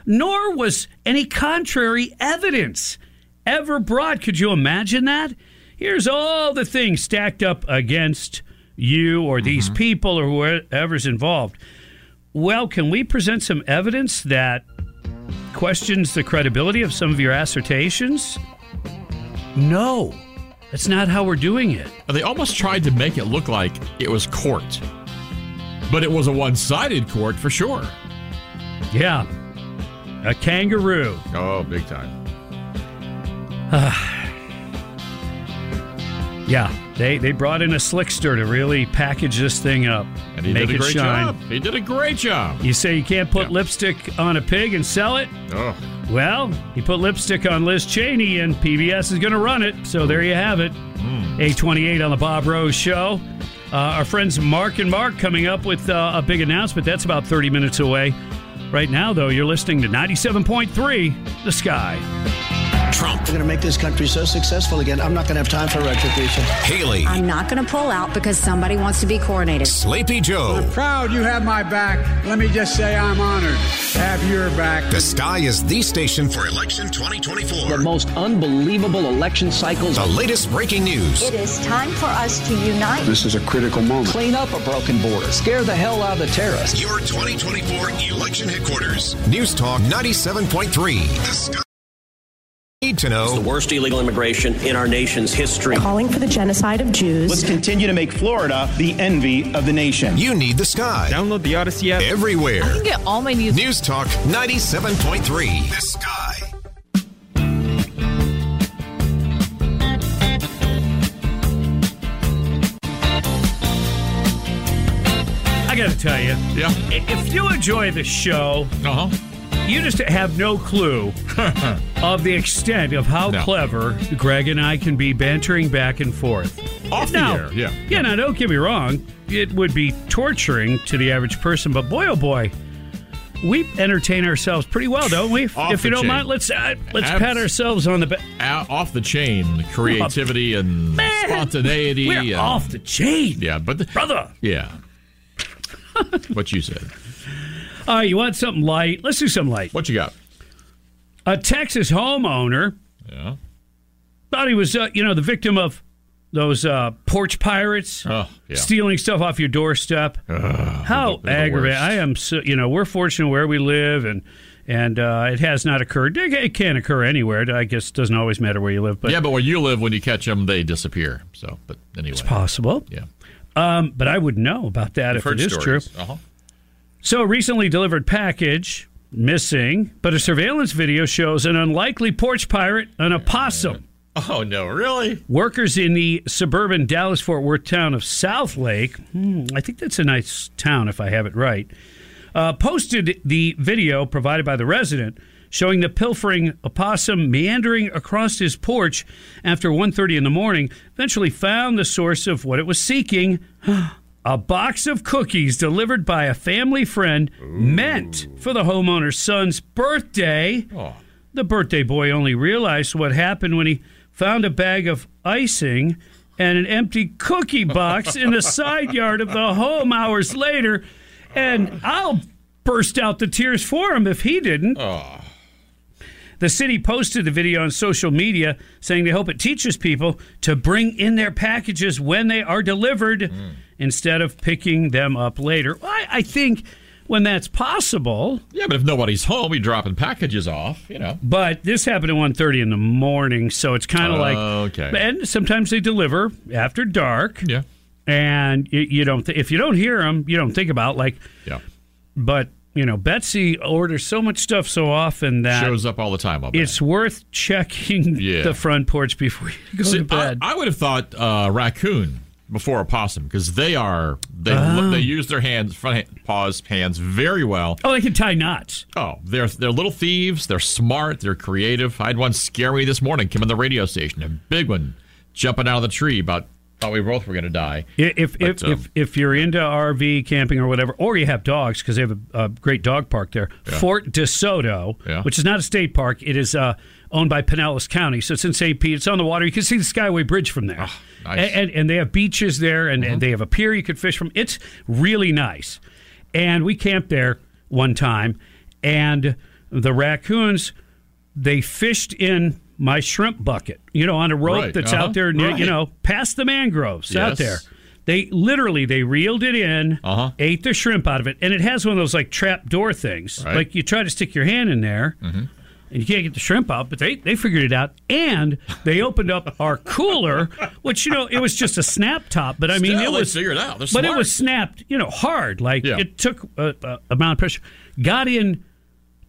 Nor was any contrary evidence ever brought. Could you imagine that? Here's all the things stacked up against you or these mm-hmm. people or whoever's involved. Well, can we present some evidence that questions the credibility of some of your assertions? No. That's not how we're doing it. They almost tried to make it look like it was court, but it was a one sided court for sure. Yeah. A kangaroo. Oh, big time. Yeah. They they brought in a slickster to really package this thing up. And he make did a it great shine. job. He did a great job. You say you can't put lipstick on a pig and sell it? Oh. Well, he put lipstick on Liz Cheney, and PBS is going to run it. So there you have it. Hmm. 828 on the Bob Rose Show. Uh, our friends Mark and Mark coming up with uh, a big announcement. That's about 30 minutes away. Right now, though, you're listening to 97.3 The Sky. Trump. We're going to make this country so successful again. I'm not going to have time for retribution. Haley. I'm not going to pull out because somebody wants to be coronated. Sleepy Joe. I'm Proud you have my back. Let me just say I'm honored to have your back. The Sky is the station for election 2024. The most unbelievable election cycles. The latest breaking news. It is time for us to unite. This is a critical moment. Clean up a broken border. Scare the hell out of the terrorists. Your 2024 election headquarters. News Talk 97.3. The Sky. Need to know. the worst illegal immigration in our nation's history. calling for the genocide of Jews. Let's continue to make Florida the envy of the nation. You need the Sky. Download the Audacy app. Everywhere. I can get all my news. News Talk 97.3. The Sky. I got to tell you, Yeah. if you enjoy the show, Uh huh. You just have no clue of the extent of how No. clever Greg and I can be bantering back and forth. Off the Now, air. Yeah. Yeah, now don't get me wrong. It would be torturing to the average person, but boy, oh boy, we entertain ourselves pretty well, don't we? Off if you don't chain. mind, let's uh, let's Abs- pat ourselves on the back. Off the chain creativity and Man, spontaneity. We're and, off the chain, Yeah, but the, brother. yeah. what you said. All right, you want something light? Let's do something light. What you got? A Texas homeowner Yeah. thought he was, uh, you know, the victim of those uh, porch pirates Oh, yeah. stealing stuff off your doorstep. How they're the aggravating! I am. So, you know, we're fortunate where we live, and and uh, it has not occurred. It, it can occur anywhere. I guess it doesn't always matter where you live, but yeah, but where you live, when you catch them, they disappear. So, but anyway, it's possible. Yeah. Um, but I would know about that I've if it is stories. true. Uh-huh. So, a recently delivered package missing, but a surveillance video shows an unlikely porch pirate, an opossum. Oh no, really? Workers in the suburban Dallas Fort Worth town of Southlake, hmm, I think that's a nice town if I have it right, uh, posted the video provided by the resident showing the pilfering opossum meandering across his porch after 1.30 in the morning, eventually found the source of what it was seeking. A box of cookies delivered by a family friend meant for the homeowner's son's birthday. Oh. The birthday boy only realized what happened when he found a bag of icing and an empty cookie box in the side yard of the home hours later. And I'll burst out the tears for him if he didn't. The city posted the video on social media saying they hope it teaches people to bring in their packages when they are delivered instead of picking them up later. Well, I, I think when that's possible. Yeah, but if nobody's home, you're dropping packages off. You know. But this happened at 1.30 in the morning, so it's kind of like. Okay. And sometimes they deliver after dark. Yeah. And you, you don't. Th- if you don't hear them, you don't think about like. Yeah. But you know, Betsy orders so much stuff so often that Shows up all the time. It's worth checking Yeah. the front porch before you go See, to bed. I, I would have thought uh, raccoon before a possum because they are they Ah. they use their hands front hand, paws hands very well. oh, they can tie knots. Oh, they're they're little thieves. They're smart. They're creative. I had one scare me this morning. Came on the radio station, a big one, jumping out of the tree. About thought we both were going to die. If But, if, um, if if you're into RV camping or whatever, or you have dogs because they have a, a great dog park there, Yeah. Fort DeSoto, Yeah. which is not a state park, it is uh, owned by Pinellas County, so it's in St. Pete. It's on the water. You can see the Skyway Bridge from there, Ah, nice. and, and and they have beaches there, and, Mm-hmm. and they have a pier you could fish from. It's really nice, and we camped there one time, and the raccoons they fished in my shrimp bucket, you know, on a rope Right, that's uh-huh, out there, near, you know, past the mangroves out there. They literally they reeled it in, Uh-huh. ate the shrimp out of it, and it has one of those like trap door things. Right. Like you try to stick your hand in there, Mm-hmm. And you can't get the shrimp out, but they they figured it out, and they opened up our cooler, which you know it was just a snap top, but I mean Still, it was figured it out. They're but it was snapped, you know, hard. Like Yeah. it took a, a amount of pressure, got in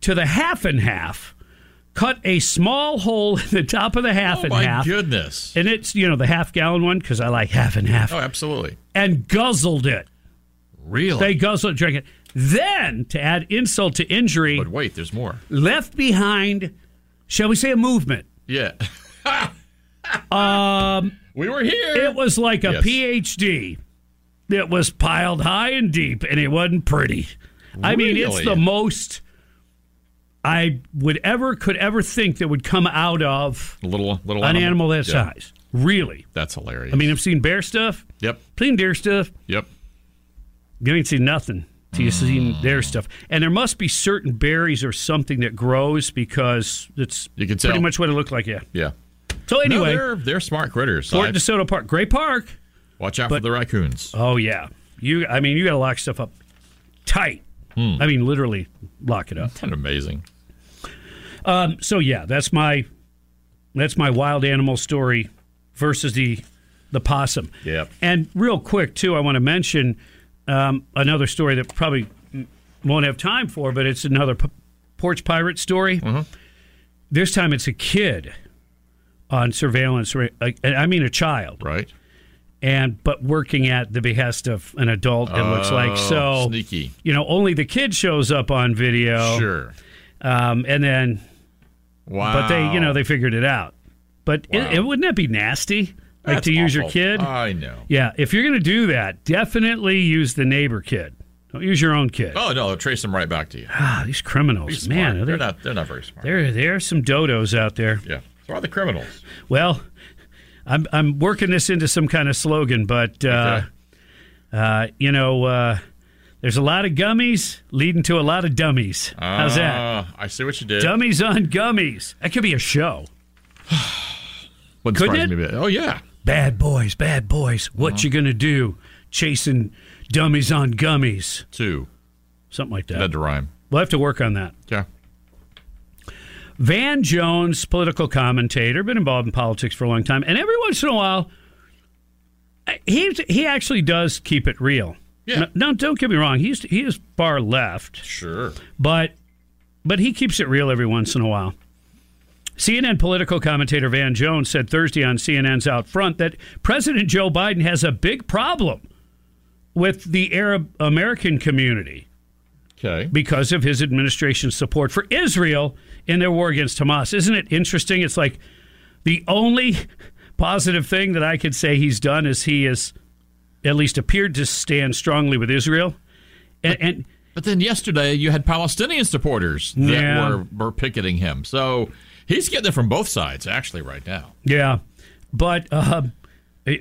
to the half and half. Cut a small hole in the top of the half Oh and my half, goodness! and it's you know the half gallon one because I like half and half Oh, absolutely. and guzzled it. Really? They guzzled it, drank it. Then, to add insult to injury, but wait, there's more. left behind, shall we say, a movement. Yeah. Um, we were here. it was like a Yes. PhD. It was piled high and deep, and it wasn't pretty. I mean, it's Really? the most I would ever could ever think that would come out of a little little an animal that Yeah. size. Really. That's hilarious. I mean, I've seen bear stuff, yep, seen deer stuff. yep. You ain't seen nothing you seen their stuff. And there must be certain berries or something that grows because it's You can pretty much what it looked like. Yeah. Yeah. So No, anyway, they're they're smart critters. Fort I- DeSoto Park, great park. watch out for the raccoons. Oh yeah, you. I mean, you got to lock stuff up tight. Hmm. I mean, literally lock it up. Of amazing. Um, so yeah, that's my that's my wild animal story versus the the possum. Yep. And real quick too, I want to mention um, another story that probably won't have time for, but it's another p- porch pirate story. Mm-hmm. This time it's a kid on surveillance. I mean, a child, right? And but working at the behest of an adult. It looks like Oh, so sneaky. You know, only the kid shows up on video. Sure. Um, and then Wow. but they, you know, they figured it out. But it, it, wouldn't that be nasty? Like That's to use your kid? I know. Yeah, if you're going to do that, definitely use the neighbor kid. Don't use your own kid. Oh no, they'll trace them right back to you. Ah, these criminals, man, are they're not. They're not very smart. there, there are some dodos out there. Yeah. So are the criminals. Well, I'm I'm working this into some kind of slogan, but uh, uh, you know, uh, there's a lot of gummies leading to a lot of dummies. How's that? Ah, I see what you did. Dummies on gummies. That could be a show. Wouldn't Couldn't surprise it? me a bit. Oh yeah. Bad boys, bad boys. What uh-huh. you gonna do? Chasing dummies on gummies. Two. Something like that. Had to rhyme. We'll have to work on that. Yeah. Van Jones, political commentator, been involved in politics for a long time, and every once in a while, he he actually does keep it real. Yeah. No, don't get me wrong. He's he is far left. Sure. But but he keeps it real every once in a while. CNN political commentator Van Jones said Thursday on CNN's Out Front that President Joe Biden has a big problem with the Arab American community. Okay. Because of his administration's support for Israel in their war against Hamas. Isn't it interesting? It's like the only positive thing that I could say he's done is he has at least appeared to stand strongly with Israel. And, and But then yesterday you had Palestinian supporters that Yeah. were, were picketing him. So he's getting it from both sides, actually, right now. Yeah, but uh,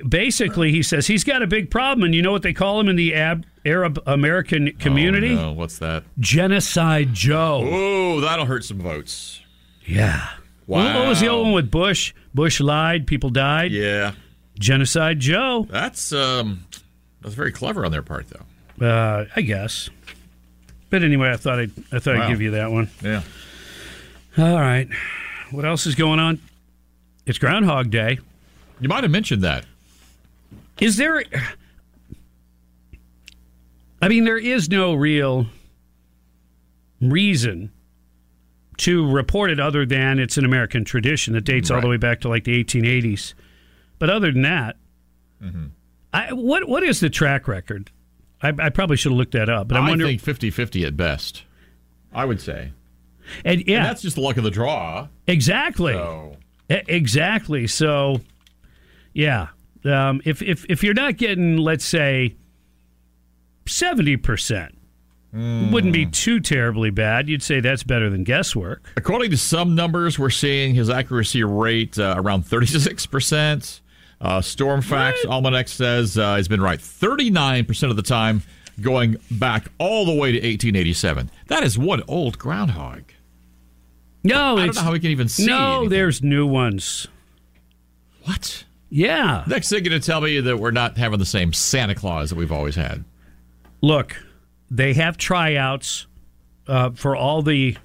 basically, he says he's got a big problem, and you know what they call him in the Ab- Arab American community? Oh, no. What's that? Genocide Joe. Oh, that'll hurt some votes. Yeah. What- What was the old one with Bush? Bush lied, people died. Yeah. Genocide Joe. That's um, that's very clever on their part, though. Uh, I guess. But anyway, I thought I'd I thought Wow. I'd give you that one. Yeah. All right. What else is going on? It's Groundhog Day. You might have mentioned that. Is there? I mean, there is no real reason to report it other than it's an American tradition that dates all the way back to like the 1880s. But other than that, Mm-hmm. I, what what is the track record? I, I probably should have looked that up, but I I wonder. think 50-50 at best. I would say. And yeah, And that's just the luck of the draw. Exactly. So- E- Exactly. So, yeah. Um, if if if you're not getting, let's say, seventy percent, wouldn't be too terribly bad. You'd say that's better than guesswork. According to some numbers, we're seeing his accuracy rate uh, around 36%. Uh, Stormfax Almanac says uh, he's been right 39% of the time, going back all the way to 1887. That is one old groundhog. No, I don't know how we can even see. No, anything. there's new ones. What? Yeah. Next thing you're going to tell me that we're not having the same Santa Claus that we've always had. Look, they have tryouts uh, for all the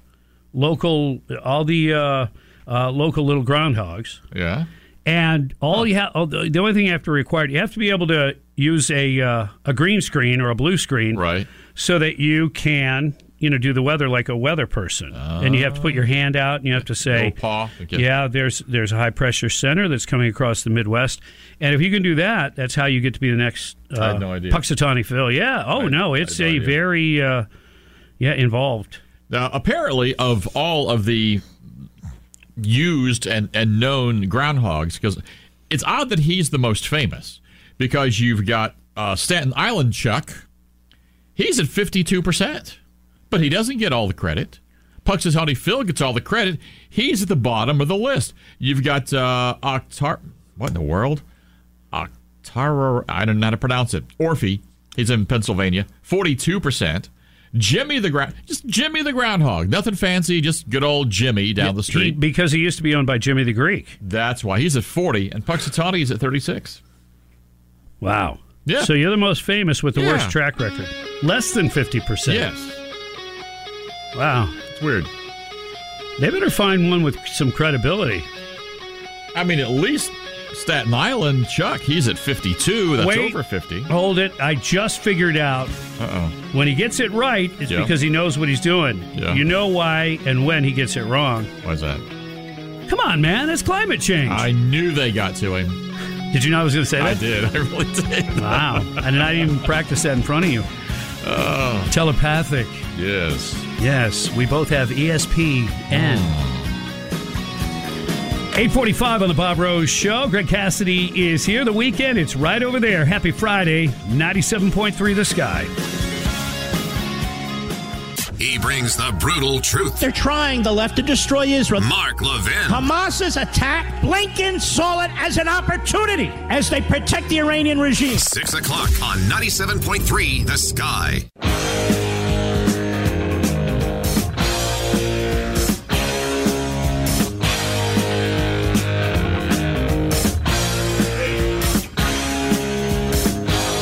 local, all the uh, uh, local little groundhogs. Yeah. And all you have, the only thing you have to require, you have to be able to use a uh, a green screen or a blue screen, right? So that you can, you know, do the weather like a weather person. and you have to put your hand out and you have to say, paw. Okay. "Yeah, there's there's a high pressure center that's coming across the Midwest." And if you can do that, that's how you get to be the next uh, I had no idea. Punxsutawney Phil. Yeah. Oh no, it's no a idea. very uh, yeah involved. Now, apparently, of all of the used and, and known groundhogs, because it's odd that he's the most famous, because you've got uh, Staten Island Chuck. He's at 52%, but he doesn't get all the credit. Punxsutawney Phil gets all the credit. He's at the bottom of the list. You've got uh, Octar. What in the world? Octara. I don't know how to pronounce it. Orphe. He's in Pennsylvania. 42%. Jimmy the ground, just Jimmy the groundhog, nothing fancy, just good old Jimmy down the He- street. because he used to be owned by Jimmy the Greek. That's why he's at forty, and Punxsutawney is at thirty-six. Wow. Yeah. So you're the most famous with the Yeah. worst track record. Less than 50%. Yes, Wow. it's weird. They better find one with some credibility. I mean, at least Staten Island Chuck, he's at fifty-two. That's Wait. over fifty. Hold it. I just figured out Uh oh. when he gets it right, it's Yeah. because he knows what he's doing. Yeah. You know why and when he gets it wrong. Why's that? Come on, man. That's climate change. I knew they got to him. did you know I was going to say that? I did. I really did. Wow. I did not even practice that in front of you. Oh, Telepathic. yes. Yes, we both have ESPN. 845 on the Bob Rose Show. Greg Cassidy is here. The weekend, it's right over there. Happy Friday, 97.3 The Sky. He brings the brutal truth. They're trying the left to destroy Israel. Mark Levin. Hamas's attack, Blinken saw it as an opportunity as they protect the Iranian regime. Six o'clock on 97.3 The Sky.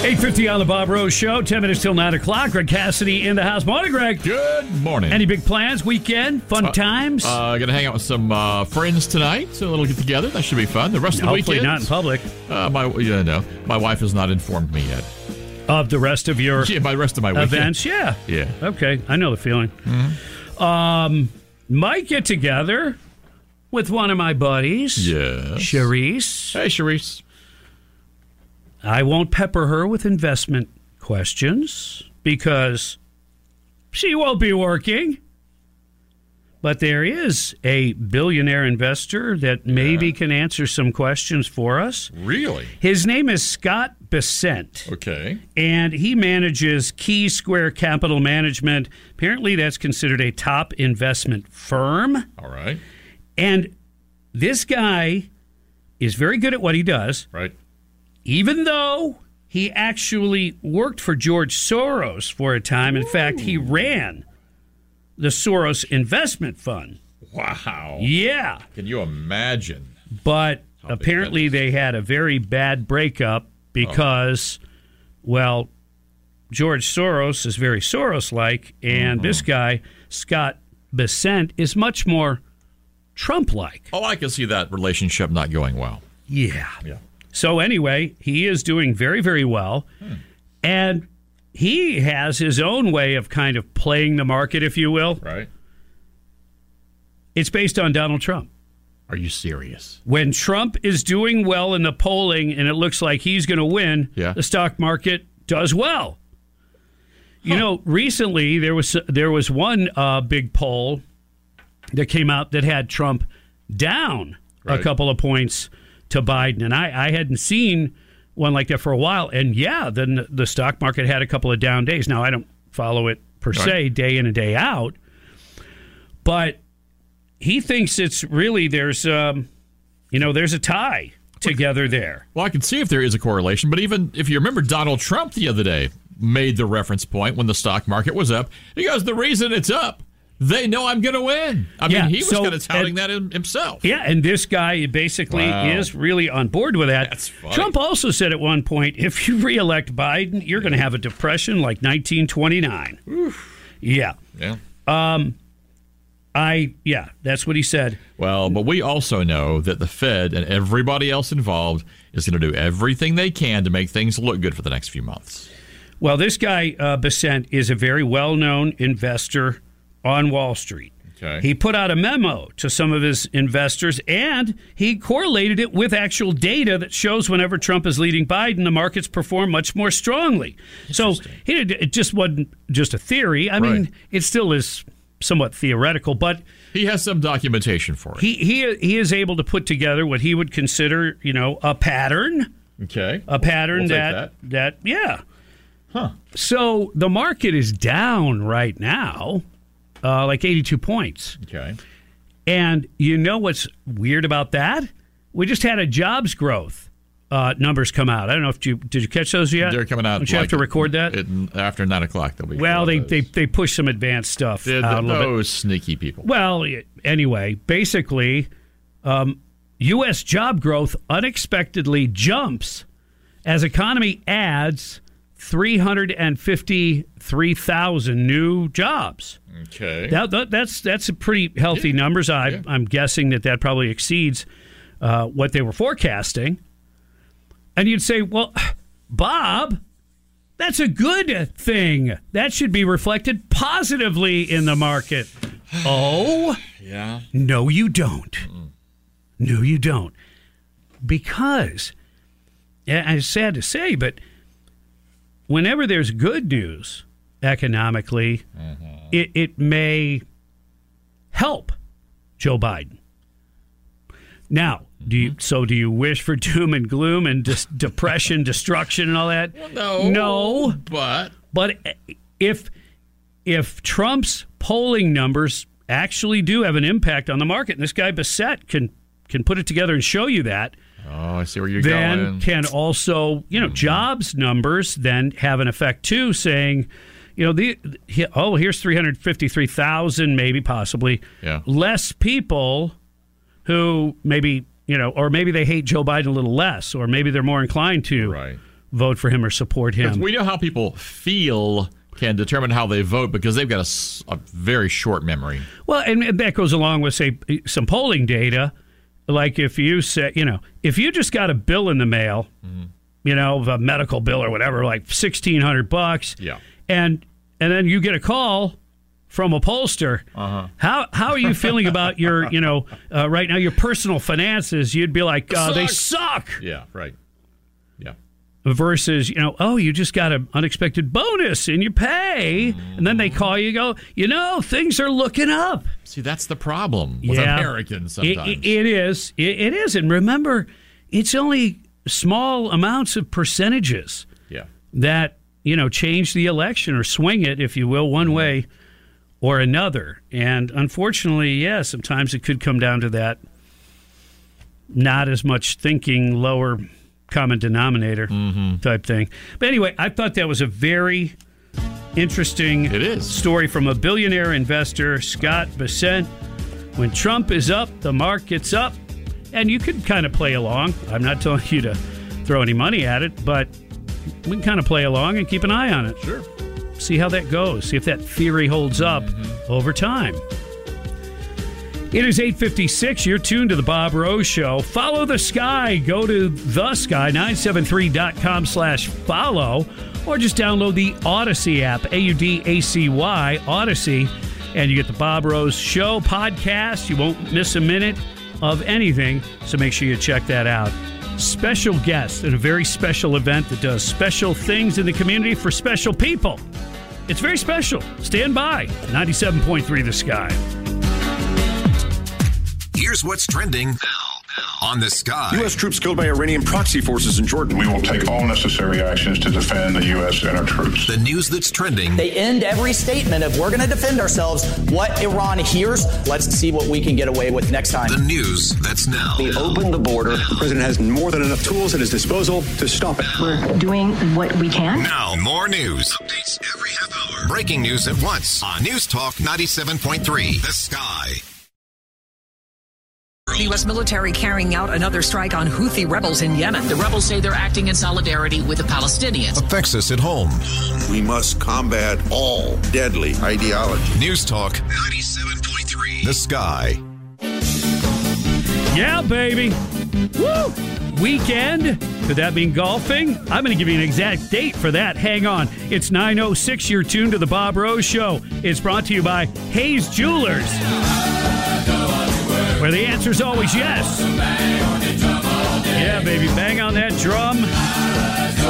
8.50 on the Bob Rose Show. 10 minutes till 9 o'clock. Greg Cassidy in the house. Morning, Greg. Good morning. Any big plans? Weekend? Fun times? Uh, gonna hang out with some uh, friends tonight. So a little get together. That should be fun. The rest of the Hopefully weekend. not in public. Uh, my yeah no. My wife has not informed me yet. Of the rest of your Yeah, by the rest of my weekend. events? Yeah. Yeah. Okay. I know the feeling. Mm-hmm. Um, might get together with one of my buddies. Yes. Charisse. Hey, Charisse. I won't pepper her with investment questions because she won't be working. But there is a billionaire investor that maybe can answer some questions for us. Really? His name is Scott Bessent. Okay. And he manages Key Square Capital Management. Apparently, that's considered a top investment firm. All right. And this guy is very good at what he does. Right. Even though he actually worked for George Soros for a time. In fact, he ran the Soros Investment Fund. Wow. Yeah. Can you imagine? But apparently, they had a very bad breakup because, well, George Soros is very Soros like, and mm-hmm. this guy, Scott Bessent, is much more Trump like. Oh, I can see that relationship not going well. Yeah. Yeah. So, anyway, he is doing very, very well. And he has his own way of kind of playing the market, if you will. Right. It's based on Donald Trump. Are you serious? When Trump is doing well in the polling and it looks like he's going to win, Yeah. the stock market does well. You know, recently there was there was one uh, big poll that came out that had Trump down a couple of points to Biden, and I, I hadn't seen one like that for a while. And yeah, then the stock market had a couple of down days. Now I don't follow it per se day in and day out, but he thinks it's really there's um, you know there's a tie together there. Well, I can see if there is a correlation, but even if you remember, Donald Trump the other day made the reference point when the stock market was up. He goes, "The reason it's up, they know I'm going to win." I Yeah, mean, he was so- kind of touting and- that himself. Yeah, and this guy basically Wow. is really on board with that. Trump also said at one point, if you reelect Biden, you're going to have a depression like 1929. Yeah. Yeah. Um, I yeah, that's what he said. Well, but we also know that the Fed and everybody else involved is going to do everything they can to make things look good for the next few months. Well, this guy uh, Bessent is a very well-known investor on Wall Street. Okay. He put out a memo to some of his investors and he correlated it with actual data that shows whenever Trump is leading Biden, the markets perform much more strongly. So he did, it just wasn't just a theory. I mean, it still is somewhat theoretical, but He has some documentation for it. he, he, he is able to put together what he would consider, you know, a pattern. Okay. A pattern We'll take that, that, yeah. Huh. So the market is down right now, uh, like 82 points. Okay. And you know what's weird about that? We just had a jobs growth uh, numbers come out. I don't know if you did you catch those yet? They're coming out. Don't you have to record that? it- after nine o'clock. They'll be. well, they, they they push some advanced stuff They're- out a little bit. those sneaky people. Well, anyway, basically, um, U.S. job growth unexpectedly jumps as economy adds 353,000 new jobs. Okay. That, that- that's that's a pretty healthy numbers. I, I'm guessing that that probably exceeds uh, what they were forecasting. And you'd say, well, Bob, that's a good thing. That should be reflected positively in the market. Oh, yeah. no, you don't. No, you don't. Because, and it's sad to say, but whenever there's good news economically, mm-hmm. it, it may help Joe Biden. Now, do you, mm-hmm. so do you wish for doom and gloom and dis- depression, destruction, and all that? no. no. But But if if Trump's polling numbers actually do have an impact on the market, and this guy Bassett can can put it together and show you that, oh, I see where you're then going. can also you know mm-hmm. jobs numbers then have an effect too, saying. You know the he- oh here's three hundred fifty three thousand maybe possibly Yeah. less people who maybe you know or maybe they hate Joe Biden a little less or maybe they're more inclined to Right. vote for him or support him. We know how people feel can determine how they vote because they've got a very short memory. Well, and and that goes along with say some polling data. Like if you say, you know, if you just got a bill in the mail, mm-hmm. you know, a medical bill or whatever, like sixteen hundred bucks, Yeah. and and then you get a call from a pollster. Uh-huh. How how are you feeling about your you know uh, right now your personal finances? You'd be like, uh, they suck. Yeah, right. Yeah. Versus, you know, oh, you just got an unexpected bonus in your pay, and then they call you, go, you know, things are looking up. See, that's the problem with Americans It- sometimes. it- it is. It, it is. And remember, it's only small amounts of percentages yeah. that, you know, change the election or swing it, if you will, one mm-hmm. way or another. And unfortunately, yeah, sometimes it could come down to that not as much thinking, lower common denominator mm-hmm. type thing. But anyway, I thought that was a very interesting it is. story from a billionaire investor, Scott Bessent. When Trump is up, the market's up. And you could kind of play along. I'm not telling you to throw any money at it, but we can kind of play along and keep an eye on it. Sure. See how that goes. See if that theory holds up mm-hmm. over time. It is 856. You're tuned to the Bob Rose Show. Follow the sky. Go to the sky973.com slash follow or just download the Audacy app, A-U-D-A-C-Y, Audacy, and you get the Bob Rose Show podcast. You won't miss a minute of anything, so make sure you check that out. Special guest at a very special event that does special things in the community for special people. It's very special. Stand by. 97.3 The Sky. Here's what's trending on the sky. U.S. troops killed by Iranian proxy forces in Jordan. We will take all necessary actions to defend the U.S. and our troops. The news that's trending They end every statement of we're going to defend ourselves. What Iran hears, let's see what we can get away with next time. The news that's now. We open the border. The president has more than enough tools at his disposal to stop it. We're doing what we can. Now, more news. Updates every half hour. Breaking news at once on News Talk 97.3. The Sky. The U.S. military carrying out another strike on Houthi rebels in Yemen. The rebels say they're acting in solidarity with the Palestinians. Affects us at home. We must combat all deadly ideology. News Talk 97.3. The Sky. Yeah, baby. Woo! Weekend. Could that mean golfing? I'm going to give you an exact date for that. Hang on. It's 9.06. You're tuned to The Bob Rose Show. It's brought to you by Hayes Jewelers, where the answer is always yes. Yeah, baby. Bang on that drum.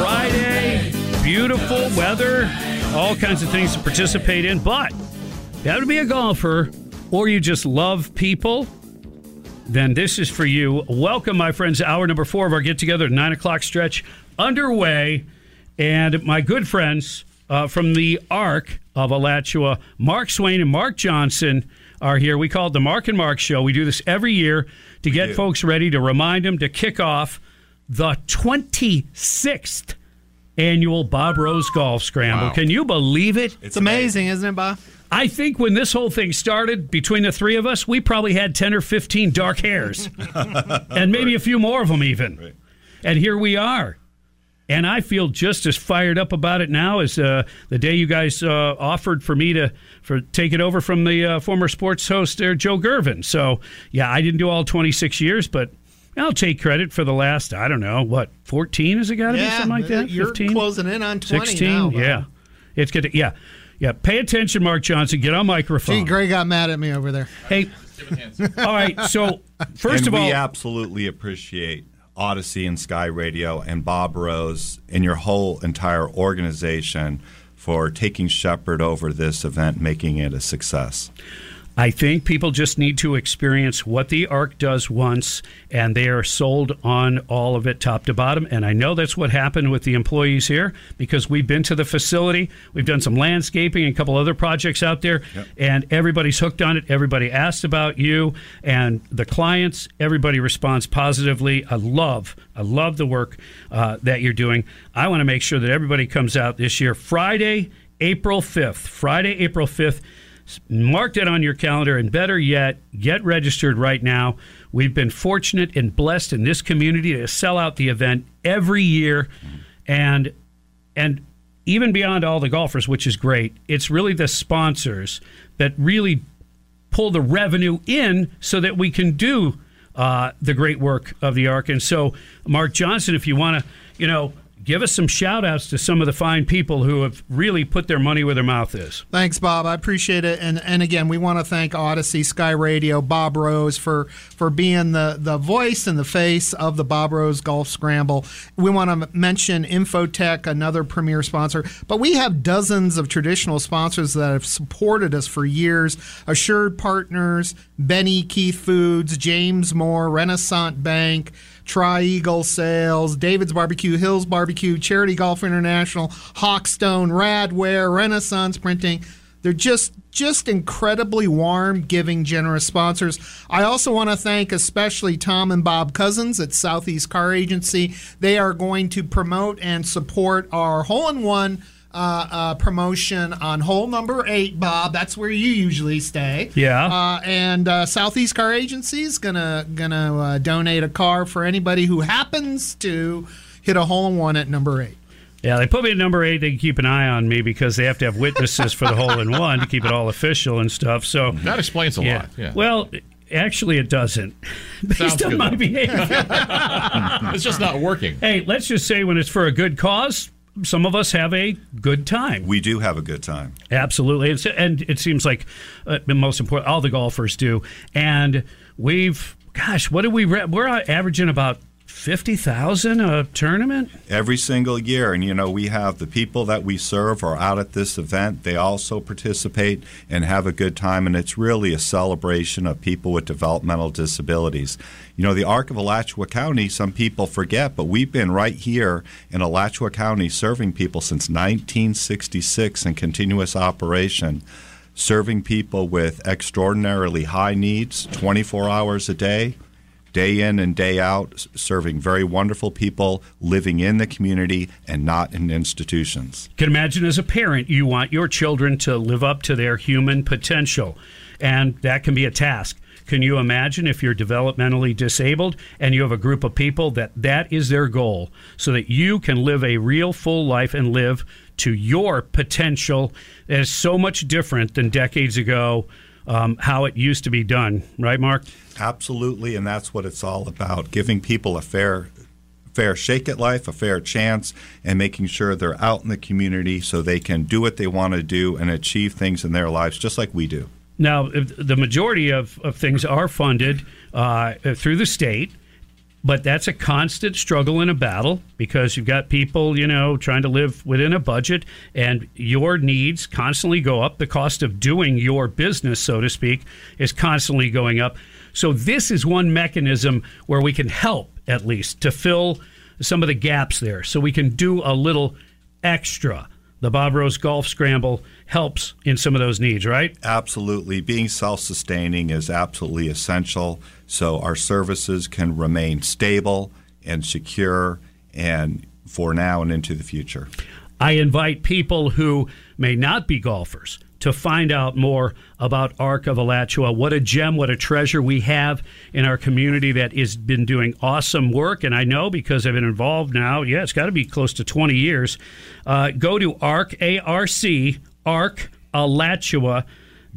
Friday. Beautiful weather. All kinds of things to participate in. But if you have to be a golfer or you just love people then this is for you. Welcome, my friends. Hour number four of our get together, nine o'clock stretch underway. And my good friends uh, from the Arc of Alachua, Mark Swain and Mark Johnson, are here. We call it the Mark and Mark Show. We do this every year to get folks ready to remind them to kick off the 26th annual Bob Rose Golf Scramble. Wow. Can you believe it? It's amazing, isn't it, Bob? I think when this whole thing started, between the three of us, we probably had 10 or 15 dark hairs. and maybe a few more of them, even. And here we are. And I feel just as fired up about it now as uh, the day you guys uh, offered for me to for take it over from the uh, former sports host there, Joe Gervin. So, yeah, I didn't do all 26 years, but I'll take credit for the last, I don't know, what, 14 has it got to be? Something like that? you're 15? closing in on 20 16? now, yeah. It's good. To, yeah. Yeah. Pay attention, Mark Johnson. Get on microphone. Gee, Gray got mad at me over there. Hey, all right. So first and of all, we absolutely appreciate Audacy and Sky Radio and Bob Rose and your whole entire organization for taking Shepherd over this event, making it a success. I think people just need to experience what the Arc does once, and they are sold on all of it, top to bottom. And I know that's what happened with the employees here because we've been to the facility, we've done some landscaping and a couple other projects out there, and everybody's hooked on it. Everybody asked about you and the clients. Everybody responds positively. I love, I love the work uh, that you're doing. I want to make sure that everybody comes out this year, Friday, April 5th. Friday, April 5th. Mark that on your calendar, and better yet, get registered right now. We've been fortunate and blessed in this community to sell out the event every year, and and even beyond all the golfers, which is great, it's really the sponsors that really pull the revenue in so that we can do uh, the great work of the Arc. And so, Mark Johnson, if you want to, you know, give us some shout outs to some of the fine people who have really put their money where their mouth is. Thanks, Bob. I appreciate it. And and again, we want to thank Audacy, Sky Radio, Bob Rose for for being the the voice and the face of the Bob Rose Golf Scramble. We want to mention Infotech, another premier sponsor, but we have dozens of traditional sponsors that have supported us for years. Assured Partners, Benny Keith Foods, James Moore, Renaissance Bank. Tri Eagle Sales, David's Barbecue, Hills Barbecue, Charity Golf International, Hawkstone, Radware, Renaissance Printing. They're just just incredibly warm, giving, generous sponsors. I also want to thank especially Tom and Bob Cousins at Southeast Car Agency. They are going to promote and support our hole in one uh, uh, promotion on hole number eight, Bob. That's where you usually stay. Yeah. Uh, and uh, Southeast Car Agency is gonna gonna uh, donate a car for anybody who happens to hit a hole in one at number eight. Yeah, they put me at number eight. They can keep an eye on me because they have to have witnesses for the hole in one to keep it all official and stuff. So that explains a yeah. lot. Yeah. Well, actually, it doesn't. Based Sounds on my though. behavior, it's just not working. Hey, let's just say when it's for a good cause, some of us have a good time. We do have a good time. Absolutely, it's, and it seems like uh, the most important. All the golfers do, and we've, gosh, what do we? Re- we're averaging about fifty thousand a tournament. every single year. And you know, we have the people that we serve are out at this event. They also participate and have a good time. And it's really a celebration of people with developmental disabilities. You know, the Arc of Alachua County, some people forget, but we've been right here in Alachua County serving people since 1966 in continuous operation. Serving people with extraordinarily high needs 24 hours a day, day in and day out, serving very wonderful people living in the community and not in institutions. can imagine as a parent, you want your children to live up to their human potential, and that can be a task. Can you imagine if you're developmentally disabled and you have a group of people that that is their goal so that you can live a real full life and live to your potential that is so much different than decades ago um, how it used to be done, right, Mark? Absolutely, and that's what it's all about giving people a fair fair shake at life, a fair chance, and making sure they're out in the community so they can do what they want to do and achieve things in their lives just like we do. Now, the majority of, of things are funded uh, through the state, but that's a constant struggle and a battle because you've got people, you know, trying to live within a budget and your needs constantly go up. The cost of doing your business, so to speak, is constantly going up. So, this is one mechanism where we can help at least to fill some of the gaps there so we can do a little extra. The Bob Rose Golf Scramble helps in some of those needs, right? Absolutely. Being self sustaining is absolutely essential so our services can remain stable and secure and for now and into the future. I invite people who may not be golfers to find out more about Arc of Alachua. What a gem, what a treasure we have in our community that has been doing awesome work. And I know because I've been involved now, yeah, it's got to be close to 20 years. Uh, go to ARC, A-R-C, ARC Alachua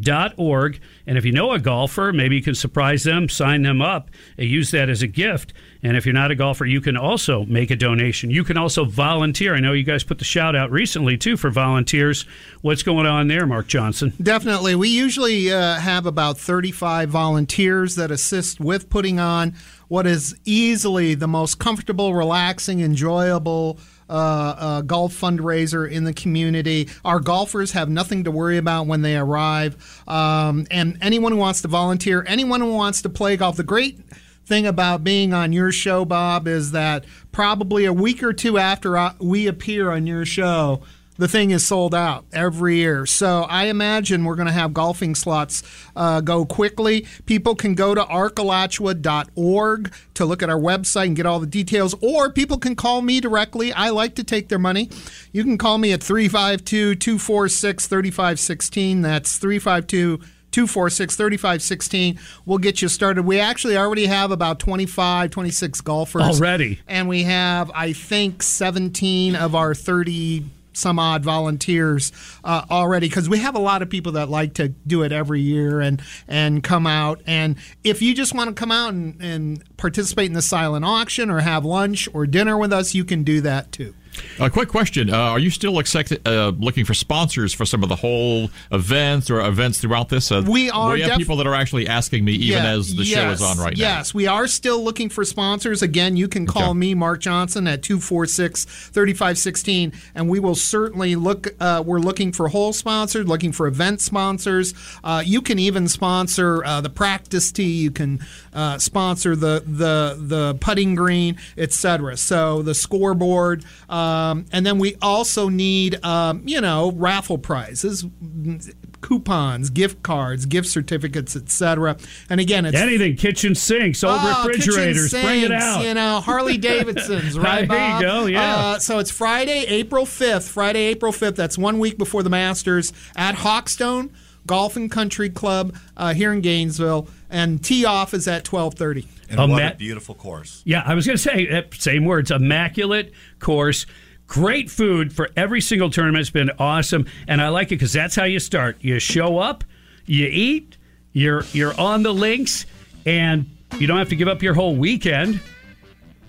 dot org and if you know a golfer maybe you can surprise them sign them up and use that as a gift and if you're not a golfer you can also make a donation you can also volunteer i know you guys put the shout out recently too for volunteers what's going on there mark johnson Definitely. We usually uh, have about 35 volunteers that assist with putting on what is easily the most comfortable, relaxing, enjoyable uh, uh, golf fundraiser in the community. Our golfers have nothing to worry about when they arrive. Um, and anyone who wants to volunteer, anyone who wants to play golf, the great thing about being on your show, Bob, is that probably a week or two after we appear on your show, the thing is sold out every year. So I imagine we're going to have golfing slots uh, go quickly. People can go to arcalachua.org to look at our website and get all the details, or people can call me directly. I like to take their money. You can call me at 352 246 3516. That's 352 246 3516. We'll get you started. We actually already have about 25, 26 golfers. Already. And we have, I think, 17 of our 30 some odd volunteers uh, already because we have a lot of people that like to do it every year and and come out and if you just want to come out and, and participate in the silent auction or have lunch or dinner with us you can do that too A quick question: uh, Are you still accept, uh, looking for sponsors for some of the whole events or events throughout this? Uh, We are We have def- people that are actually asking me, even Yeah, as the show is on right now. Yes, we are still looking for sponsors. Again, you can call Okay. me, Mark Johnson, at 246 3516, and we will certainly look. Uh, we're looking for whole sponsors, looking for event sponsors. Uh, you can even sponsor uh, the practice tee, you can uh, sponsor the, the, the putting green, etc. So the scoreboard. Um, and then we also need, um, you know, raffle prizes coupons, gift cards, gift certificates, etc. And again, it's Anything, kitchen sinks, old Oh, refrigerators, kitchen bring it out. You know, Harley Davidsons, right? There you go, yeah. Uh, so it's Friday, April 5th. Friday, April 5th. That's one week before the Masters at Hawkstone Golf and Country Club uh, here in Gainesville. And tee off is at 1230. And A what ma- a beautiful course. Yeah, I was going to say uh, same words. Immaculate course. Great food for every single tournament. It's been awesome, and I like it because that's how you start. You show up, you eat, you're you're on the links, and you don't have to give up your whole weekend.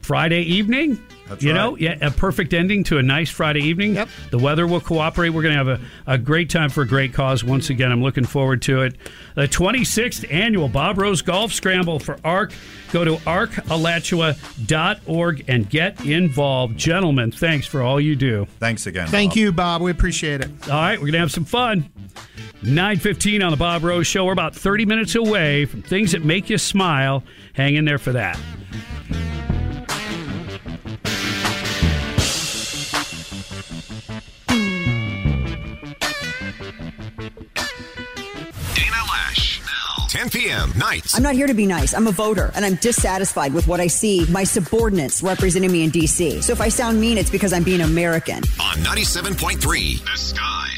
Friday evening, That's you right. know, yeah, a perfect ending to a nice Friday evening. Yep. The weather will cooperate. We're going to have a, a great time for a great cause once again. I'm looking forward to it. The 26th annual Bob Rose Golf Scramble for ARC. Go to arcalachua.org and get involved. Gentlemen, thanks for all you do. Thanks again. Thank Bob. you, Bob. We appreciate it. All right, we're going to have some fun. 915 on the Bob Rose Show. We're about 30 minutes away from things that make you smile. Hang in there for that. 10 p.m. nights. I'm not here to be nice. I'm a voter, and I'm dissatisfied with what I see my subordinates representing me in D.C. So if I sound mean, it's because I'm being American. on 97.3 The Sky.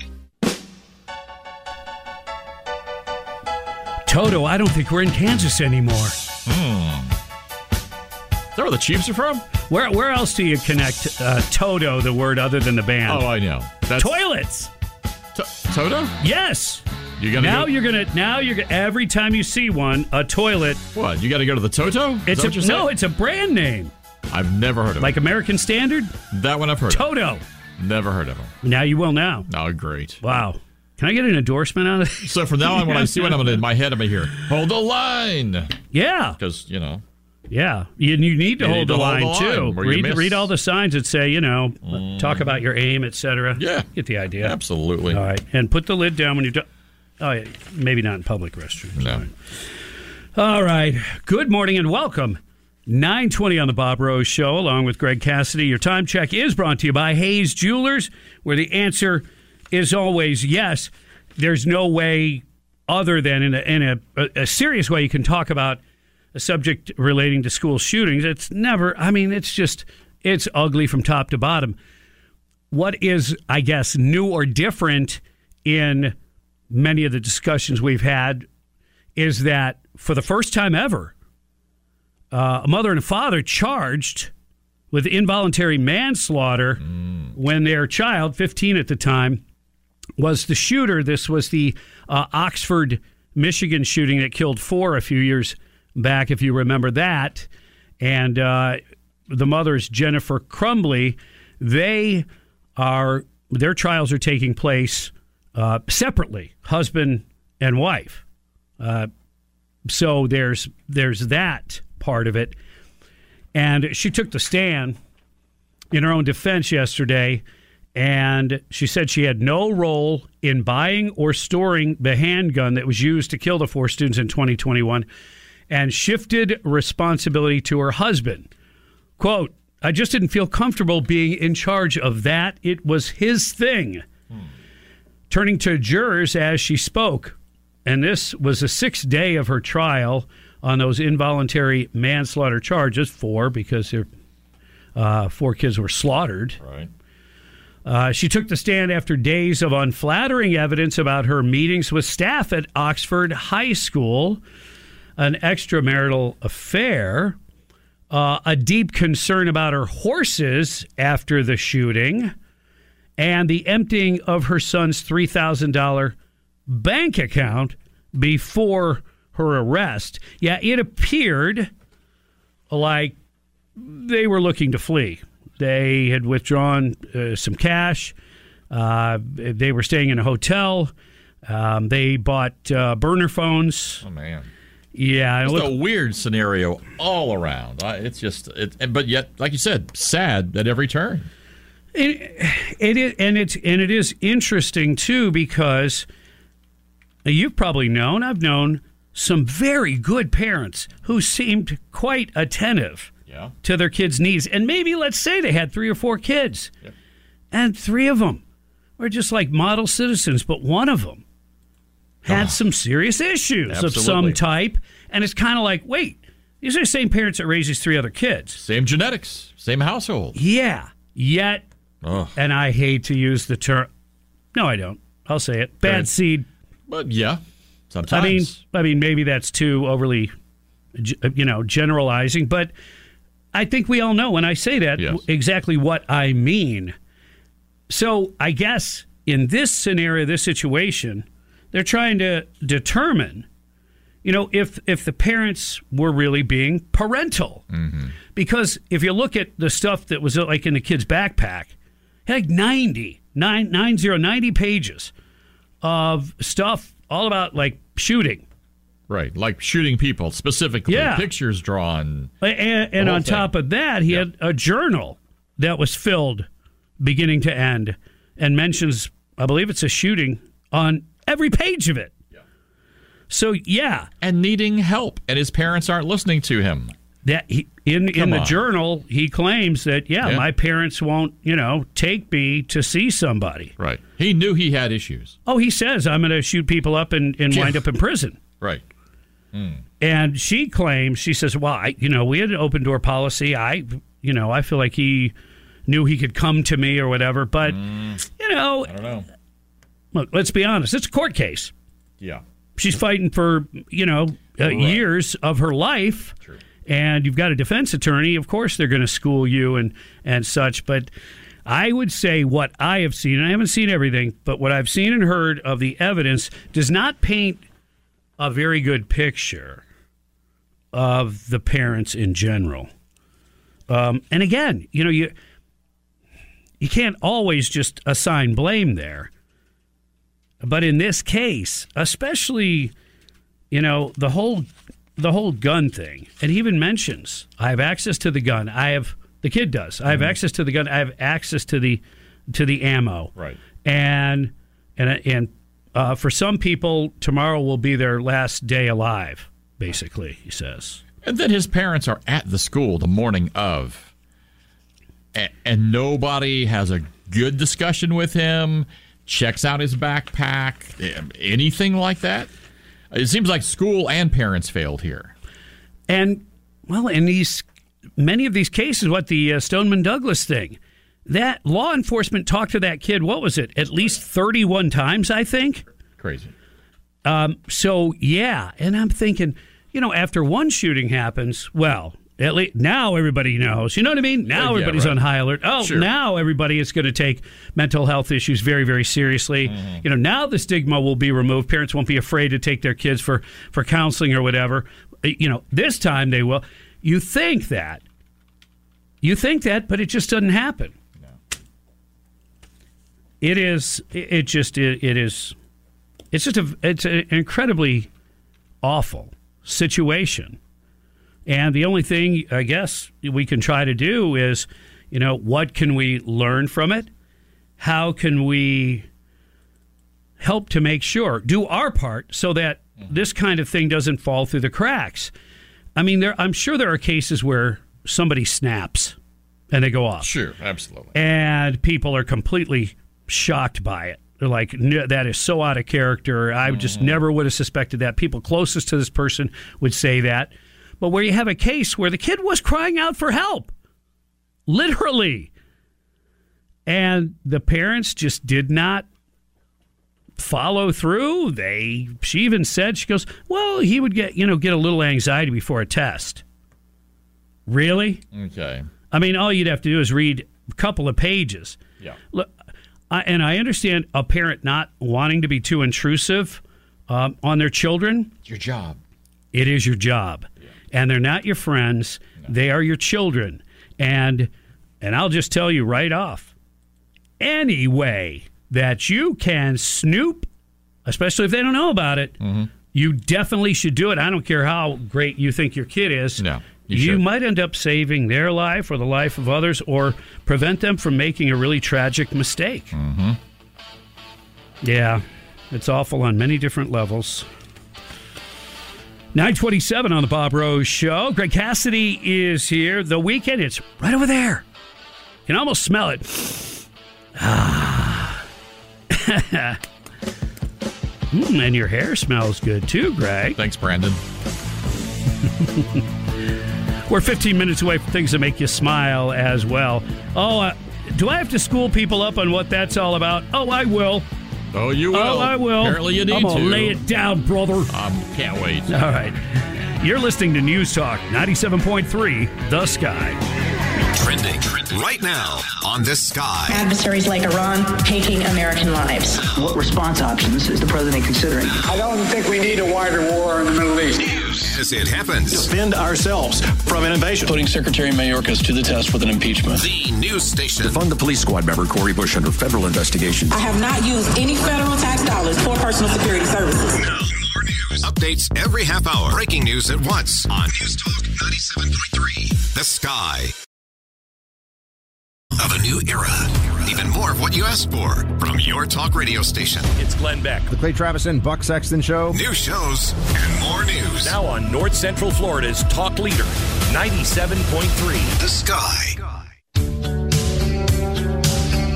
Toto, I don't think we're in Kansas anymore. Hmm. Is that where the Chiefs are from? Where where else do you connect uh, Toto, the word other than the band? Oh, I know. That's Toilets. T- Toto? Yes. You gonna now go- you're gonna now you're gonna every time you see one a toilet. What? You got to go to the Toto? Is It's a you're no, it's a brand name I've never heard of it. like American Standard. That one I've heard Toto. of. Never heard of them. Now you will now. Oh, great. Wow. Can I get an endorsement out of this? So from now on, when I see one, I'm gonna in my head, I'm gonna hear hold the line Yeah. because you know. Yeah, you, you need to You hold need the to hold line the line too. Read read all the signs that say you know talk mm. about your aim, etc. Yeah. get the idea. Absolutely. All right, and put the lid down when you do. Oh, yeah, maybe not in public restrooms. No. All right. All right. Good morning and welcome. 920 on the Bob Rose Show, along with Greg Cassidy. Your time check is brought to you by Hayes Jewelers, where the answer is always yes. There's no way other than in a, in a, a serious way you can talk about a subject relating to school shootings. It's never, I mean, it's just, it's ugly from top to bottom. What is, I guess, new or different in many of the discussions we've had is that for the first time ever, uh, a mother and a father charged with involuntary manslaughter when their child, 15 at the time, was the shooter. This was the uh, Oxford, Michigan shooting that killed four a few years back, if you remember that. And uh, the mother's Jennifer Crumbley. They are their trials are taking place uh, separately, husband and wife. Uh, so there's there's that part of it. And she took the stand in her own defense yesterday, and she said she had no role in buying or storing the handgun that was used to kill the four students in 2021, and shifted responsibility to her husband. Quote, I just didn't feel comfortable being in charge of that. It was his thing. Turning to jurors as she spoke, and this was the sixth day of her trial on those involuntary manslaughter charges, four because uh, four kids were slaughtered. Right. Uh, she took the stand after days of unflattering evidence about her meetings with staff at Oxford High School, an extramarital affair, uh, a deep concern about her horses after the shooting, and the emptying of her son's $3,000 bank account before her arrest. Yeah, it appeared like they were looking to flee. They had withdrawn uh, some cash. Uh, they were staying in a hotel. Um, they bought uh, burner phones. Oh man. Yeah, it's a weird scenario all around. It's just, it, but yet, like you said, sad at every turn. It, it and it's and it is interesting too because you've probably known I've known some very good parents who seemed quite attentive Yeah. to their kids' needs, and maybe let's say they had three or four kids, and three of them were just like model citizens, but one of them had ah. some serious issues of some type, and it's kind of like, wait, these are the same parents that raised these three other kids, Same genetics, same household. yeah, yet Ugh. and I hate to use the term. No, I don't. I'll say it. Bad Right. seed. But yeah, sometimes. I mean, I mean, maybe that's too overly, you know, generalizing. But I think we all know when I say that Yes. exactly what I mean. So I guess in this scenario, this situation, they're trying to determine, you know, if if the parents were really being parental. Mm-hmm. Because if you look at the stuff that was like in the kid's backpack, like 90, nine, nine zero, 90 pages of stuff all about like shooting. right, like shooting people specifically, Yeah. pictures drawn. And, and on thing. top of that, he had a journal that was filled beginning to end and mentions, I believe it's a shooting on every page of it. Yeah. So, yeah. And needing help, and his parents aren't listening to him. That he, in in Come the on. journal, he claims that yeah, Yeah. my parents won't you know take me to see somebody. Right. He knew he had issues. Oh, he says I'm going to shoot people up and, and wind up in prison. Right. And she claims, she says, well, I, you know, we had an open door policy. I, you know, I feel like he knew he could come to me or whatever. But, you know, I don't know. look, let's be honest. It's a court case. Yeah. She's fighting for, you know, uh, Right. years of her life. And you've got a defense attorney. Of course, they're going to school you and, and such. But I would say what I have seen, and I haven't seen everything, but what I've seen and heard of the evidence does not paint a very good picture of the parents in general. Um, and again, you know, you you can't always just assign blame there. But in this case, especially, you know, the whole the whole gun thing, and he even mentions, I have access to the gun. I have the kid does. I have access to the gun. I have access to the to the ammo. Right. And and and uh, for some people, tomorrow will be their last day alive. Basically, he says. And then his parents are at the school the morning of, and, and nobody has a good discussion with him, checks out his backpack, eh, anything like that. It seems like school and parents failed here. And well, in these many of these cases, what the uh, Stoneman Douglas thing, that law enforcement talked to that kid. What was it? At least thirty-one times, I think. Crazy. Um, so yeah, and I'm thinking, you know, after one shooting happens, well, at least now everybody knows. You know what I mean? Now Yeah, everybody's right. on high alert. Oh, Sure. now everybody is going to take mental health issues very, very seriously. You know, now the stigma will be removed. Parents won't be afraid to take their kids for for counseling or whatever. Uh, You know, this time they will. You think that. You think that, but it just doesn't happen. It is. It it just. It, it is. It's just a. It's an incredibly awful situation, and the only thing I guess we can try to do is, you know, what can we learn from it? How can we help to make sure do our part so that mm-hmm. this kind of thing doesn't fall through the cracks? I mean, there. I'm sure there are cases where somebody snaps and they go off Sure, absolutely. and people are completely shocked by it. They're like, "No, that is so out of character. I just mm-hmm. never would have suspected that. People closest to this person would say that. But where you have a case where the kid was crying out for help, literally, and the parents just did not follow through. They she even said she goes, "Well, he would get, you know, get a little anxiety before a test." Really? Okay. I mean, all you'd have to do is read a couple of pages. Yeah. Look, I, and I understand a parent not wanting to be too intrusive um, on their children. It's your job. It is your job, and they're not your friends. They are your children, and and I'll just tell you right off. Any way that you can snoop, especially if they don't know about it, you definitely should do it. I don't care how great you think your kid is. No. You You, might end up saving their life or the life of others, or prevent them from making a really tragic mistake. Mm-hmm. Yeah, it's awful on many different levels. 927 on the Bob Rose Show. Greg Cassidy is here. The weekend, it's right over there. You can almost smell it. Ah. Mm, and your hair smells good too, Greg. Thanks, Brandon. We're 15 minutes away from things that make you smile as well. Oh, uh, do I have to school people up on what that's all about? Oh, I will. Oh, you will. Oh, I will. Apparently, you need I'm gonna to. lay it down, brother. Um, can't wait. All right. You're listening to News Talk 97.3, The Sky. Trending right now on the sky. Adversaries like Iran taking American lives. What response options is the president considering? I don't think we need a wider war in the Middle East. As it happens, Defend ourselves from an invasion. Putting Secretary Mayorkas to the test with an impeachment. the news station. Fund the police squad member Cori Bush under federal investigation. I have not used any federal tax dollars for personal security services. Now, more news. Updates every half hour. Breaking news at once on News Talk 97.3. The Sky. Of a new era. Even more of what you asked for from your talk radio station. It's Glenn Beck. The Clay Travis and Buck Sexton Show. New shows and more news. Now on North Central Florida's talk leader, 97.3. The Sky.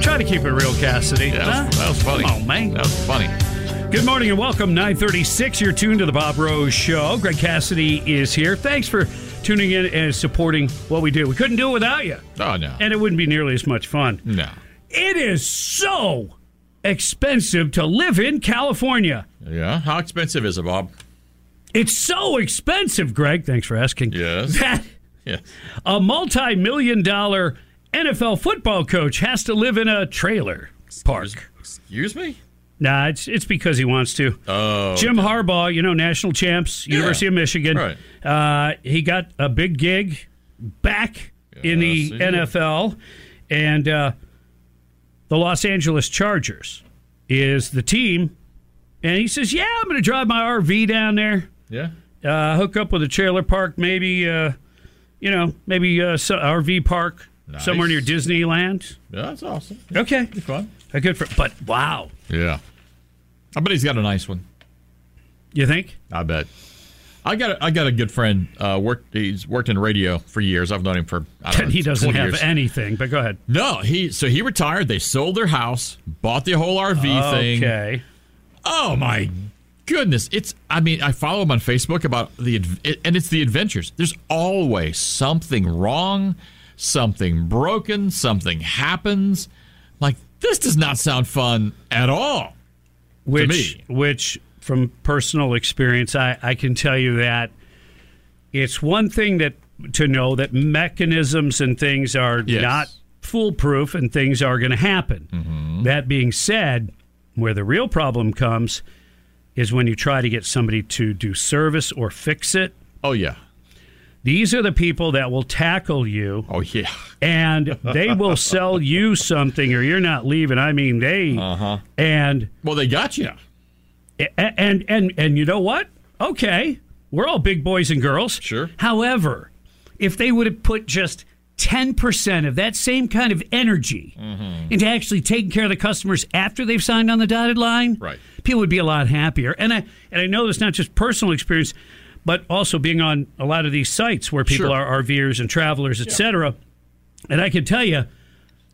Try to keep it real, Cassidy. Yeah, that, was, that was funny. Come on, man. That was funny. Good morning and welcome. 936. You're tuned to the Bob Rose Show. Greg Cassidy is here. Thanks for tuning in and supporting what we do. We couldn't do it without you. Oh, no. And it wouldn't be nearly as much fun. No. It is so expensive to live in California. Yeah. How expensive is it, Bob? It's so expensive, Greg. Thanks for asking. Yes. That Yes. a multi million dollar NFL football coach has to live in a trailer park. Excuse me? Nah, it's it's because he wants to. Oh. Jim Harbaugh, you know, national champs, University of Michigan. Right. Uh, he got a big gig back in the did. NFL, and uh, the Los Angeles Chargers is the team. And he says, "Yeah, I'm going to drive my RV down there, Yeah. uh, hook up with a trailer park, maybe, uh, you know, maybe uh, so- RV park Nice. somewhere near Disneyland." Yeah, that's awesome. Okay, Be fun. a good for, but wow, Yeah. I bet he's got a nice one. you think? I bet. I got a, I got a good friend. Uh, worked he's worked in radio for years. I've known him for I don't know, he doesn't have years. anything. But go ahead. No, he so he retired. They sold their house, bought the whole RV thing. Okay. Oh my goodness! It's I mean I follow him on Facebook about the and it's the adventures. There's always something wrong, something broken, something happens. Like this does not sound fun at all. Which which from personal experience I, I can tell you that it's one thing that to know that mechanisms and things are Yes. not foolproof and things are going to happen Mm-hmm. that being said where the real problem comes is when you try to get somebody to do service or fix it Oh yeah. These are the people that will tackle you Oh yeah. and they will sell you something or you're not leaving i mean they Uh-huh. and Well, they got you. A- and and and you know what? Okay, we're all big boys and girls. Sure. However, if they would have put just ten percent of that same kind of energy Mm-hmm. into actually taking care of the customers after they've signed on the dotted line, Right. people would be a lot happier. And I and I know that's not just personal experience, but also being on a lot of these sites where people Sure. are RVers and travelers, etc. And I can tell you,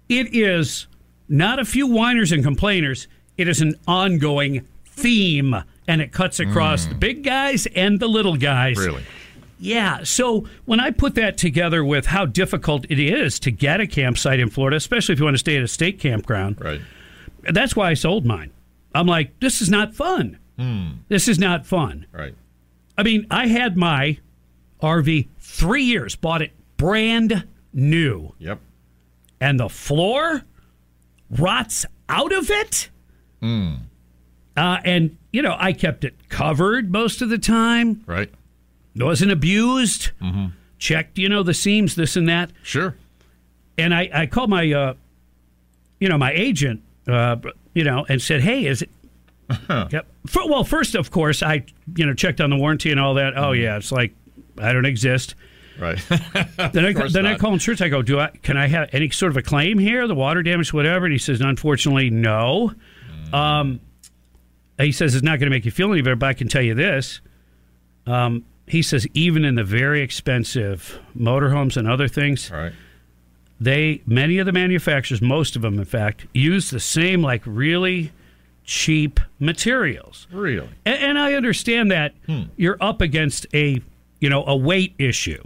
it is not a few whiners and complainers. It is an ongoing theme, and it cuts across the big guys and the little guys. Mm. Really. Yeah. So when I put that together with how difficult it is to get a campsite in Florida, especially if you want to stay at a state campground, right? That's why I sold mine. I'm like, this is not fun. Hmm. This is not fun. Right. I mean, I had my RV three years, bought it brand new. Yep. And the floor rots out of it. Hmm. Uh, and, you know, I kept it covered most of the time. Right. It Wasn't abused. Mm-hmm. Checked, you know, the seams, this and that. Sure. And I, I called my, uh, you know, my agent, uh, you know, and said, hey, is it. Yep. For, well, first, of course, I, you know, checked on the warranty and all that. Oh, yeah, it's like, I don't exist. Right. then I, then I call insurance. I go, do I can I have any sort of a claim here? The water damage, whatever. And he says, unfortunately, no. Um, he says it's not going to make you feel any better, but I can tell you this. Um, he says even in the very expensive motorhomes and other things, right. they many of the manufacturers, most of them, in fact, use the same like really cheap materials. Really? And, and I understand that Hmm. you're up against a you know a weight issue.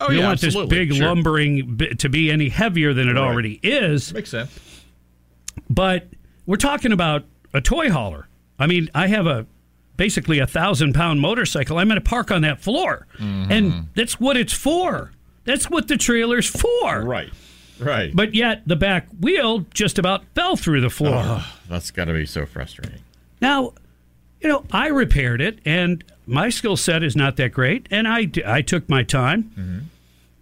Oh, you don't yeah, want absolutely. this big Sure. lumbering bi- to be any heavier than it Right. already is. Makes sense. But we're talking about a toy hauler. I mean, I have a basically a thousand pound motorcycle. I'm going to park on that floor, Mm-hmm. and that's what it's for. That's what the trailer's for. Right. Right. But yet the back wheel just about fell through the floor. Ugh, that's got to be so frustrating. Now, you know, I repaired it, and my skill set is not that great, and I, I took my time.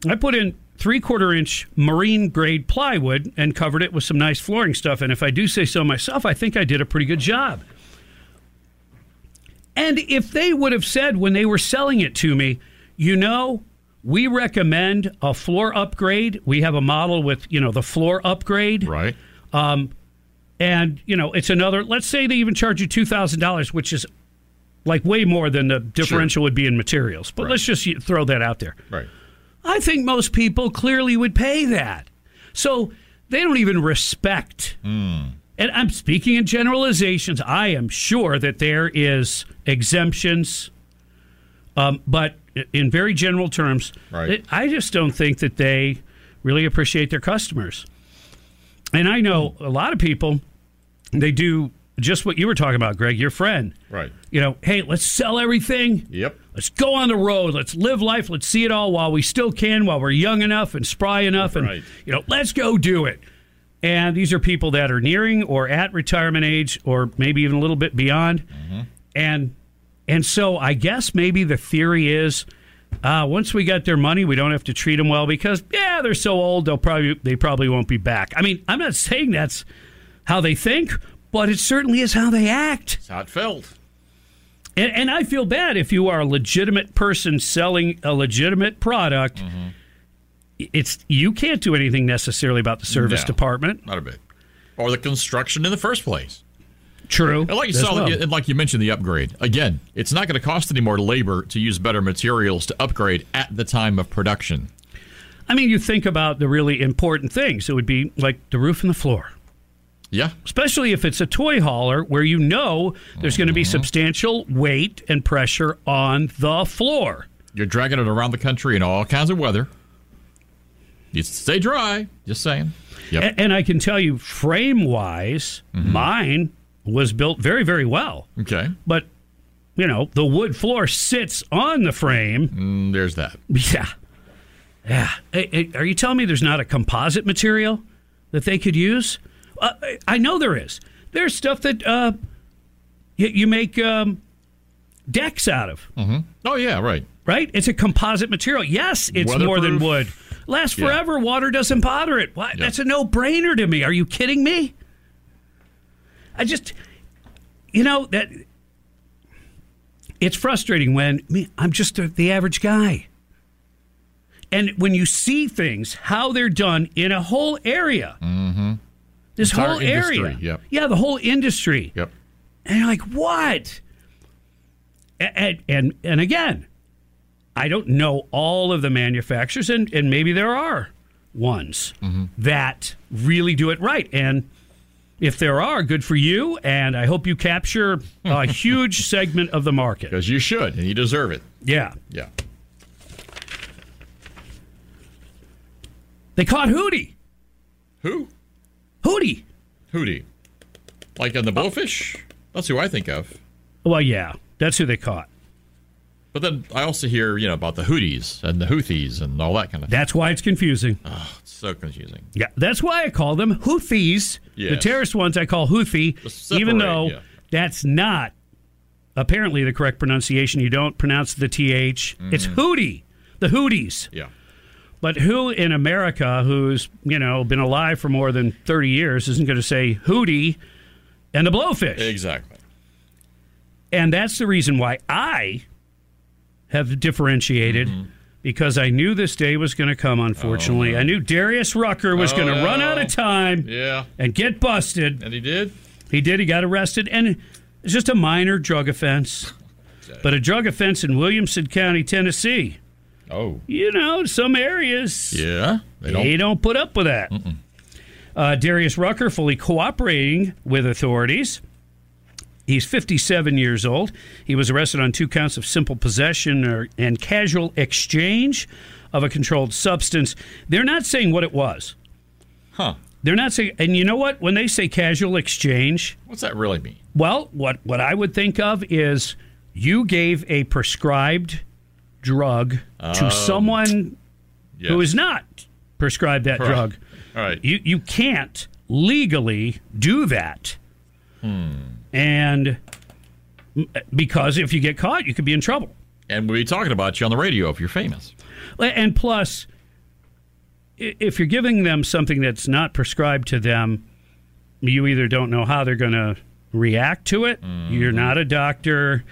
I put in three quarter inch marine grade plywood and covered it with some nice flooring stuff. And if I do say so myself, I think I did a pretty good job. And if they would have said when they were selling it to me, you know, we recommend a floor upgrade. We have a model with, you know, the floor upgrade. Right. Um, and, you know, it's another, let's say they even charge you $2,000, which is like way more than the differential would be in materials. But let's just throw that out there. Right. I think most people clearly would pay that. So they don't even respect. Hmm. And I'm speaking in generalizations. I am sure that there is exemptions, um, but in very general terms, Right. I just don't think that they really appreciate their customers. And I know a lot of people, they do just what you were talking about, Greg, your friend. Right. You know, hey, let's sell everything. Yep. Let's go on the road. Let's live life. Let's see it all while we still can, while we're young enough and spry enough. And, Right. you know, let's go do it. And these are people that are nearing or at retirement age or maybe even a little bit beyond. Mm-hmm. And and so I guess maybe the theory is uh, once we got their money, we don't have to treat them well because yeah, they're so old they'll probably they probably won't be back. I mean, I'm not saying that's how they think, but it certainly is how they act. That's how it felt. And, and I feel bad if you are a legitimate person selling a legitimate product. It's you can't do anything necessarily about the service No. department. Not a bit. Or the construction in the first place. True. And like you saw, well. and like you mentioned, the upgrade. Again, it's not going to cost any more labor to use better materials to upgrade at the time of production. I mean, you think about the really important things. It would be like the roof and the floor. Yeah. Especially if it's a toy hauler where you know there's going to be Mm-hmm. substantial weight and pressure on the floor. You're dragging it around the country in all kinds of weather. You stay dry. Just saying. Yep. A- And I can tell you, frame wise, Mm-hmm. mine was built very, very well. Okay. But, you know, the wood floor sits on the frame. Mm, there's that. Yeah. Yeah. Hey, hey, are you telling me there's not a composite material that they could use? Uh, I know there is. There's stuff that uh, you, you make um, decks out of. Mm-hmm. Oh, yeah, right. Right? It's a composite material. Yes, it's more than wood. Lasts Yeah. forever. Water doesn't bother it. What? That's a no brainer to me. Are you kidding me? I just, you know, that it's frustrating when me, I'm just the average guy. And when you see things, how they're done in a whole area, Mm-hmm. this Entire whole industry, area. yep. Yeah, the whole industry. Yep. And you're like, what? And, and, and again, I don't know all of the manufacturers, and, and maybe there are ones that really do it right. And if there are, good for you. And I hope you capture a huge segment of the market. Because you should, and you deserve it. Yeah. Yeah. They caught Hootie. Who? Hootie. Hootie. Like on the blowfish? That's who I think of. Well, yeah. That's who they caught. But then I also hear, you know, about the Houthis and the Houthis and all that kind of That's why it's confusing. Oh, it's so confusing. Yeah, that's why I call them Houthis. The terrorist ones I call Houthi, separate, even though yeah. that's not apparently the correct pronunciation. You don't pronounce the th. It's mm. Houthi, the Houthis. Yeah. But who in America, who's you know been alive for more than thirty years, isn't going to say Hootie and the Blowfish? Exactly. And that's the reason why I have differentiated Mm-hmm. because I knew this day was going to come, unfortunately. I knew Darius Rucker was Oh, going to run out of time Yeah. and get busted. And he did? He did. He got arrested. And it's just a minor drug offense, but a drug offense in Williamson County, Tennessee. Oh. You know, some areas. Yeah. They don't, put up with that. Uh, Darius Rucker fully cooperating with authorities. He's 57 years old. He was arrested on two counts of simple possession or, and casual exchange of a controlled substance. They're not saying what it was. Huh. They're not saying, and you know what? When they say casual exchange, What's that really mean? well, what, what I would think of is you gave a prescribed drug to Oh. someone Yes. who is not prescribed that Right. drug. All right. You you can't legally do that. Hmm. And because if you get caught, you could be in trouble. And we'll be talking about you on the radio if you're famous. And plus, if you're giving them something that's not prescribed to them, you either don't know how they're going to react to it. You're mm-hmm. not a doctor.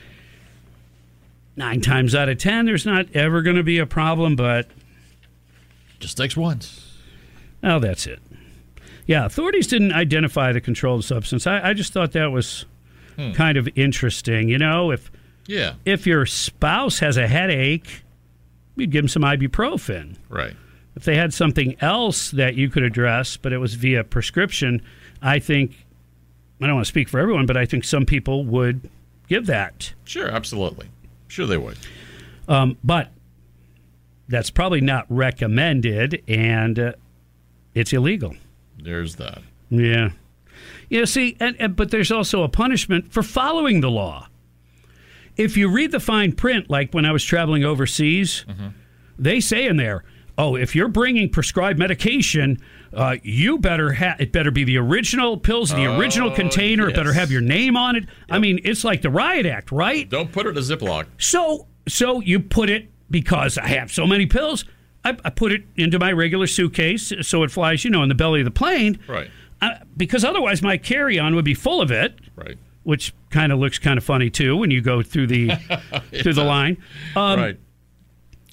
Nine times out of ten, there's not ever going to be a problem, but Just takes once. Oh, that's it. Yeah, authorities didn't identify the controlled substance. I, I just thought that was Hmm. kind of interesting. You know, if Yeah. if your spouse has a headache, you'd give them some ibuprofen. Right. If they had something else that you could address, but it was via prescription, I think I don't want to speak for everyone, but I think some people would give that. Sure, absolutely. Sure they would. Um, but that's probably not recommended, and uh, it's illegal. There's that. Yeah. Yeah, see, and, and, but there's also a punishment for following the law. If you read the fine print, like when I was traveling overseas, they say in there, oh, if you're bringing prescribed medication, uh, you better have it better be the original pills in the original Oh, container. It better have your name on it. I mean, it's like the riot act, right? Don't put it in a Ziploc. So, so you put it because I have so many pills. I, I put it into my regular suitcase so it flies, you know, in the belly of the plane. Right. Uh, because otherwise, my carry-on would be full of it. Right. Which kind of looks kind of funny too when you go through the through the line. Um, right.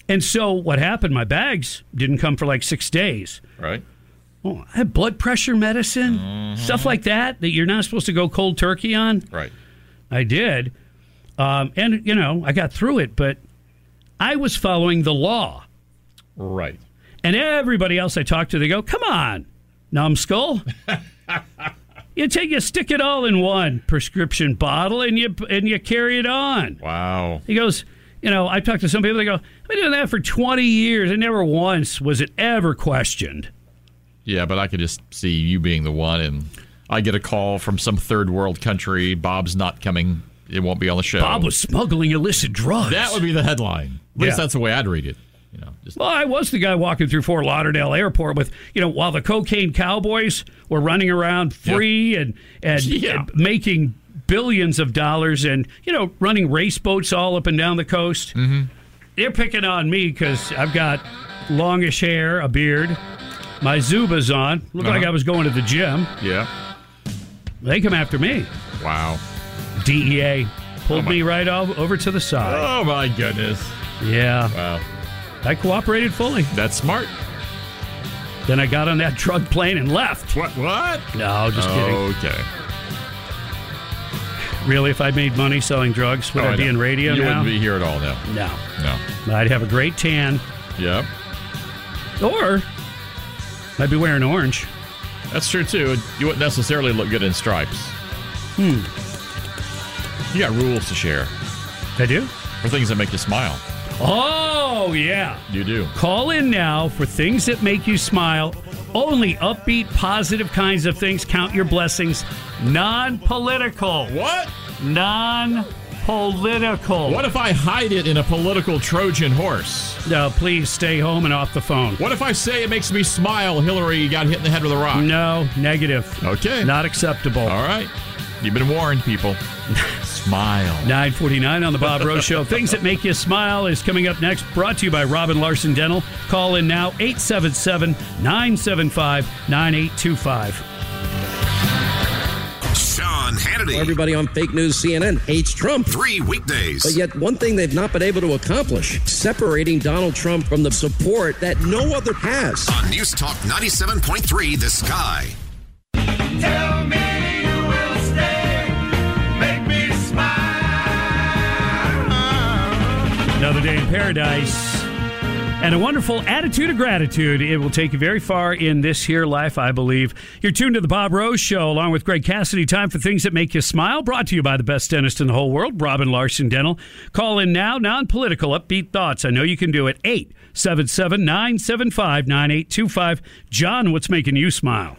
And so what happened? My bags didn't come for like six days. Right. Oh, I had blood pressure medicine, stuff like that that you're not supposed to go cold turkey on. Right. I did, um, and you know I got through it, but I was following the law. Right. And everybody else I talked to, they go, "Come on, numbskull." you take you stick it all in one prescription bottle and you and you carry it on. Wow. He goes, you know, I talked to some people. They go, "I've been doing that for twenty years, and never once was it ever questioned." Yeah, but I could just see you being the one, and I get a call from some third world country. Bob's not coming. It won't be on the show. Bob was smuggling illicit drugs. That would be the headline. At least Yeah. that's the way I'd read it. You know, just Well, I was the guy walking through Fort Lauderdale Airport with, you know, while the cocaine cowboys were running around free and and, Yeah. and making billions of dollars and you know running race boats all up and down the coast. Mm-hmm. They're picking on me because I've got longish hair, a beard, my Zubaz on, look like Uh-huh. I was going to the gym. yeah. They come after me. Wow. DEA pulled Oh, me right over to the side. Oh my goodness. Yeah, Wow. I cooperated fully. That's smart. Then I got on that drug plane and left. What? What? No, just kidding. Okay. Really, if I made money selling drugs, would Oh, I be in radio You now? wouldn't be here at all now. No. No. I'd have a great tan, Yep. or I'd be wearing orange. That's true too. You wouldn't necessarily look good in stripes. Hmm. You got rules to share I do. for things that make you smile. Oh, yeah. You do. Call in now for things that make you smile. Only upbeat, positive kinds of things. Count your blessings. Non political. What? Non political. What if I hide it in a political Trojan horse? No, please stay home and off the phone. What if I say it makes me smile Hillary got hit in the head with a rock? No, negative. Okay. Not acceptable. All right. You've been warned, people. smile. 949 on the Bob Rose Show. Things that make you smile is coming up next. Brought to you by Robin Larson Dental. Call in now 877 975 9825. Sean Hannity. Everybody on fake news CNN hates Trump. Three weekdays. But yet, one thing they've not been able to accomplish separating Donald Trump from the support that no other has. On News Talk 97.3, The Sky. Tell me Another day in paradise. And a wonderful attitude of gratitude. It will take you very far in this here life, I believe. You're tuned to the Bob Rose Show along with Greg Cassidy. Time for things that make you smile. Brought to you by the best dentist in the whole world, Robin Larson Dental. Call in now, non political, upbeat thoughts. I know you can do it. 877 975 9825. John, what's making you smile?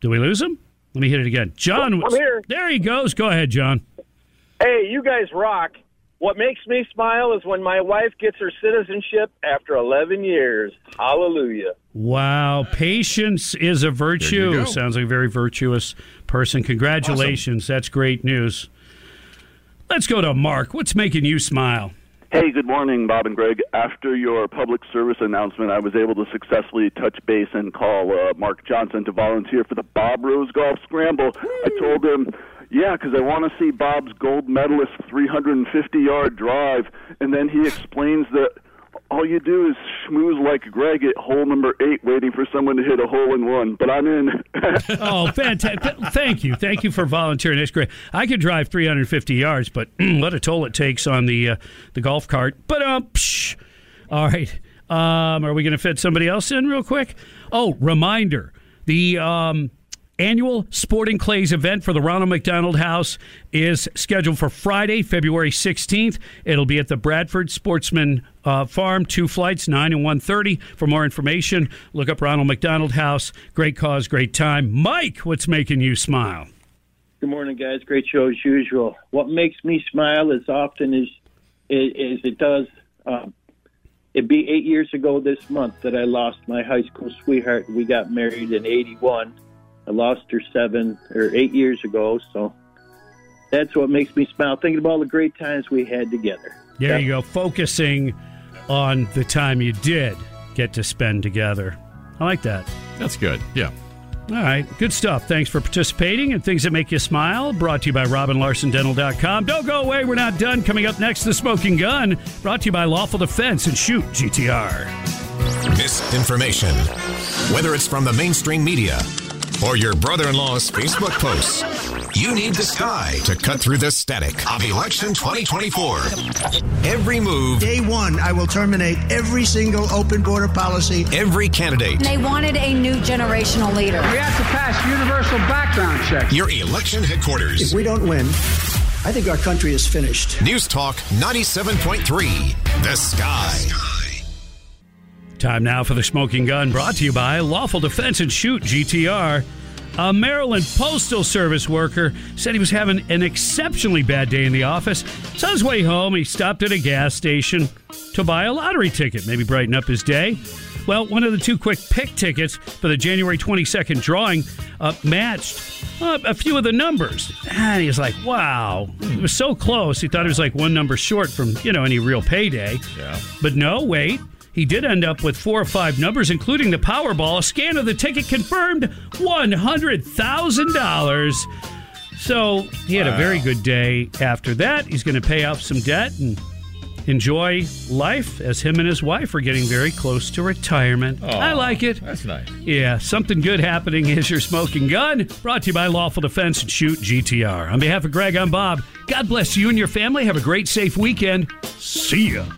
Do we lose him? Let me hit it again. John, I'm here. there he goes. Go ahead, John. Hey, you guys rock. What makes me smile is when my wife gets her citizenship after 11 years. Hallelujah. Wow, patience is a virtue. Sounds like a very virtuous person. Congratulations. That's great news. Let's go to Mark. What's making you smile? Hey, good morning, Bob and Greg. After your public service announcement, I was able to successfully touch base and call uh, Mark Johnson to volunteer for the Bob Rose Golf Scramble. I told him, yeah, because I want to see Bob's gold medalist 350 yard drive. And then he explains that all you do is schmooze like Greg at hole number eight, waiting for someone to hit a hole in one. But I'm in. oh, fantastic. Thank you. Thank you for volunteering. That's great. I could drive 350 yards, but what a toll it takes on the uh, the golf cart. But, um, all right. Um, are we going to fit somebody else in real quick? Oh, reminder. The. Um, annual Sporting Clays event for the Ronald McDonald House is scheduled for Friday, February 16th. It'll be at the Bradford Sportsman uh, Farm, two flights, 9 and 1.30. For more information, look up Ronald McDonald House. Great cause, great time. Mike, what's making you smile? Good morning, guys. Great show as usual. What makes me smile as often as, as it does uh, it'd be eight years ago this month that I lost my high school sweetheart. We got married in 81 I lost her seven or eight years ago, so that's what makes me smile. Thinking about all the great times we had together. There yeah. you go, focusing on the time you did get to spend together. I like that. That's good. Yeah. All right, good stuff. Thanks for participating and things that make you smile. Brought to you by RobinLarsonDental.com. Don't go away. We're not done. Coming up next, the Smoking Gun. Brought to you by Lawful Defense and Shoot GTR. Misinformation, whether it's from the mainstream media or your brother in law's Facebook posts. You need the sky to cut through the static of election 2024. Every move. Day one, I will terminate every single open border policy. Every candidate. They wanted a new generational leader. We have to pass universal background checks. Your election headquarters. If we don't win, I think our country is finished. News Talk 97.3. The Sky. Time now for the smoking gun brought to you by Lawful Defense and Shoot GTR. A Maryland Postal Service worker said he was having an exceptionally bad day in the office. So on his way home, he stopped at a gas station to buy a lottery ticket, maybe brighten up his day. Well, one of the two quick pick tickets for the January 22nd drawing uh, matched uh, a few of the numbers. And he was like, wow, it was so close. He thought it was like one number short from, you know, any real payday. Yeah. But no, wait. He did end up with four or five numbers, including the Powerball. A scan of the ticket confirmed $100,000. So he had wow. a very good day after that. He's going to pay off some debt and enjoy life as him and his wife are getting very close to retirement. Oh, I like it. That's nice. Yeah, something good happening is your smoking gun. Brought to you by Lawful Defense and Shoot GTR. On behalf of Greg, I'm Bob. God bless you and your family. Have a great, safe weekend. See ya.